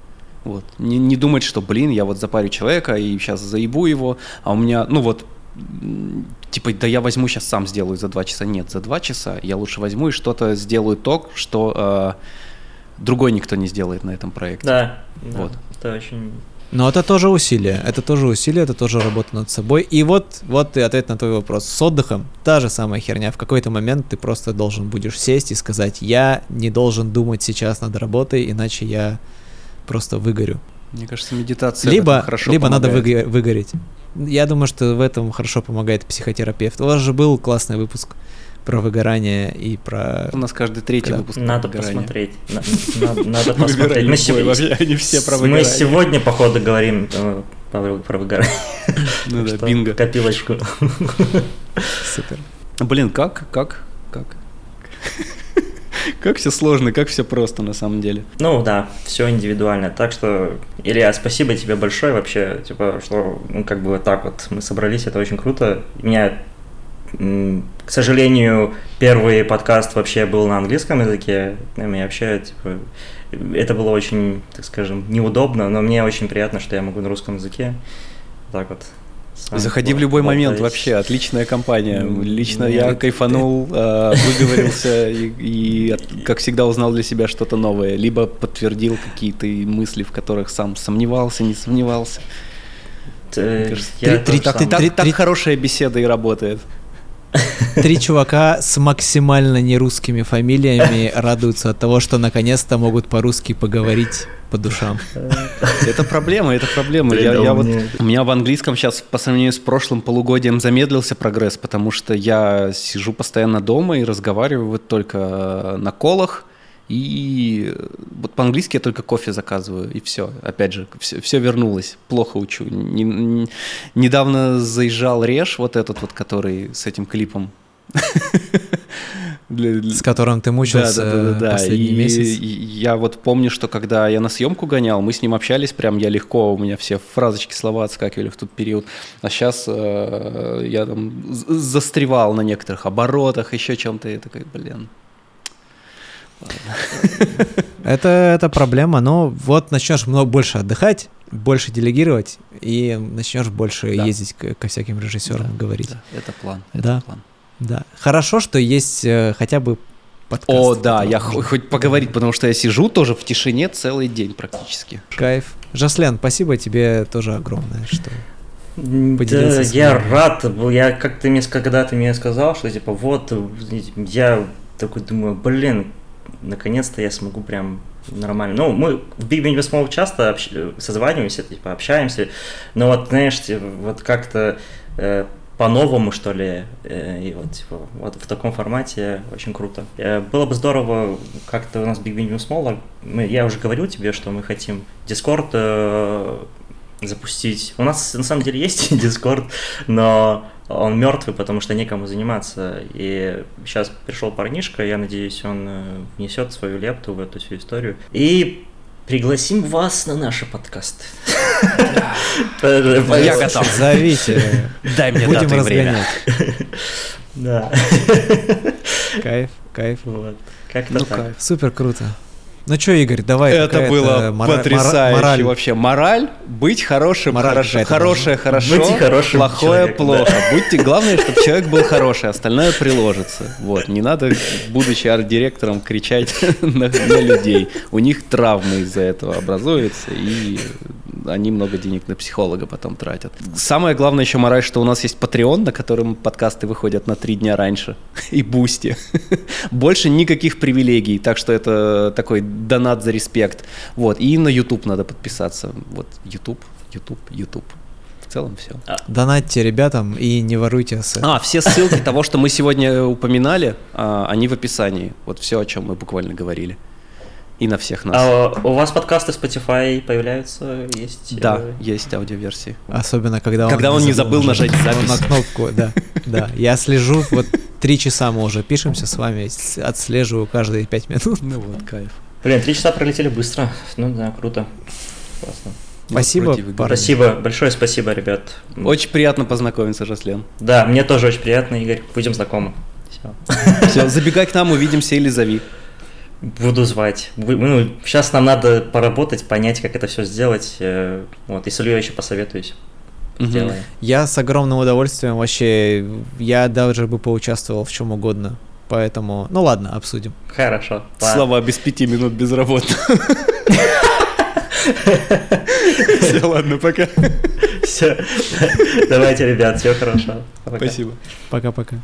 S3: Вот. Не, не думать, что, блин, я вот запарю человека и сейчас заебу его, а у меня, ну вот, типа, да я возьму сейчас сам сделаю за два часа. Нет, за два часа я лучше возьму и что-то сделаю то, что э, другой никто не сделает на этом проекте.
S2: да, да,
S3: Вот.
S2: это очень
S1: Но это тоже усилие, это тоже усилие, это тоже работа над собой. И вот, вот и ответ на твой вопрос. С отдыхом та же самая херня. В какой-то момент ты просто должен будешь сесть и сказать, я не должен думать сейчас над работой, иначе я просто выгорю.
S3: Мне кажется, медитация
S1: Либо,
S3: хорошо
S1: либо надо
S3: помогает.
S1: выго- выгореть. Я думаю, что в этом хорошо помогает психотерапевт. У вас же был классный выпуск про выгорание и про...
S3: У нас каждый третий
S1: Да.
S3: выпуск.
S2: Надо
S3: про выгорание.
S2: посмотреть. На- на- Надо [laughs] посмотреть. Мы
S3: любой,
S2: сего-
S3: вообще, они все про
S2: Мы
S3: выгорание.
S2: сегодня, походу, говорим э, про выгорание. [laughs]
S3: Ну да, бинго.
S2: Копилочку.
S1: Супер.
S3: Блин, как, как, как? Как все сложно, как все просто на самом деле.
S2: Ну да, все индивидуально. Так что, Илья, спасибо тебе большое вообще, типа, что, ну, как бы вот так вот мы собрались, это очень круто. Меня, к сожалению, первый подкаст вообще был на английском языке, и вообще, типа, это было очень, так скажем, неудобно, но мне очень приятно, что я могу на русском языке. Так вот. С вами
S3: Заходи в любой момент
S2: болтать.
S3: вообще, отличная компания. Лично
S2: нет.
S3: я кайфанул, [laughs] э, выговорился и, как всегда, узнал для себя что-то новое. Либо подтвердил какие-то мысли, в которых сам сомневался, не сомневался.
S2: Я
S3: три- так,
S1: Три-
S3: так
S1: три-
S3: хорошая беседа и работает. [laughs]
S1: Три чувака с максимально нерусскими фамилиями радуются от того, что наконец-то могут по-русски поговорить по душам.
S3: Это проблема, это проблема. Я, вот, у меня в английском сейчас по сравнению с прошлым полугодием замедлился прогресс, потому что я сижу постоянно дома и разговариваю вот только э, на колах. И э, вот по-английски я только кофе заказываю, и все. Опять же, все, вернулось. Плохо учу. Не- не- недавно заезжал Реш, вот этот вот, который с этим клипом. [laughs] Для-
S1: С которым ты мучился
S3: да, да, да, да.
S1: последний
S3: И-
S1: месяц.
S3: я вот помню, что когда я на съемку гонял, мы с ним общались, прям я легко, у меня все фразочки, слова отскакивали в тот период. А сейчас я там застревал на некоторых оборотах, еще чем-то, и такой, блин. [laughs]
S1: Это, это проблема, но вот начнешь много больше отдыхать, больше делегировать, и начнешь больше
S3: Да.
S1: ездить к- ко всяким режиссерам
S3: Да,
S1: говорить.
S3: да, это план,
S1: Да.
S3: это план.
S1: Да. Хорошо, что есть э, хотя бы подкаст.
S3: О, да, я
S1: можно
S3: хо- хоть поговорить, потому что я сижу тоже в тишине целый день практически.
S1: Кайф. Жаслен, спасибо тебе тоже огромное, что
S2: Да,
S1: поделился
S2: я рад был. Я как ты мне, когда ты мне сказал, что типа вот, я такой думаю, блин, наконец-то я смогу прям нормально. Ну, мы в Big Bang Small часто общ- созваниваемся, типа общаемся, но вот, знаешь, типа, вот как-то э, по-новому, что ли, э, и вот, типа, вот в таком формате очень круто. Э, было бы здорово, как-то у нас Big Bang Small, мы, я уже говорил тебе, что мы хотим Discord э, запустить. У нас на самом деле есть [laughs] Discord, но он мертвый, потому что некому заниматься. И сейчас пришел парнишка, я надеюсь, он э, внесет свою лепту в эту всю историю. И пригласим вас на наши подкасты.
S3: Я готов.
S1: Зовите.
S3: Дай мне
S1: Будем
S3: дату и время.
S1: разгонять.
S2: Да.
S1: Кайф, кайф.
S2: Вот. Как-то
S3: Ну,
S2: так.
S3: кайф.
S1: Супер круто. Ну что, Игорь, давай.
S3: Это было
S1: мора-
S3: потрясающе
S1: мора- мораль.
S3: вообще. Мораль быть хорошим,
S1: Мораль
S3: хорошо, хорошее хорошо,
S2: Будьте хорошим
S3: плохое
S2: человеком,
S3: плохо.
S2: да.
S3: Будьте главное, чтобы человек был хороший, остальное приложится. Вот, не надо, будучи арт-директором, кричать [laughs] на, на людей. У них травмы из-за этого образуются, и они много денег на психолога потом тратят. Самое главное еще мораль, что у нас есть Patreon, на котором подкасты выходят на три дня раньше, [laughs] и Boosty. Больше никаких привилегий, так что это такой донат за респект. Вот, и на YouTube надо подписаться. Вот, YouTube, YouTube, YouTube. В целом все.
S1: Донатьте ребятам и не воруйте ассет.
S3: А, все ссылки того, что мы сегодня упоминали, а, они в описании. Вот все, о чем мы буквально говорили. И на всех нас.
S2: А у вас подкасты Spotify появляются? Есть?
S3: Да,
S2: э,
S3: есть аудиоверсии.
S1: Особенно, когда он,
S3: Когда он не забыл нажать запись.
S1: На кнопку, да. Да, я слежу, вот три часа мы уже пишемся с вами, отслеживаю каждые пять минут.
S3: Ну вот, кайф.
S2: Блин, три часа пролетели быстро. Ну да, круто. Классно.
S1: Спасибо.
S2: Спасибо, большое спасибо, ребят.
S3: Очень приятно познакомиться, Жаслен.
S2: Да, мне тоже очень приятно, Игорь. Будем знакомы. Все. [laughs]
S3: Все, забегай к нам, увидимся или зови.
S2: Буду звать. Ну, сейчас нам надо поработать, понять, как это все сделать. Э, Вот, и с Ильей еще посоветуюсь. Сделаем.
S1: Я с огромным удовольствием вообще, я даже бы поучаствовал в чем угодно. Поэтому, ну ладно, обсудим.
S2: Хорошо.
S3: Слова без пяти минут безработных. [laughs] Все, ладно, пока.
S2: Все. Давайте, ребят, все хорошо.
S3: Спасибо.
S1: Пока-пока.